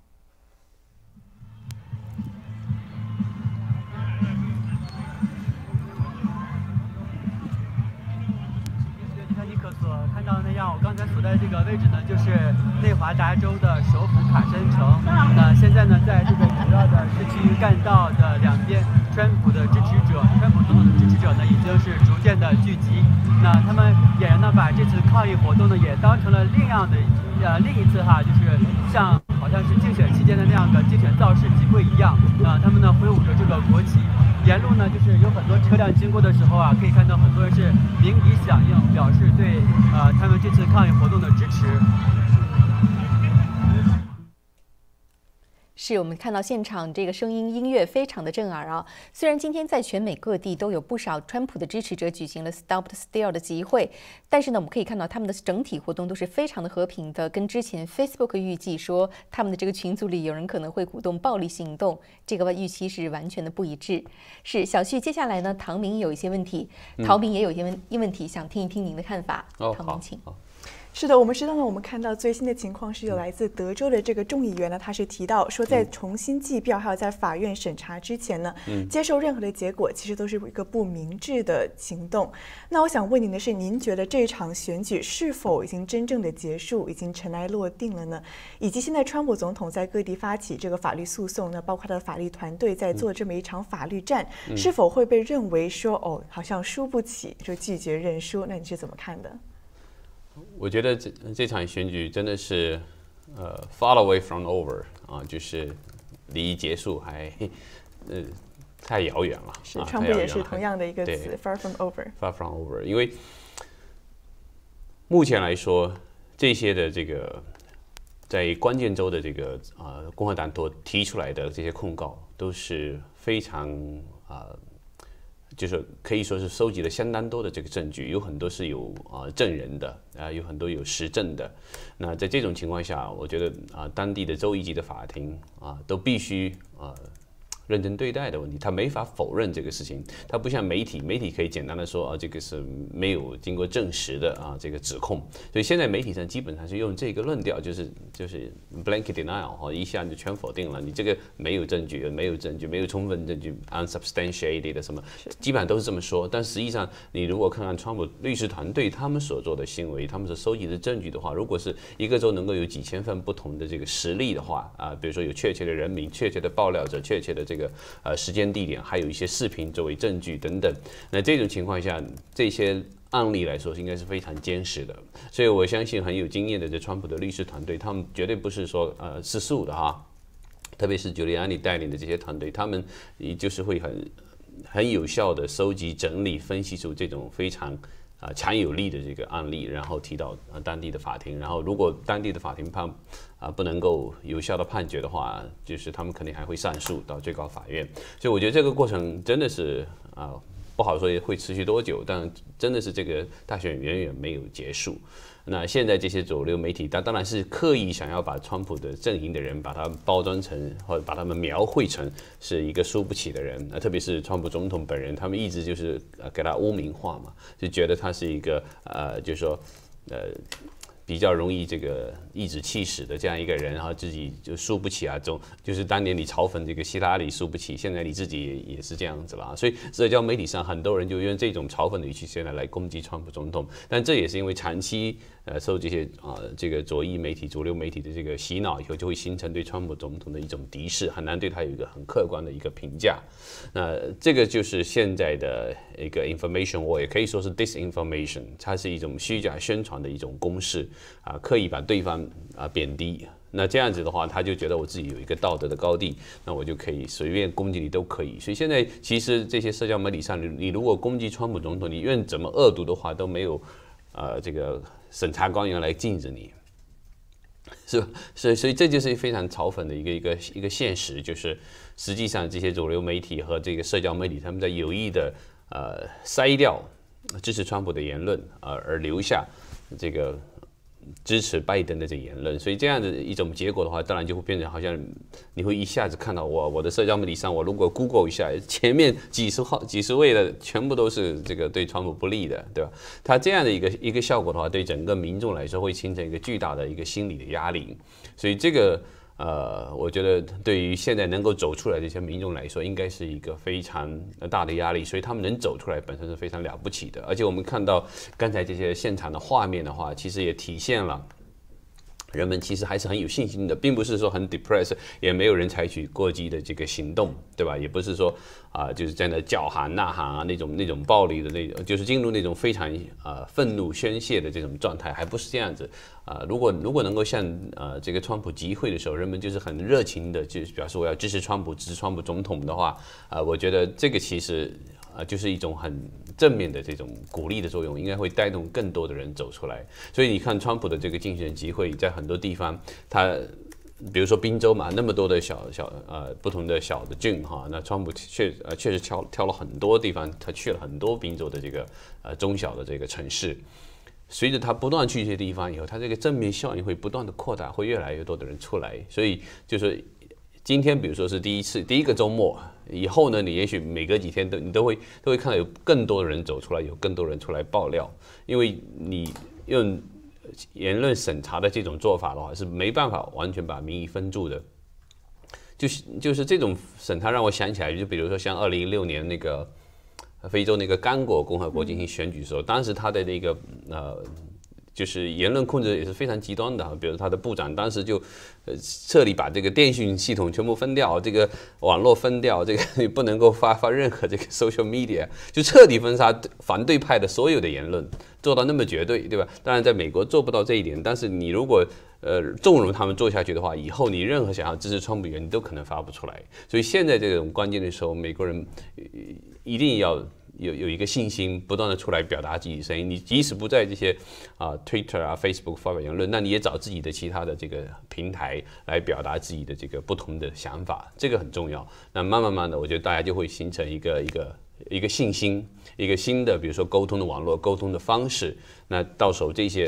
到的那样，我刚才所在的这个位置呢，就是内华达州的首府卡森城。那现在呢，在这个主要的市区干道的两边，川普的支持者，川普总统的支持者呢，已经是逐渐的聚集。那他们俨然呢，把这次抗议活动呢，也当成了另样的呃另一次哈，就是像好像是竞选期间的那样的竞选造势集会一样。啊，他们呢挥舞着这个国旗，沿路呢就是有很多车辆经过的时候啊，可以看到很多人是鸣笛响应，表示对呃他们这次抗议活动的支持。是我们看到现场这个声音音乐非常的震耳啊！虽然今天在全美各地都有不少川普的支持者举行了 Stop the Steal 的集会，但是呢，我们可以看到他们的整体活动都是非常的和平的，跟之前 Facebook 预计说他们的这个群组里有人可能会鼓动暴力行动，这个预期是完全的不一致。是小旭，接下来呢，唐明有一些问题，陶明也有一些问问题，想听一听您的看法。哦，唐明，请。是的，我们知道呢。我们看到最新的情况是有来自德州的这个众议员呢，他是提到说，在重新计票还有在法院审查之前呢，接受任何的结果，其实都是一个不明智的行动。那我想问您的是，您觉得这场选举是否已经真正的结束，已经尘埃落定了呢？以及现在川普总统在各地发起这个法律诉讼，呢包括他的法律团队在做这么一场法律战，是否会被认为说，哦，好像输不起，就拒绝认输？那你是怎么看的？我觉得这这场选举真的是，呃，far away from over 啊，就是离结束还，呃，太遥远了。是，川普也是同样的一个词，far from over。far from over，因为目前来说，这些的这个在关键州的这个啊，共和党所提出来的这些控告都是非常啊。就是可以说是收集了相当多的这个证据，有很多是有啊证人的啊，有很多有实证的。那在这种情况下，我觉得啊，当地的州一级的法庭啊，都必须啊认真对待的问题，他没法否认这个事情。他不像媒体，媒体可以简单的说啊，这个是没有经过证实的啊，这个指控。所以现在媒体上基本上是用这个论调，就是就是 blanket denial 哈，一下就全否定了。你这个没有证据，没有证据，没有充分证据，unsubstantiated 的什么，基本上都是这么说。但实际上，你如果看看川普律师团队他们所做的行为，他们所收集的证据的话，如果是一个州能够有几千份不同的这个实例的话啊，比如说有确切的人名、确切的爆料者、确切的这个个呃时间地点，还有一些视频作为证据等等。那这种情况下，这些案例来说应该是非常坚实的。所以我相信很有经验的这川普的律师团队，他们绝对不是说呃吃素的哈。特别是 Giuliani 带领的这些团队，他们也就是会很很有效的收集、整理、分析出这种非常。啊，强有力的这个案例，然后提到啊当地的法庭，然后如果当地的法庭判啊不能够有效的判决的话，就是他们肯定还会上诉到最高法院。所以我觉得这个过程真的是啊不好说会持续多久，但真的是这个大选远远没有结束。那现在这些主流媒体，他当然是刻意想要把川普的阵营的人，把他包装成或者把他们描绘成是一个输不起的人。那特别是川普总统本人，他们一直就是呃给他污名化嘛，就觉得他是一个呃，就是说呃。比较容易这个颐指气使的这样一个人，然后自己就输不起啊，总就是当年你嘲讽这个希拉里输不起，现在你自己也也是这样子了啊，所以社交媒体上很多人就用这种嘲讽的语气现在来攻击川普总统，但这也是因为长期呃受这些啊这个左翼媒体、主流媒体的这个洗脑以后，就会形成对川普总统的一种敌视，很难对他有一个很客观的一个评价。那这个就是现在的一个 information war，也可以说是 disinformation，它是一种虚假宣传的一种公式。啊，刻意把对方啊贬低，那这样子的话，他就觉得我自己有一个道德的高地，那我就可以随便攻击你都可以。所以现在其实这些社交媒体上，你你如果攻击川普总统，你愿怎么恶毒的话都没有，呃，这个审查官员来禁止你，是吧？所以所以这就是非常嘲讽的一个一个一个现实，就是实际上这些主流媒体和这个社交媒体他们在有意的呃筛掉支持川普的言论，而而留下。这个支持拜登的这言论，所以这样的一种结果的话，当然就会变成好像你会一下子看到我我的社交媒体上，我如果 Google 一下，前面几十号几十位的全部都是这个对川普不利的，对吧？他这样的一个一个效果的话，对整个民众来说会形成一个巨大的一个心理的压力，所以这个。呃，我觉得对于现在能够走出来的这些民众来说，应该是一个非常大的压力，所以他们能走出来本身是非常了不起的。而且我们看到刚才这些现场的画面的话，其实也体现了。人们其实还是很有信心的，并不是说很 depressed，也没有人采取过激的这个行动，对吧？也不是说啊，就是在那叫喊呐喊啊那种那种暴力的那种，就是进入那种非常呃愤怒宣泄的这种状态，还不是这样子啊。如果如果能够像呃这个川普集会的时候，人们就是很热情的，就是表示我要支持川普，支持川普总统的话，啊，我觉得这个其实。啊，就是一种很正面的这种鼓励的作用，应该会带动更多的人走出来。所以你看，川普的这个竞选集会，在很多地方，他比如说宾州嘛，那么多的小小呃不同的小的郡哈，那川普确呃确实挑挑了很多地方，他去了很多宾州的这个呃中小的这个城市。随着他不断去一些地方以后，他这个正面效应会不断的扩大，会越来越多的人出来。所以就是今天，比如说是第一次第一个周末。以后呢，你也许每隔几天都你都会都会看到有更多的人走出来，有更多人出来爆料，因为你用言论审查的这种做法的话，是没办法完全把民意分住的。就是就是这种审查让我想起来，就比如说像二零一六年那个非洲那个刚果共和国进行选举的时候，当时他的那个呃。就是言论控制也是非常极端的，比如他的部长当时就，呃，彻底把这个电讯系统全部封掉，这个网络封掉，这个不能够发发任何这个 <laughs> social media，就彻底封杀反对派的所有的言论，做到那么绝对，对吧？当然在美国做不到这一点，但是你如果呃纵容他们做下去的话，以后你任何想要支持川普言，你都可能发不出来。所以现在这种关键的时候，美国人一定要。有有一个信心，不断的出来表达自己声音。你即使不在这些啊 Twitter 啊 Facebook 发表言论，那你也找自己的其他的这个平台来表达自己的这个不同的想法，这个很重要。那慢慢慢的，我觉得大家就会形成一个一个一个信心，一个新的比如说沟通的网络沟通的方式。那到时候这些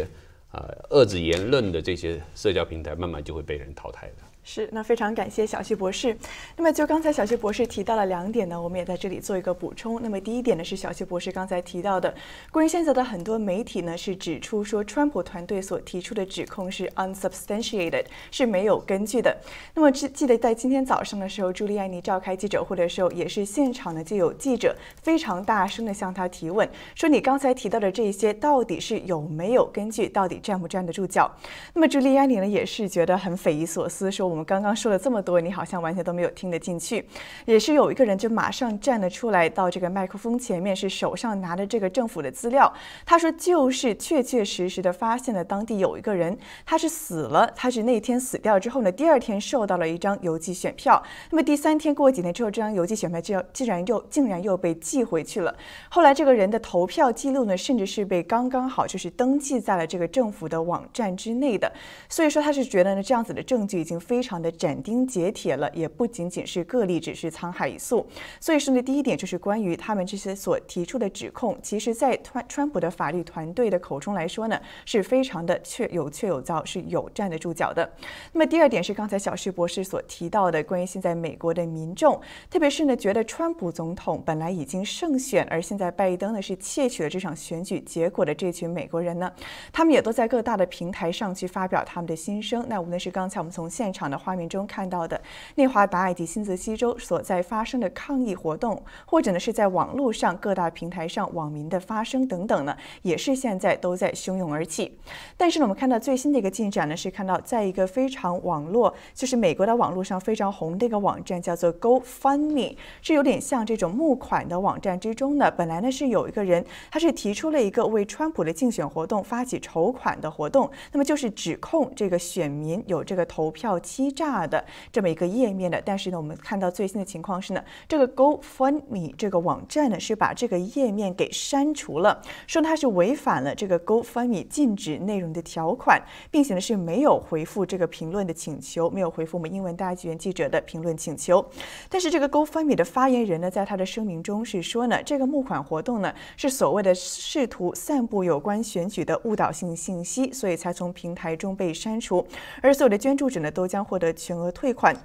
啊遏制言论的这些社交平台，慢慢就会被人淘汰的。是，那非常感谢小旭博士。那么就刚才小旭博士提到了两点呢，我们也在这里做一个补充。那么第一点呢是小旭博士刚才提到的，关于现在的很多媒体呢是指出说，川普团队所提出的指控是 unsubstantiated，是没有根据的。那么记记得在今天早上的时候，朱利安尼召开记者会的时候，也是现场呢就有记者非常大声的向他提问，说你刚才提到的这些到底是有没有根据，到底站不站得住脚？那么朱利安尼呢也是觉得很匪夷所思，说我们。我刚刚说了这么多，你好像完全都没有听得进去。也是有一个人就马上站了出来，到这个麦克风前面，是手上拿着这个政府的资料。他说，就是确确实实的发现了当地有一个人，他是死了，他是那天死掉之后呢，第二天收到了一张邮寄选票。那么第三天过几天之后，这张邮寄选票就竟然又竟然又被寄回去了。后来这个人的投票记录呢，甚至是被刚刚好就是登记在了这个政府的网站之内的。所以说他是觉得呢，这样子的证据已经非非。常的斩钉截铁了，也不仅仅是个例，只是沧海一粟。所以说呢，第一点就是关于他们这些所提出的指控，其实在川川普的法律团队的口中来说呢，是非常的确有确有造，是有站得住脚的。那么第二点是刚才小旭博士所提到的，关于现在美国的民众，特别是呢觉得川普总统本来已经胜选，而现在拜登呢是窃取了这场选举结果的这群美国人呢，他们也都在各大的平台上去发表他们的心声。那无论是刚才我们从现场的。画面中看到的内华达以及新泽西州所在发生的抗议活动，或者呢是在网络上各大平台上网民的发声等等呢，也是现在都在汹涌而起。但是呢，我们看到最新的一个进展呢，是看到在一个非常网络，就是美国的网络上非常红的一个网站，叫做 GoFundMe，是有点像这种募款的网站之中呢。本来呢是有一个人，他是提出了一个为川普的竞选活动发起筹款的活动，那么就是指控这个选民有这个投票欺。欺诈的这么一个页面的，但是呢，我们看到最新的情况是呢，这个 GoFundMe 这个网站呢是把这个页面给删除了，说它是违反了这个 GoFundMe 禁止内容的条款，并且呢是没有回复这个评论的请求，没有回复我们英文大纪元记者的评论请求。但是这个 GoFundMe 的发言人呢，在他的声明中是说呢，这个募款活动呢是所谓的试图散布有关选举的误导性信息，所以才从平台中被删除，而所有的捐助者呢都将获。得全额退款。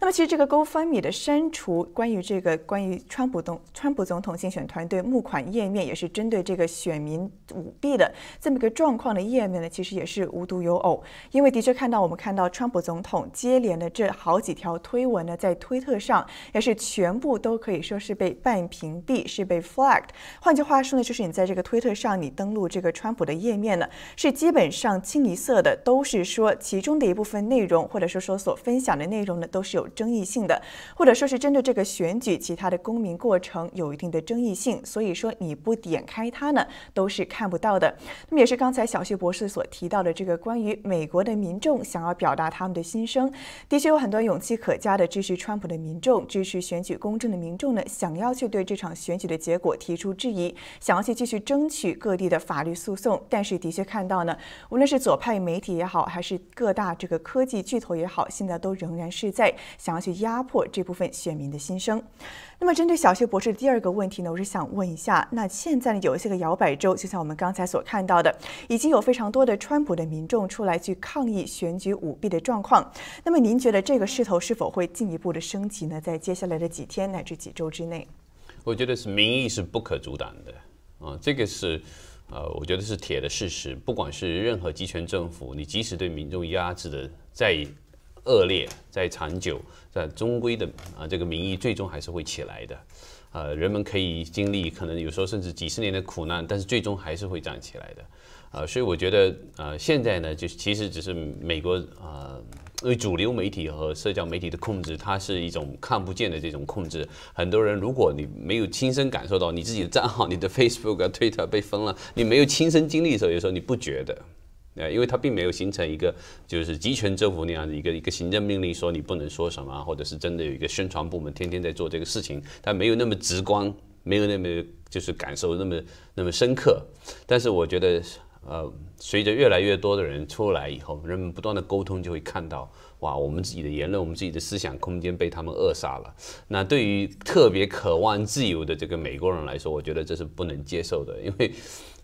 那么，其实这个 GoFundMe 的删除，关于这个关于川普总川普总统竞选团队募款页面，也是针对这个选民舞弊的这么一个状况的页面呢，其实也是无独有偶。因为的确看到，我们看到川普总统接连的这好几条推文呢，在推特上也是全部都可以说是被半屏蔽，是被 flagged。换句话说呢，就是你在这个推特上，你登录这个川普的页面呢，是基本上清一色的都是说其中的一部分内容，或者说说所分享的内容呢，都都是有。争议性的，或者说是针对这个选举其他的公民过程有一定的争议性，所以说你不点开它呢，都是看不到的。那么也是刚才小旭博士所提到的这个关于美国的民众想要表达他们的心声，的确有很多勇气可嘉的支持川普的民众，支持选举公正的民众呢，想要去对这场选举的结果提出质疑，想要去继续争取各地的法律诉讼。但是的确看到呢，无论是左派媒体也好，还是各大这个科技巨头也好，现在都仍然是在。想要去压迫这部分选民的心声。那么，针对小谢博士的第二个问题呢，我是想问一下，那现在呢有一些个摇摆州，就像我们刚才所看到的，已经有非常多的川普的民众出来去抗议选举舞弊的状况。那么，您觉得这个势头是否会进一步的升级呢？在接下来的几天乃至几周之内？我觉得是民意是不可阻挡的啊，这个是呃，我觉得是铁的事实。不管是任何集权政府，你即使对民众压制的再恶劣再长久，在终归的啊，这个民意最终还是会起来的，呃，人们可以经历可能有时候甚至几十年的苦难，但是最终还是会站起来的，呃，所以我觉得呃，现在呢，就是其实只是美国啊，因为主流媒体和社交媒体的控制，它是一种看不见的这种控制。很多人如果你没有亲身感受到你自己的账号、你的 Facebook 啊、Twitter 被封了，你没有亲身经历的时候，有时候你不觉得。呃，因为它并没有形成一个就是集权政府那样的一个一个行政命令，说你不能说什么，或者是真的有一个宣传部门天天在做这个事情，它没有那么直观，没有那么就是感受那么那么深刻。但是我觉得，呃，随着越来越多的人出来以后，人们不断的沟通，就会看到，哇，我们自己的言论，我们自己的思想空间被他们扼杀了。那对于特别渴望自由的这个美国人来说，我觉得这是不能接受的，因为，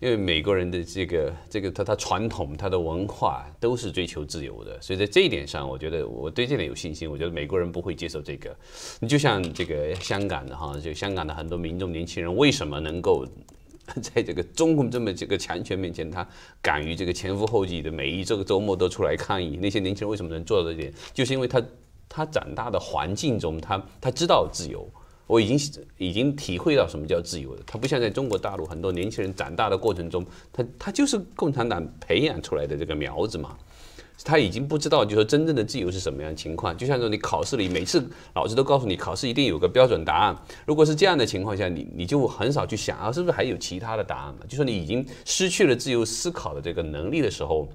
因为美国人的这个这个他他传统他的文化都是追求自由的，所以在这一点上，我觉得我对这点有信心。我觉得美国人不会接受这个。你就像这个香港的哈，就香港的很多民众年轻人为什么能够？<laughs> 在这个中共这么这个强权面前，他敢于这个前赴后继的每一这个周末都出来抗议。那些年轻人为什么能做到这点？就是因为他他长大的环境中，他他知道自由。我已经已经体会到什么叫自由了。他不像在中国大陆很多年轻人长大的过程中，他他就是共产党培养出来的这个苗子嘛。他已经不知道，就说真正的自由是什么样情况。就像说你考试里每次老师都告诉你考试一定有个标准答案，如果是这样的情况下，你你就很少去想啊，是不是还有其他的答案嘛？就说你已经失去了自由思考的这个能力的时候。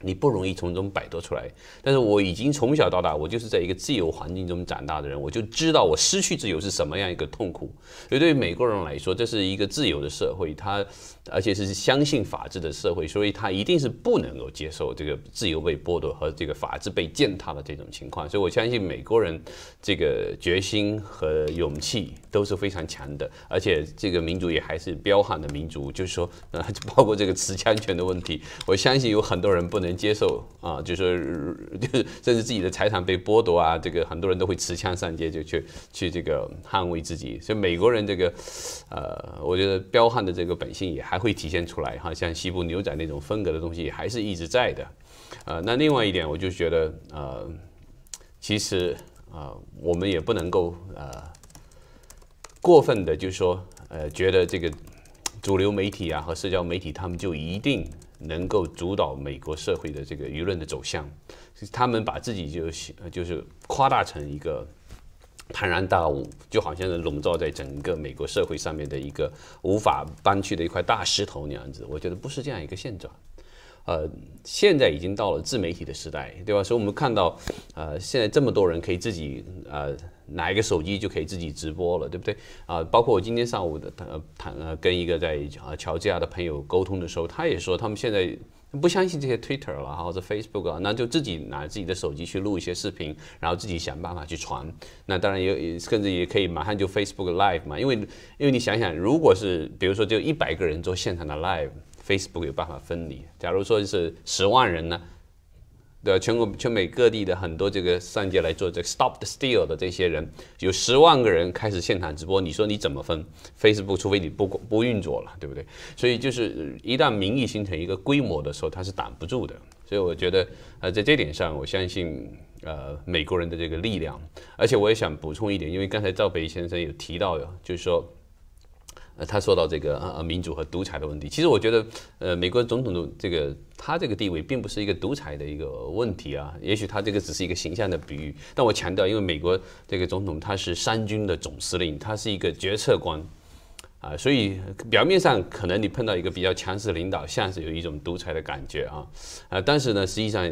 你不容易从中摆脱出来，但是我已经从小到大，我就是在一个自由环境中长大的人，我就知道我失去自由是什么样一个痛苦。所以对于美国人来说，这是一个自由的社会，他而且是相信法治的社会，所以他一定是不能够接受这个自由被剥夺和这个法治被践踏的这种情况。所以我相信美国人这个决心和勇气都是非常强的，而且这个民族也还是彪悍的民族，就是说，呃，包括这个持枪权的问题，我相信有很多人不能。接受啊，就是就是甚至自己的财产被剥夺啊，这个很多人都会持枪上街，就去去这个捍卫自己。所以美国人这个呃，我觉得彪悍的这个本性也还会体现出来哈，像西部牛仔那种风格的东西还是一直在的。呃，那另外一点，我就觉得呃，其实啊，我们也不能够呃过分的，就是说呃，觉得这个主流媒体啊和社交媒体他们就一定。能够主导美国社会的这个舆论的走向，他们把自己就就是夸大成一个庞然大物，就好像是笼罩在整个美国社会上面的一个无法搬去的一块大石头那样子。我觉得不是这样一个现状。呃，现在已经到了自媒体的时代，对吧？所以我们看到，呃，现在这么多人可以自己呃。拿一个手机就可以自己直播了，对不对啊？包括我今天上午的谈谈呃，跟一个在啊乔治亚的朋友沟通的时候，他也说他们现在不相信这些 Twitter 了或者 Facebook 啊，那就自己拿自己的手机去录一些视频，然后自己想办法去传。那当然也甚至也可以马上就 Facebook Live 嘛，因为因为你想想，如果是比如说就一百个人做现场的 Live，Facebook 有办法分离。假如说是十万人呢？对全国全美各地的很多这个上街来做这个 Stop the Steal 的这些人，有十万个人开始现场直播，你说你怎么分？Facebook 除非你不不运作了，对不对？所以就是一旦民意形成一个规模的时候，它是挡不住的。所以我觉得，呃，在这点上，我相信呃美国人的这个力量。而且我也想补充一点，因为刚才赵北先生有提到，就是说。呃，他说到这个啊民主和独裁的问题，其实我觉得，呃，美国总统的这个他这个地位并不是一个独裁的一个问题啊，也许他这个只是一个形象的比喻。但我强调，因为美国这个总统他是三军的总司令，他是一个决策官。啊，所以表面上可能你碰到一个比较强势的领导，像是有一种独裁的感觉啊，啊，但是呢，实际上，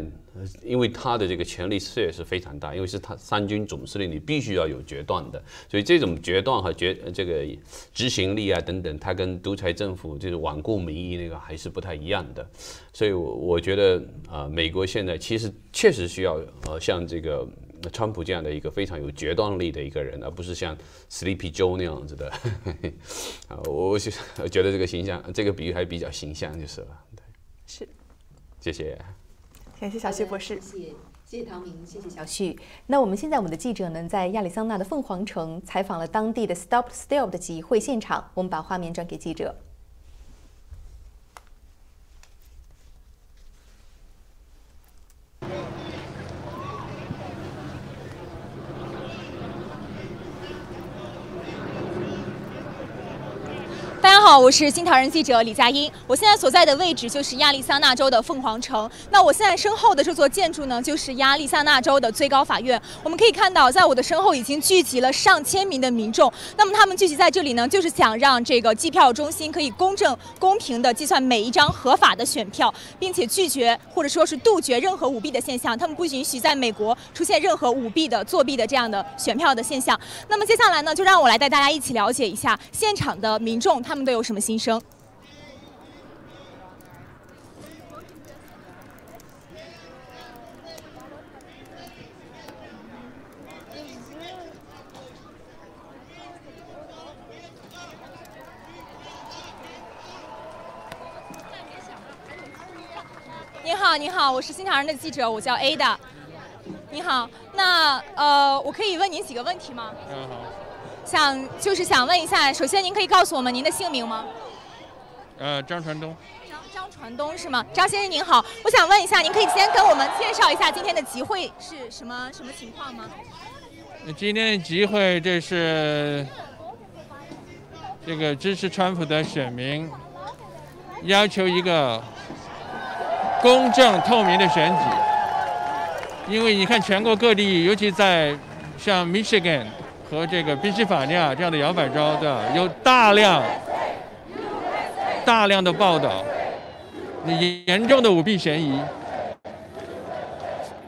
因为他的这个权力势也是非常大，因为是他三军总司令，你必须要有决断的，所以这种决断和决这个执行力啊等等，它跟独裁政府就是罔顾民意那个还是不太一样的，所以我觉得啊，美国现在其实确实需要呃像这个。川普这样的一个非常有决断力的一个人，而不是像 Sleepy Joe 那样子的。<laughs> 啊，我我觉得这个形象，这个比喻还比较形象就是了。对，是，谢谢，感谢小旭博士，谢谢谢谢唐明，谢谢小旭。那我们现在我们的记者呢，在亚利桑那的凤凰城采访了当地的 Stop Steal 的集会现场，我们把画面转给记者。好，我是新唐人记者李佳音。我现在所在的位置就是亚利桑那州的凤凰城。那我现在身后的这座建筑呢，就是亚利桑那州的最高法院。我们可以看到，在我的身后已经聚集了上千名的民众。那么他们聚集在这里呢，就是想让这个计票中心可以公正、公平地计算每一张合法的选票，并且拒绝或者说是杜绝任何舞弊的现象。他们不允许在美国出现任何舞弊的、作弊的这样的选票的现象。那么接下来呢，就让我来带大家一起了解一下现场的民众他们的。有什么心声？您好，您好，我是《新唐人》的记者，我叫 A 的。您好，那呃，我可以问您几个问题吗？嗯，好。想就是想问一下，首先您可以告诉我们您的姓名吗？呃，张传东。张张传东是吗？张先生您好，我想问一下，您可以先跟我们介绍一下今天的集会是什么什么情况吗？今天的集会这是这个支持川普的选民要求一个公正透明的选举，因为你看全国各地，尤其在像 Michigan 和这个宾夕法尼亚这样的摇摆州的，有大量大量的报道，严重的舞弊嫌疑。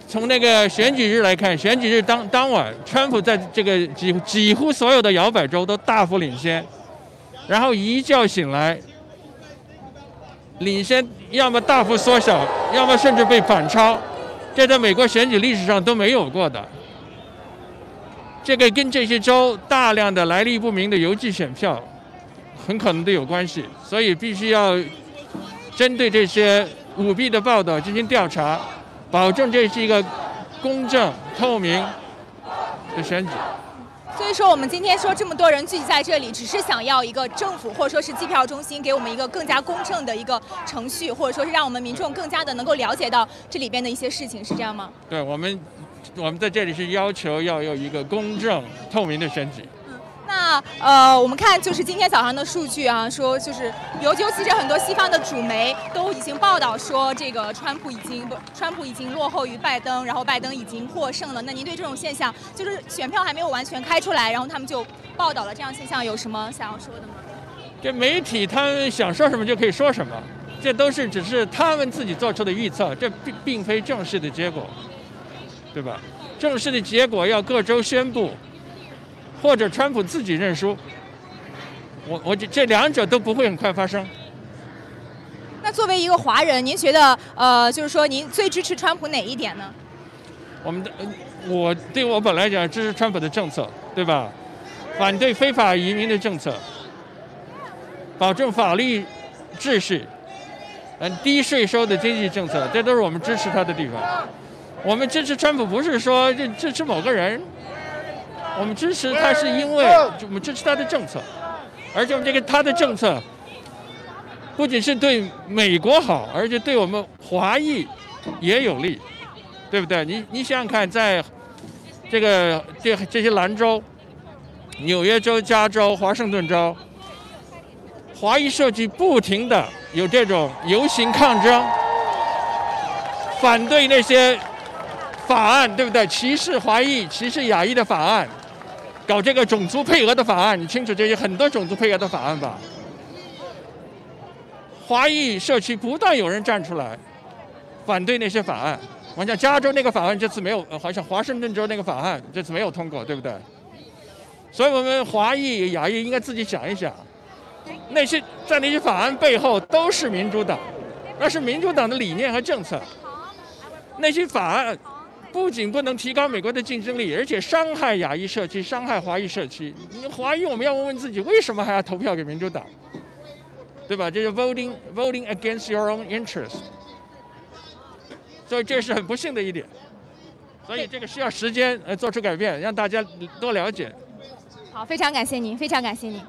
从那个选举日来看，选举日当当晚，川普在这个几几乎所有的摇摆州都大幅领先，然后一觉醒来，领先要么大幅缩小，要么甚至被反超，这在美国选举历史上都没有过的。这个跟这些州大量的来历不明的邮寄选票，很可能都有关系，所以必须要针对这些舞弊的报道进行调查。保证这是一个公正透明的选举。所以说，我们今天说这么多人聚集在这里，只是想要一个政府或者说是计票中心给我们一个更加公正的一个程序，或者说是让我们民众更加的能够了解到这里边的一些事情，是这样吗？对我们，我们在这里是要求要有一个公正透明的选举。那呃，我们看就是今天早上的数据啊，说就是尤尤其是很多西方的主媒都已经报道说，这个川普已经不，川普已经落后于拜登，然后拜登已经获胜了。那您对这种现象，就是选票还没有完全开出来，然后他们就报道了这样现象，有什么想要说的吗？这媒体他们想说什么就可以说什么，这都是只是他们自己做出的预测，这并并非正式的结果，对吧？正式的结果要各州宣布。或者川普自己认输，我我这这两者都不会很快发生。那作为一个华人，您觉得呃，就是说您最支持川普哪一点呢？我们的我对我本来讲支持川普的政策，对吧？反对非法移民的政策，保证法律秩序，嗯，低税收的经济政策，这都是我们支持他的地方。我们支持川普不是说支持某个人。我们支持他，是因为我们支持他的政策，而且我们这个他的政策不仅是对美国好，而且对我们华裔也有利，对不对？你你想想看，在这个这这些兰州、纽约州、加州、华盛顿州，华裔社区不停的有这种游行抗争，反对那些法案，对不对？歧视华裔、歧视亚裔的法案。搞这个种族配额的法案，你清楚这些很多种族配额的法案吧？华裔社区不断有人站出来反对那些法案。我想加州那个法案这次没有，好像华盛顿州那个法案这次没有通过，对不对？所以我们华裔、亚裔应该自己想一想，那些在那些法案背后都是民主党，那是民主党的理念和政策。那些法案。不仅不能提高美国的竞争力，而且伤害亚裔社区，伤害华裔社区。你华裔，我们要问问自己，为什么还要投票给民主党？对吧？这是 voting voting against your own interest。所以这是很不幸的一点。所以这个需要时间呃做出改变，让大家多了解。好，非常感谢您，非常感谢您。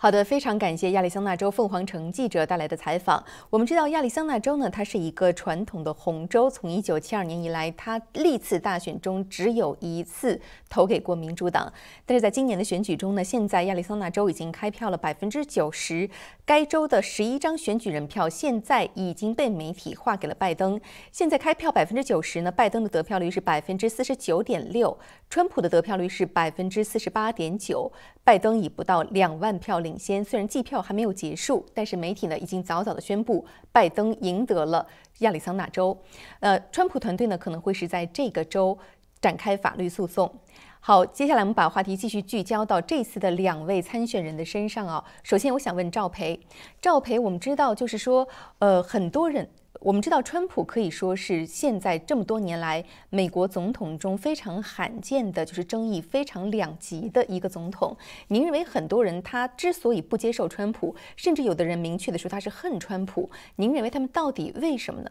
好的，非常感谢亚利桑那州凤凰城记者带来的采访。我们知道亚利桑那州呢，它是一个传统的红州，从一九七二年以来，它历次大选中只有一次投给过民主党。但是在今年的选举中呢，现在亚利桑那州已经开票了百分之九十，该州的十一张选举人票现在已经被媒体划给了拜登。现在开票百分之九十呢，拜登的得票率是百分之四十九点六，川普的得票率是百分之四十八点九。拜登以不到两万票领先，虽然计票还没有结束，但是媒体呢已经早早的宣布拜登赢得了亚利桑那州。呃，川普团队呢可能会是在这个州展开法律诉讼。好，接下来我们把话题继续聚焦到这次的两位参选人的身上啊。首先，我想问赵培，赵培，我们知道就是说，呃，很多人。我们知道，川普可以说是现在这么多年来美国总统中非常罕见的，就是争议非常两极的一个总统。您认为很多人他之所以不接受川普，甚至有的人明确的说他是恨川普，您认为他们到底为什么呢？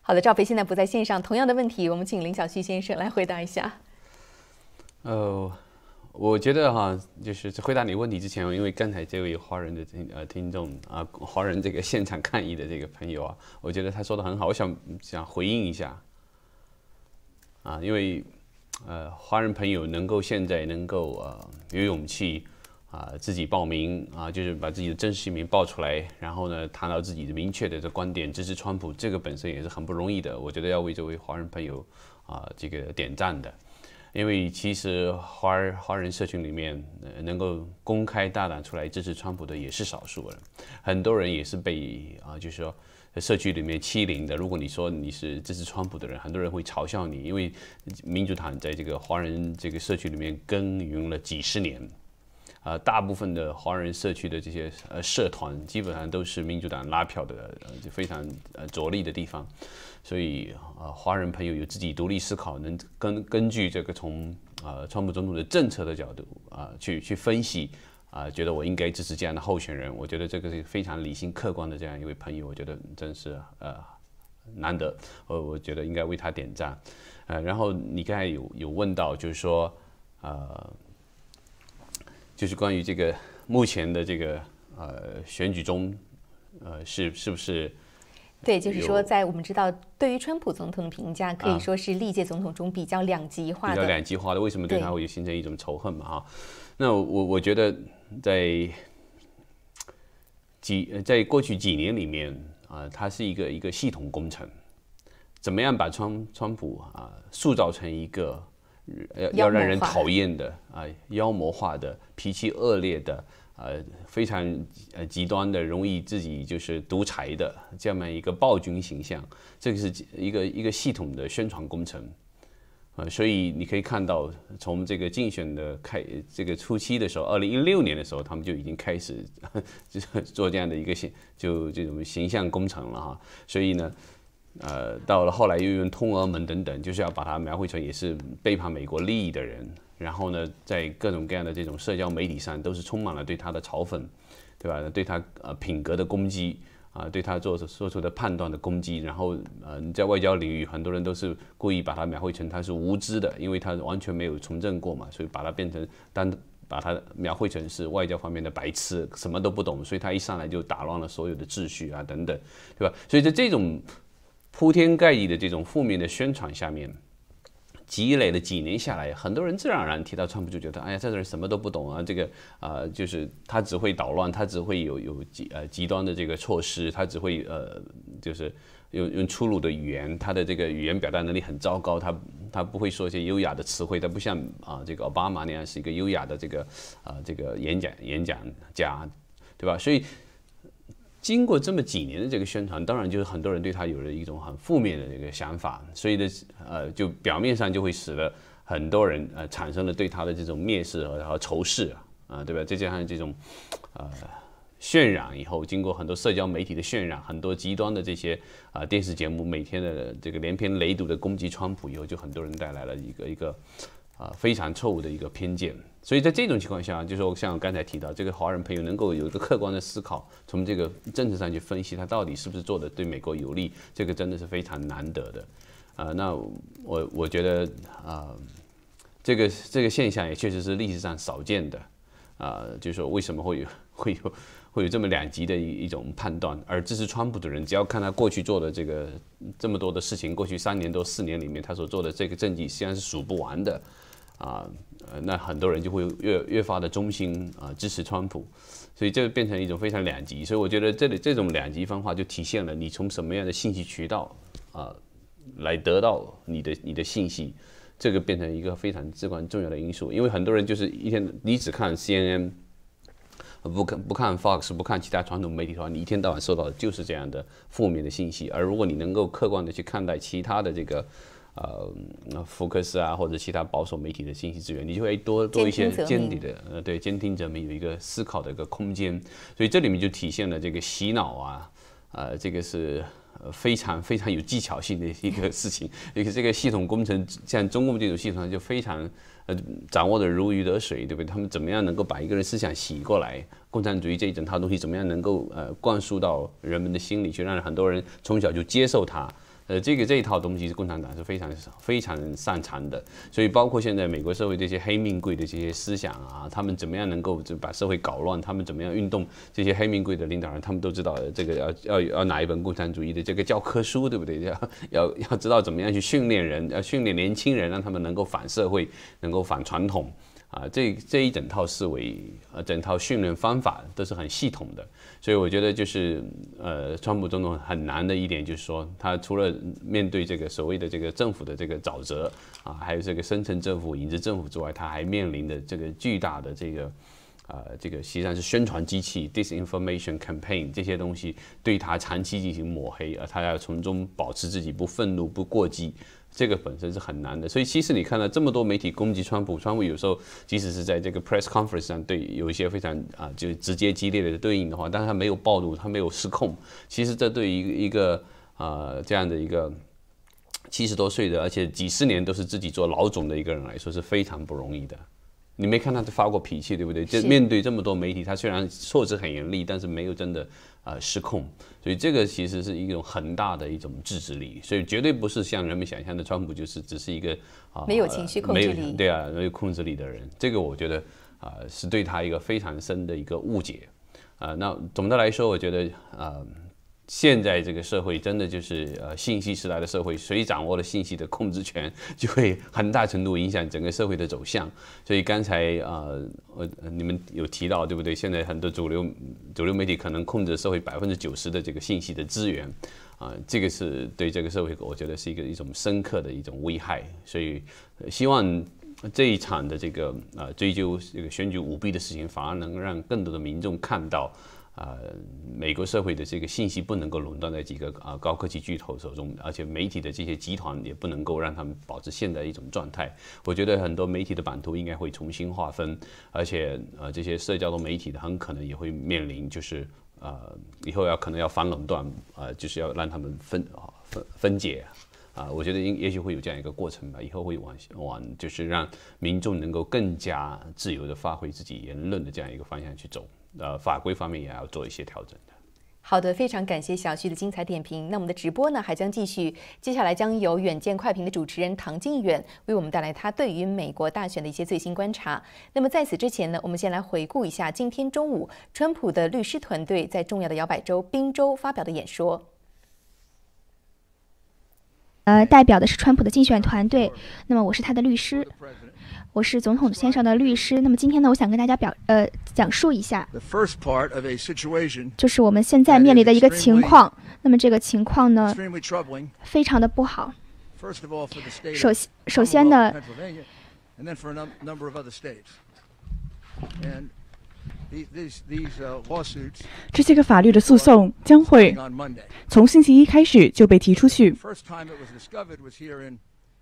好的，赵飞现在不在线上，同样的问题，我们请林小旭先生来回答一下。呃。我觉得哈，就是在回答你问题之前，因为刚才这位华人的听呃听众啊，华人这个现场抗议的这个朋友啊，我觉得他说的很好，我想想回应一下啊，因为呃华人朋友能够现在能够呃有勇气啊自己报名啊，就是把自己的真实姓名报出来，然后呢谈到自己的明确的这观点支持川普，这个本身也是很不容易的，我觉得要为这位华人朋友啊这个点赞的。因为其实华华人社群里面，呃能够公开大胆出来支持川普的也是少数人，很多人也是被啊，就是说社区里面欺凌的。如果你说你是支持川普的人，很多人会嘲笑你，因为民主党在这个华人这个社区里面耕耘了几十年。啊，大部分的华人社区的这些呃社团，基本上都是民主党拉票的，就非常呃着力的地方。所以啊，华人朋友有自己独立思考，能根根据这个从啊川普总统的政策的角度啊去去分析啊，觉得我应该支持这样的候选人。我觉得这个是非常理性客观的这样一位朋友，我觉得真是呃难得。我我觉得应该为他点赞。呃，然后你刚才有有问到，就是说呃。就是关于这个目前的这个呃选举中，呃是是不是？对，就是说，在我们知道，对于川普总统的评价，可以说是历届总统中比较两极化的。比较两极化的，为什么对他会形成一种仇恨嘛？哈，那我我觉得在几在过去几年里面啊，它是一个一个系统工程，怎么样把川川普啊塑造成一个。要要让人讨厌的啊，妖魔化的、脾气恶劣的、呃，非常呃极端的、容易自己就是独裁的这样么一个暴君形象，这个是一个一个系统的宣传工程啊。所以你可以看到，从这个竞选的开这个初期的时候，二零一六年的时候，他们就已经开始就 <laughs> 做这样的一个形就这种形象工程了哈。所以呢。呃，到了后来又用通俄门等等，就是要把它描绘成也是背叛美国利益的人。然后呢，在各种各样的这种社交媒体上，都是充满了对他的嘲讽，对吧？对他呃品格的攻击啊，对他做做出的判断的攻击。然后呃，在外交领域，很多人都是故意把他描绘成他是无知的，因为他完全没有从政过嘛，所以把他变成单把他描绘成是外交方面的白痴，什么都不懂，所以他一上来就打乱了所有的秩序啊等等，对吧？所以在这种铺天盖地的这种负面的宣传下面，积累了几年下来，很多人自然而然提到川普就觉得，哎呀，这个人什么都不懂啊，这个啊，就是他只会捣乱，他只会有有极呃极端的这个措施，他只会呃就是用用粗鲁的语言，他的这个语言表达能力很糟糕，他他不会说一些优雅的词汇，他不像啊这个奥巴马那样是一个优雅的这个啊这个演讲演讲家，对吧？所以。经过这么几年的这个宣传，当然就是很多人对他有了一种很负面的这个想法，所以呢，呃，就表面上就会使得很多人呃产生了对他的这种蔑视和和仇视，啊，对吧？再加上这种呃渲染以后，经过很多社交媒体的渲染，很多极端的这些啊电视节目每天的这个连篇累牍的攻击川普以后，就很多人带来了一个一个啊非常错误的一个偏见。所以在这种情况下，就是说像我刚才提到，这个华人朋友能够有一个客观的思考，从这个政治上去分析他到底是不是做的对美国有利，这个真的是非常难得的。啊，那我我觉得啊，这个这个现象也确实是历史上少见的。啊，就是说为什么会有 <laughs> 会有会有这么两极的一一种判断？而支持川普的人，只要看他过去做的这个这么多的事情，过去三年多四年里面他所做的这个政绩，实际上是数不完的。啊。那很多人就会越越发的忠心啊，支持川普，所以这变成一种非常两极。所以我觉得这里这种两极分化就体现了你从什么样的信息渠道啊来得到你的你的信息，这个变成一个非常至关重要的因素。因为很多人就是一天你只看 CNN，不看不看 Fox，不看其他传统媒体的话，你一天到晚收到的就是这样的负面的信息。而如果你能够客观的去看待其他的这个。呃福克斯啊或者其他保守媒体的信息资源，你就会多多一些监理的呃对监听者们有一个思考的一个空间，所以这里面就体现了这个洗脑啊，呃这个是。呃，非常非常有技巧性的一个事情，<laughs> 一个这个系统工程，像中共这种系统就非常呃掌握的如鱼得水，对不对？他们怎么样能够把一个人思想洗过来？共产主义这一整套东西怎么样能够呃灌输到人们的心里去，让很多人从小就接受它？呃，这个这一套东西是共产党是非常非常擅长的，所以包括现在美国社会这些黑命贵的这些思想啊，他们怎么样能够就把社会搞乱？他们怎么样运动？这些黑命贵的领导人，他们都知道这个要要要拿一本共产主义的这个教科书，对不对？要要要知道怎么样去训练人，要训练年轻人，让他们能够反社会，能够反传统。啊，这这一整套思维，呃，整套训练方法都是很系统的，所以我觉得就是，呃，川普总统很难的一点就是说，他除了面对这个所谓的这个政府的这个沼泽啊，还有这个深层政府、影子政府之外，他还面临的这个巨大的这个，呃，这个实际上是宣传机器 （disinformation campaign） 这些东西对他长期进行抹黑，而他要从中保持自己不愤怒、不过激。这个本身是很难的，所以其实你看到这么多媒体攻击川普，川普有时候即使是在这个 press conference 上对有一些非常啊，就直接激烈的对应的话，但是他没有暴露，他没有失控。其实这对于一个啊这样的一个七十多岁的，而且几十年都是自己做老总的一个人来说是非常不容易的。你没看他发过脾气，对不对？就面对这么多媒体，他虽然措辞很严厉，但是没有真的。呃，失控，所以这个其实是一种很大的一种自制力，所以绝对不是像人们想象的，川普就是只是一个啊没有情绪控制力，对啊，没有控制力的人，这个我觉得啊是对他一个非常深的一个误解啊。那总的来说，我觉得啊。现在这个社会真的就是呃信息时代的社会，谁掌握了信息的控制权，就会很大程度影响整个社会的走向。所以刚才啊，呃，你们有提到对不对？现在很多主流主流媒体可能控制社会百分之九十的这个信息的资源，啊，这个是对这个社会，我觉得是一个一种深刻的一种危害。所以希望这一场的这个啊追究这个选举舞弊的事情，反而能让更多的民众看到。啊，美国社会的这个信息不能够垄断在几个啊高科技巨头手中，而且媒体的这些集团也不能够让他们保持现在一种状态。我觉得很多媒体的版图应该会重新划分，而且呃这些社交的媒体的很可能也会面临就是呃以后要可能要反垄断啊，就是要让他们分啊分分解啊。我觉得应也许会有这样一个过程吧，以后会往往就是让民众能够更加自由的发挥自己言论的这样一个方向去走。呃，法规方面也要做一些调整的。好的，非常感谢小旭的精彩点评。那我们的直播呢，还将继续，接下来将由远见快评的主持人唐靖远为我们带来他对于美国大选的一些最新观察。那么在此之前呢，我们先来回顾一下今天中午川普的律师团队在重要的摇摆州宾州发表的演说。呃，代表的是川普的竞选团队。那么我是他的律师。我是总统先生的律师。那么今天呢，我想跟大家表呃讲述一下，就是我们现在面临的一个情况。那么这个情况呢，非常的不好。首先，首先呢，这些个法律的诉讼将会从星期一开始就被提出去。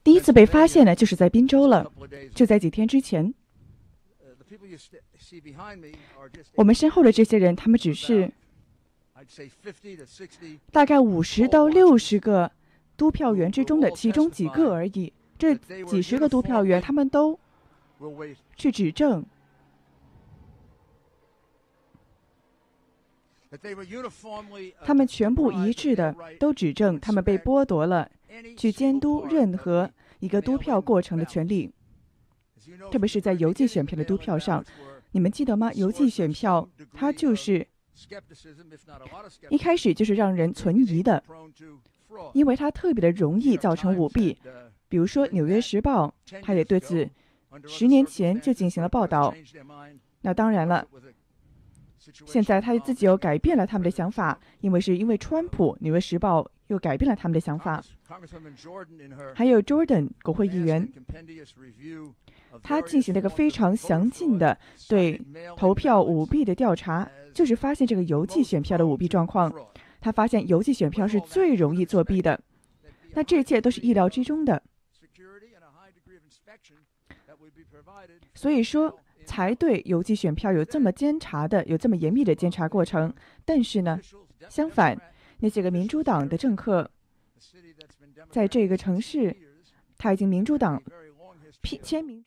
第一次被发现呢，就是在滨州了，就在几天之前。我们身后的这些人，他们只是大概五十到六十个督票员之中的其中几个而已。这几十个督票员，他们都去指证，他们全部一致的都指证他们被剥夺了。去监督任何一个督票过程的权利，特别是在邮寄选票的督票上，你们记得吗？邮寄选票它就是一开始就是让人存疑的，因为它特别的容易造成舞弊。比如说《纽约时报》，它也对此十年前就进行了报道。那当然了，现在他自己又改变了他们的想法，因为是因为川普，《纽约时报》。又改变了他们的想法。还有 Jordan 国会议员，他进行了一个非常详尽的对投票舞弊的调查，就是发现这个邮寄选票的舞弊状况。他发现邮寄选票是最容易作弊的。那这一切都是意料之中的。所以说才对邮寄选票有这么监察的、有这么严密的监察过程。但是呢，相反，那些个民主党的政客在这个城市，他已经民主党批签名。